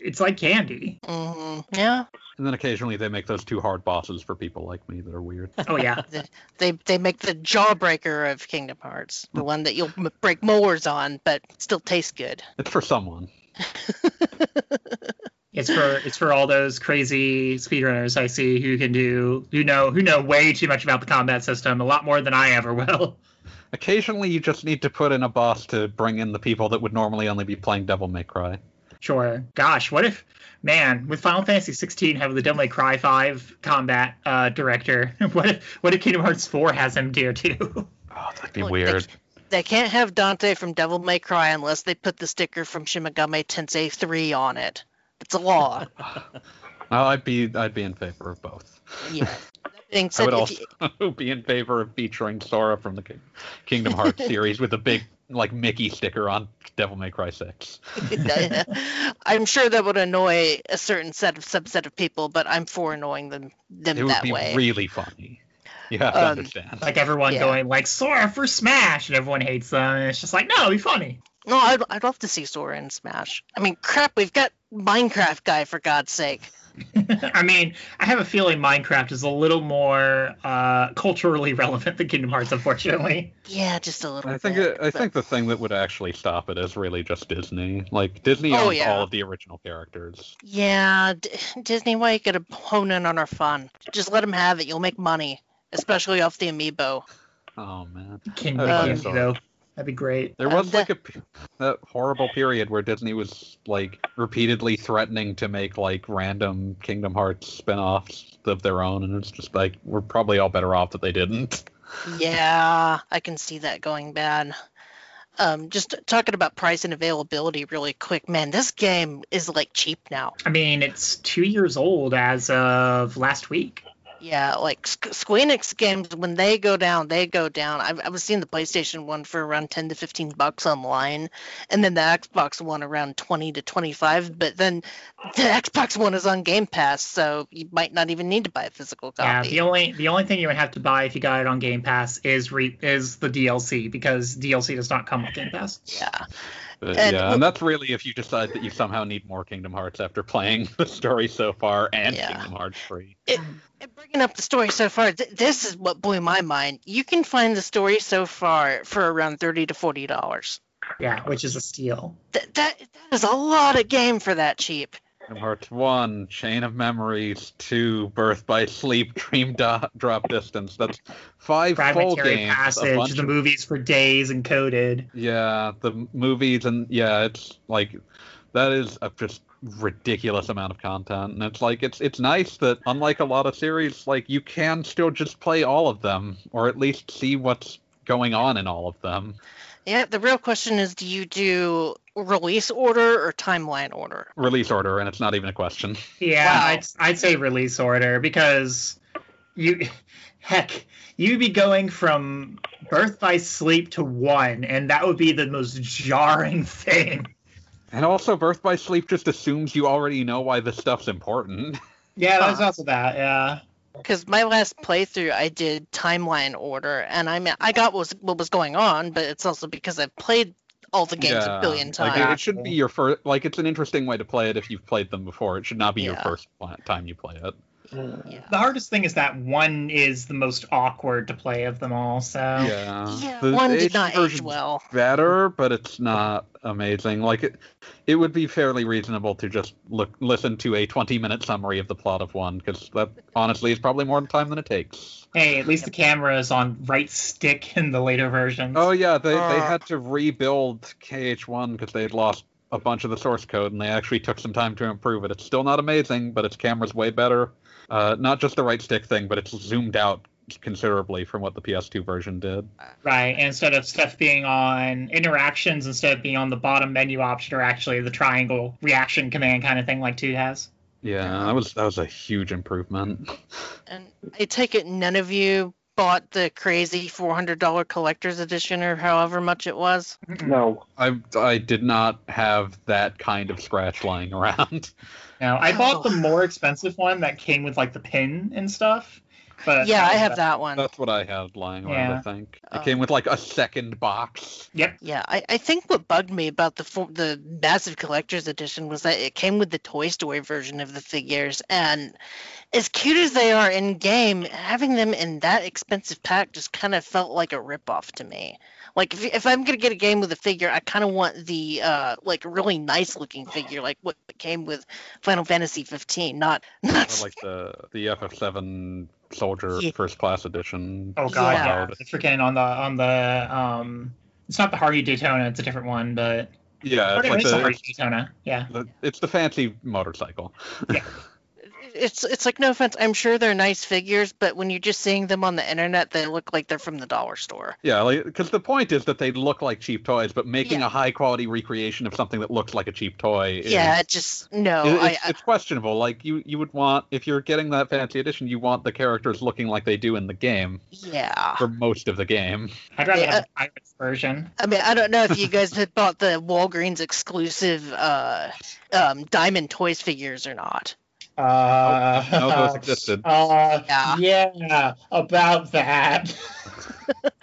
it's like candy. hmm yeah. And then occasionally they make those two hard bosses for people like me that are weird. Oh yeah, They they make the jawbreaker of Kingdom Hearts, the one that you'll break molars on, but still tastes good. It's for someone. it's for it's for all those crazy speedrunners I see who can do who know who know way too much about the combat system, a lot more than I ever will. Occasionally you just need to put in a boss to bring in the people that would normally only be playing Devil May Cry. Sure. Gosh, what if, man, with Final Fantasy 16 having the Devil May Cry 5 combat uh, director, what if what if Kingdom Hearts 4 has him there too? Oh, that'd be Look, weird. They can't have Dante from Devil May Cry unless they put the sticker from Shin Megami Tensei 3 on it. It's a law. Well, I'd be I'd be in favor of both. yeah. That being I would also you, be in favor of featuring Sora from the King- Kingdom Hearts series with a big like Mickey sticker on Devil May Cry 6. I'm sure that would annoy a certain set of subset of people, but I'm for annoying them them It would that be way. really funny. You have to Um, understand. Like everyone Yeah. going like Sora for Smash, and everyone hates them, and it's just like, no, it'd be funny. No, I'd, I'd love to see Sora in Smash. I mean, crap, we've got Minecraft guy for God's sake. I mean, I have a feeling Minecraft is a little more uh, culturally relevant than Kingdom Hearts, unfortunately. Yeah, just a little. I think bit, it, I but- think the thing that would actually stop it is really just Disney. Like Disney Oh, yeah. all of the original characters. Yeah, D- Disney, why you gotta hone on our fun? Just let them have it. You'll make money, especially off the amiibo. Oh man. Kingdom can I'm you sorry. though? That'd be great. There Um, was the- like a that horrible period where Disney was like repeatedly threatening to make like random Kingdom Hearts spin-offs of their own, and it's just like we're probably all better off that they didn't. Yeah, I can see that going bad. Um, just talking about price and availability really quick, man. This game is like cheap now. I mean, it's two years old as of last week. Yeah, like Squ- Square Enix games when they go down, they go down. I've, I was seeing the PlayStation one for around ten to fifteen bucks online, and then the Xbox one around twenty to twenty-five. But then the Xbox one is on Game Pass, so you might not even need to buy a physical copy. Yeah, the only the only thing you would have to buy if you got it on Game Pass is re- is the DLC because DLC does not come with Game Pass. yeah. But, And- yeah, and that's really if you decide that you somehow need more Kingdom Hearts after playing the story so far and Yeah. Kingdom Hearts 3. And bringing up the story so far, th- this is what blew my mind. You can find the story so far for around thirty to forty dollars. Yeah, which is a steal. Th- that that is a lot of game for that cheap. Kingdom Hearts 1, Chain of Memories, 2, Birth by Sleep, Dream Do- Drop Distance. That's five full games. Passage, the of- movies for days encoded. Yeah, the movies and yeah, it's like that is a just ridiculous amount of content, and it's like it's it's nice that unlike a lot of series, like you can still just play all of them or at least see what's going on in all of them. Yeah, the real question is do you do release order or timeline order? Release order, and it's not even a question. Yeah, Wow. I'd, I'd say release order because you, heck, you'd be going from Birth by Sleep to one, and that would be the most jarring thing. And also, Birth by Sleep just assumes you already know why this stuff's important. Yeah, that's Huh. also that. Yeah. Because my last playthrough, I did timeline order, and I mean, I got what was, what was going on, but it's also because I've played all the games a billion Like, times. it, it should be your first. Like, it's an interesting way to play it if you've played them before. It should not be your first time you play it. Yeah. The hardest thing is that one is the most awkward to play of them all. So Yeah. Yeah, The one did not age well. better, but it's not amazing. Like it, it would be fairly reasonable to just look listen to a 20-minute summary of the plot of one, because that honestly is probably more time than it takes. hey, at least the camera is on right stick in the later versions. Oh yeah, they they Uh. had to rebuild KH1 because they had lost a bunch of the source code, and they actually took some time to improve it. It's still not amazing, but its camera's way better. Uh, not just the right stick thing, but it's zoomed out considerably from what the PS2 version did. Right. And instead of stuff being on interactions, instead of being on the bottom menu option, or actually the triangle reaction command kind of thing like two has. Yeah, that was that was a huge improvement. And I take it none of you bought the crazy $400 collector's edition or however much it was. No. I I did not have that kind of scratch lying around. No, I bought Oh. the more expensive one that came with like the pin and stuff. But yeah, I have that one. That's what I had lying around. Yeah. I think it Oh. came with like a second box. Yep. Yeah, I, I think what bugged me about the the massive collector's edition was that it came with the Toy Story version of the figures, and as cute as they are in game, having them in that expensive pack just kind of felt like a ripoff to me. Like if, if I'm gonna get a game with a figure, I kind of want the uh like really nice looking figure, like what came with Final Fantasy 15, not not Or like the the FF7 Soldier Yeah. First Class Edition. Oh god, Yeah. yeah. The freaking on the on the um it's not the Hardy Daytona, it's a different one, but Yeah, it's like it's the the, Hardy Daytona. Yeah. the it's the fancy motorcycle. it's it's like no offense, I'm sure they're nice figures, but when you're just seeing them on the internet, they look like they're from the dollar store. Yeah, like because the point is that they look like cheap toys, but making Yeah. a high quality recreation of something that looks like a cheap toy is Yeah, it just no. it- I, it's, it's questionable. Like you, you would want if you're getting that fancy edition, you want the characters looking like they do in the game yeah. for most of the game. I'd rather Yeah. have the Pirates version. I mean, I don't know if you guys had bought the Walgreens exclusive uh, um, Diamond Toys figures or not. Uh, No, those existed. Uh, Yeah. yeah, about that.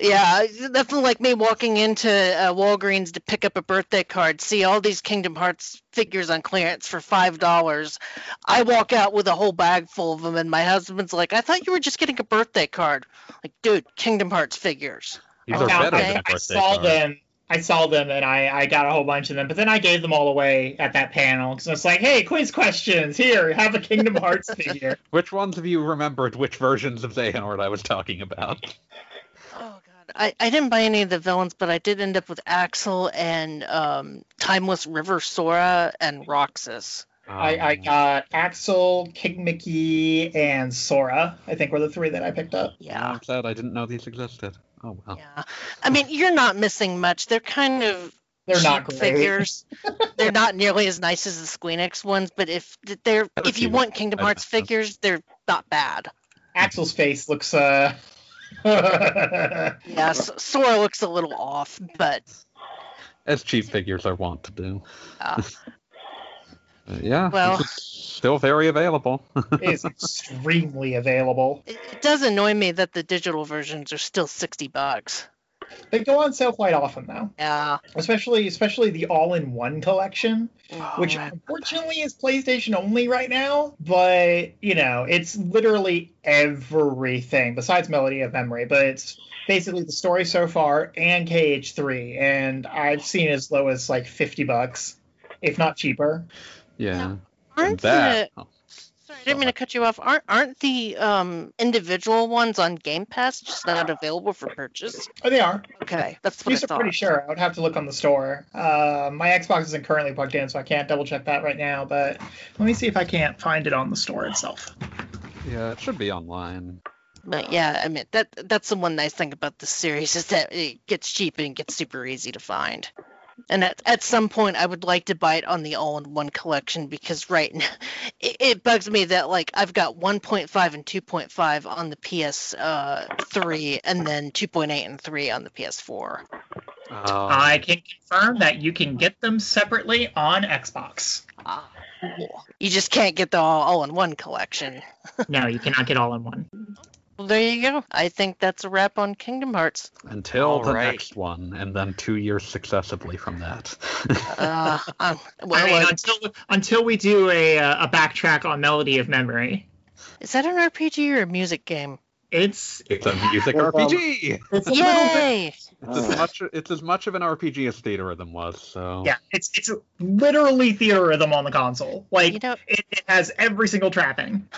yeah, it's definitely like me walking into uh, Walgreens to pick up a birthday card, see all these Kingdom Hearts figures on clearance for five dollars. I walk out with a whole bag full of them, and my husband's like, "I thought you were just getting a birthday card." Like, dude, Kingdom Hearts figures. These are Now, better than I, a I birthday saw card. them. I saw them and I, I got a whole bunch of them, but then I gave them all away at that panel because it's like, hey, quiz questions here. Have a Kingdom Hearts figure. Which ones of you remembered which versions of Xehanort I was talking about? Oh god, I, I didn't buy any of the villains, but I did end up with Axel and um, Timeless River Sora and Roxas. I, I Um, got Axel, King Mickey, and Sora. I think were the three that I picked up. Yeah. I'm sad I didn't know these existed. Oh well. Yeah. I mean, you're not missing much. They're kind of They're not cheap great. figures. they're not nearly as nice as the Squeenix ones, but if they're if you want Kingdom Hearts got figures, they're not bad. Axel's face looks uh Yeah, S- Sora looks a little off, but As cheap figures are wont to do. uh, yeah. Well- this is still very available. it is extremely available. it, it does annoy me that the digital versions are still sixty bucks. They go on sale quite often though. Yeah. Especially especially the all-in-one collection, oh, which Oh, unfortunately is PlayStation only right now, but you know, it's literally everything besides Melody of Memory, but it's basically the story so far and KH3 and I've seen as low as like 50 bucks, if not cheaper. yeah. And aren't that. the oh, sorry, I didn't mean to cut you off. Aren't aren't the um individual ones on Game Pass just not available for purchase? Oh, they are. Okay, that's what I These are thought. pretty sure. I would have to look on the store. Uh, my Xbox isn't currently plugged in, so I can't double check that right now. But let me see if I can't find it on the store itself. yeah, it should be online. But yeah, I mean that that's the one nice thing about this series is that it gets cheap and gets super easy to find. And at, at some point, I would like to buy it on the all-in-one collection because right now, it, it bugs me that like I've got 1.5 and 2.5 on the PS uh, 3, and then 2.8 and 3 on the PS4. Oh, I can confirm that you can get them separately on Xbox. Ah, cool. You just can't get the all-in-one collection. No, you cannot get all in one. Well, there you go. I think that's a wrap on Kingdom Hearts. until All the right. next one, and then two years successively from that. Uh, um, well, I mean, uh, until until we do a uh, a backtrack on Melody of Memory, is that an RPG or a music game? it's it's a music Well, um, RPG. it's a little bit Yay! It's as much it's as much of an RPG as Theatrhythm was. So yeah, it's it's literally Theatrhythm on the console. Like You know, it, it has every single trapping.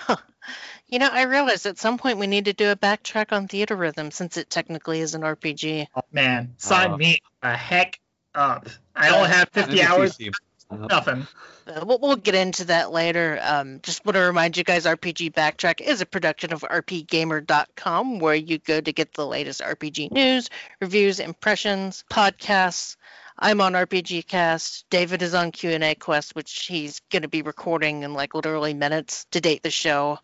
You know, I realized at some point we need to do a backtrack on Theatrhythm since it technically is an RPG. Oh, man, sign Uh, me a heck up. I only have 50 it's hours, PC. nothing. Uh, we'll, we'll get into that later. Um, just want to remind you guys, RPG Backtrack is a production of RPGamer.com, where you go to get the latest RPG news, reviews, impressions, podcasts. I'm on RPG Cast. David is on Q&A Quest, which he's going to be recording in like literally minutes to date the show.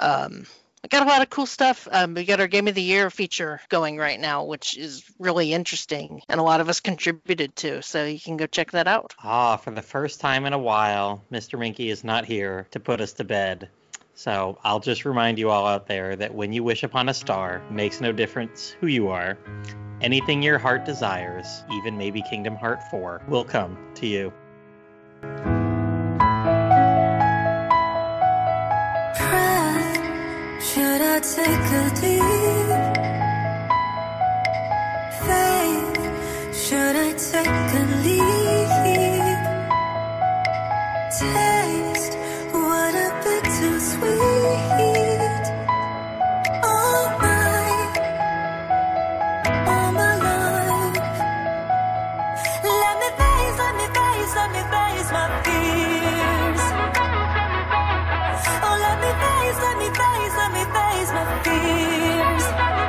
Um, we got a lot of cool stuff. Um, we got our Game of the Year feature going right now, which is really interesting, and a lot of us contributed to. So you can go check that out. Ah, for the first time in a while, Mr. Moehnke is not here to put us to bed. So I'll just remind you all out there that when you wish upon a star, makes no difference who you are. Anything your heart desires, even maybe Kingdom Heart 4, will come to you. I take a leap? Faith, should I take a leap? Taste, face, let me face, my fears.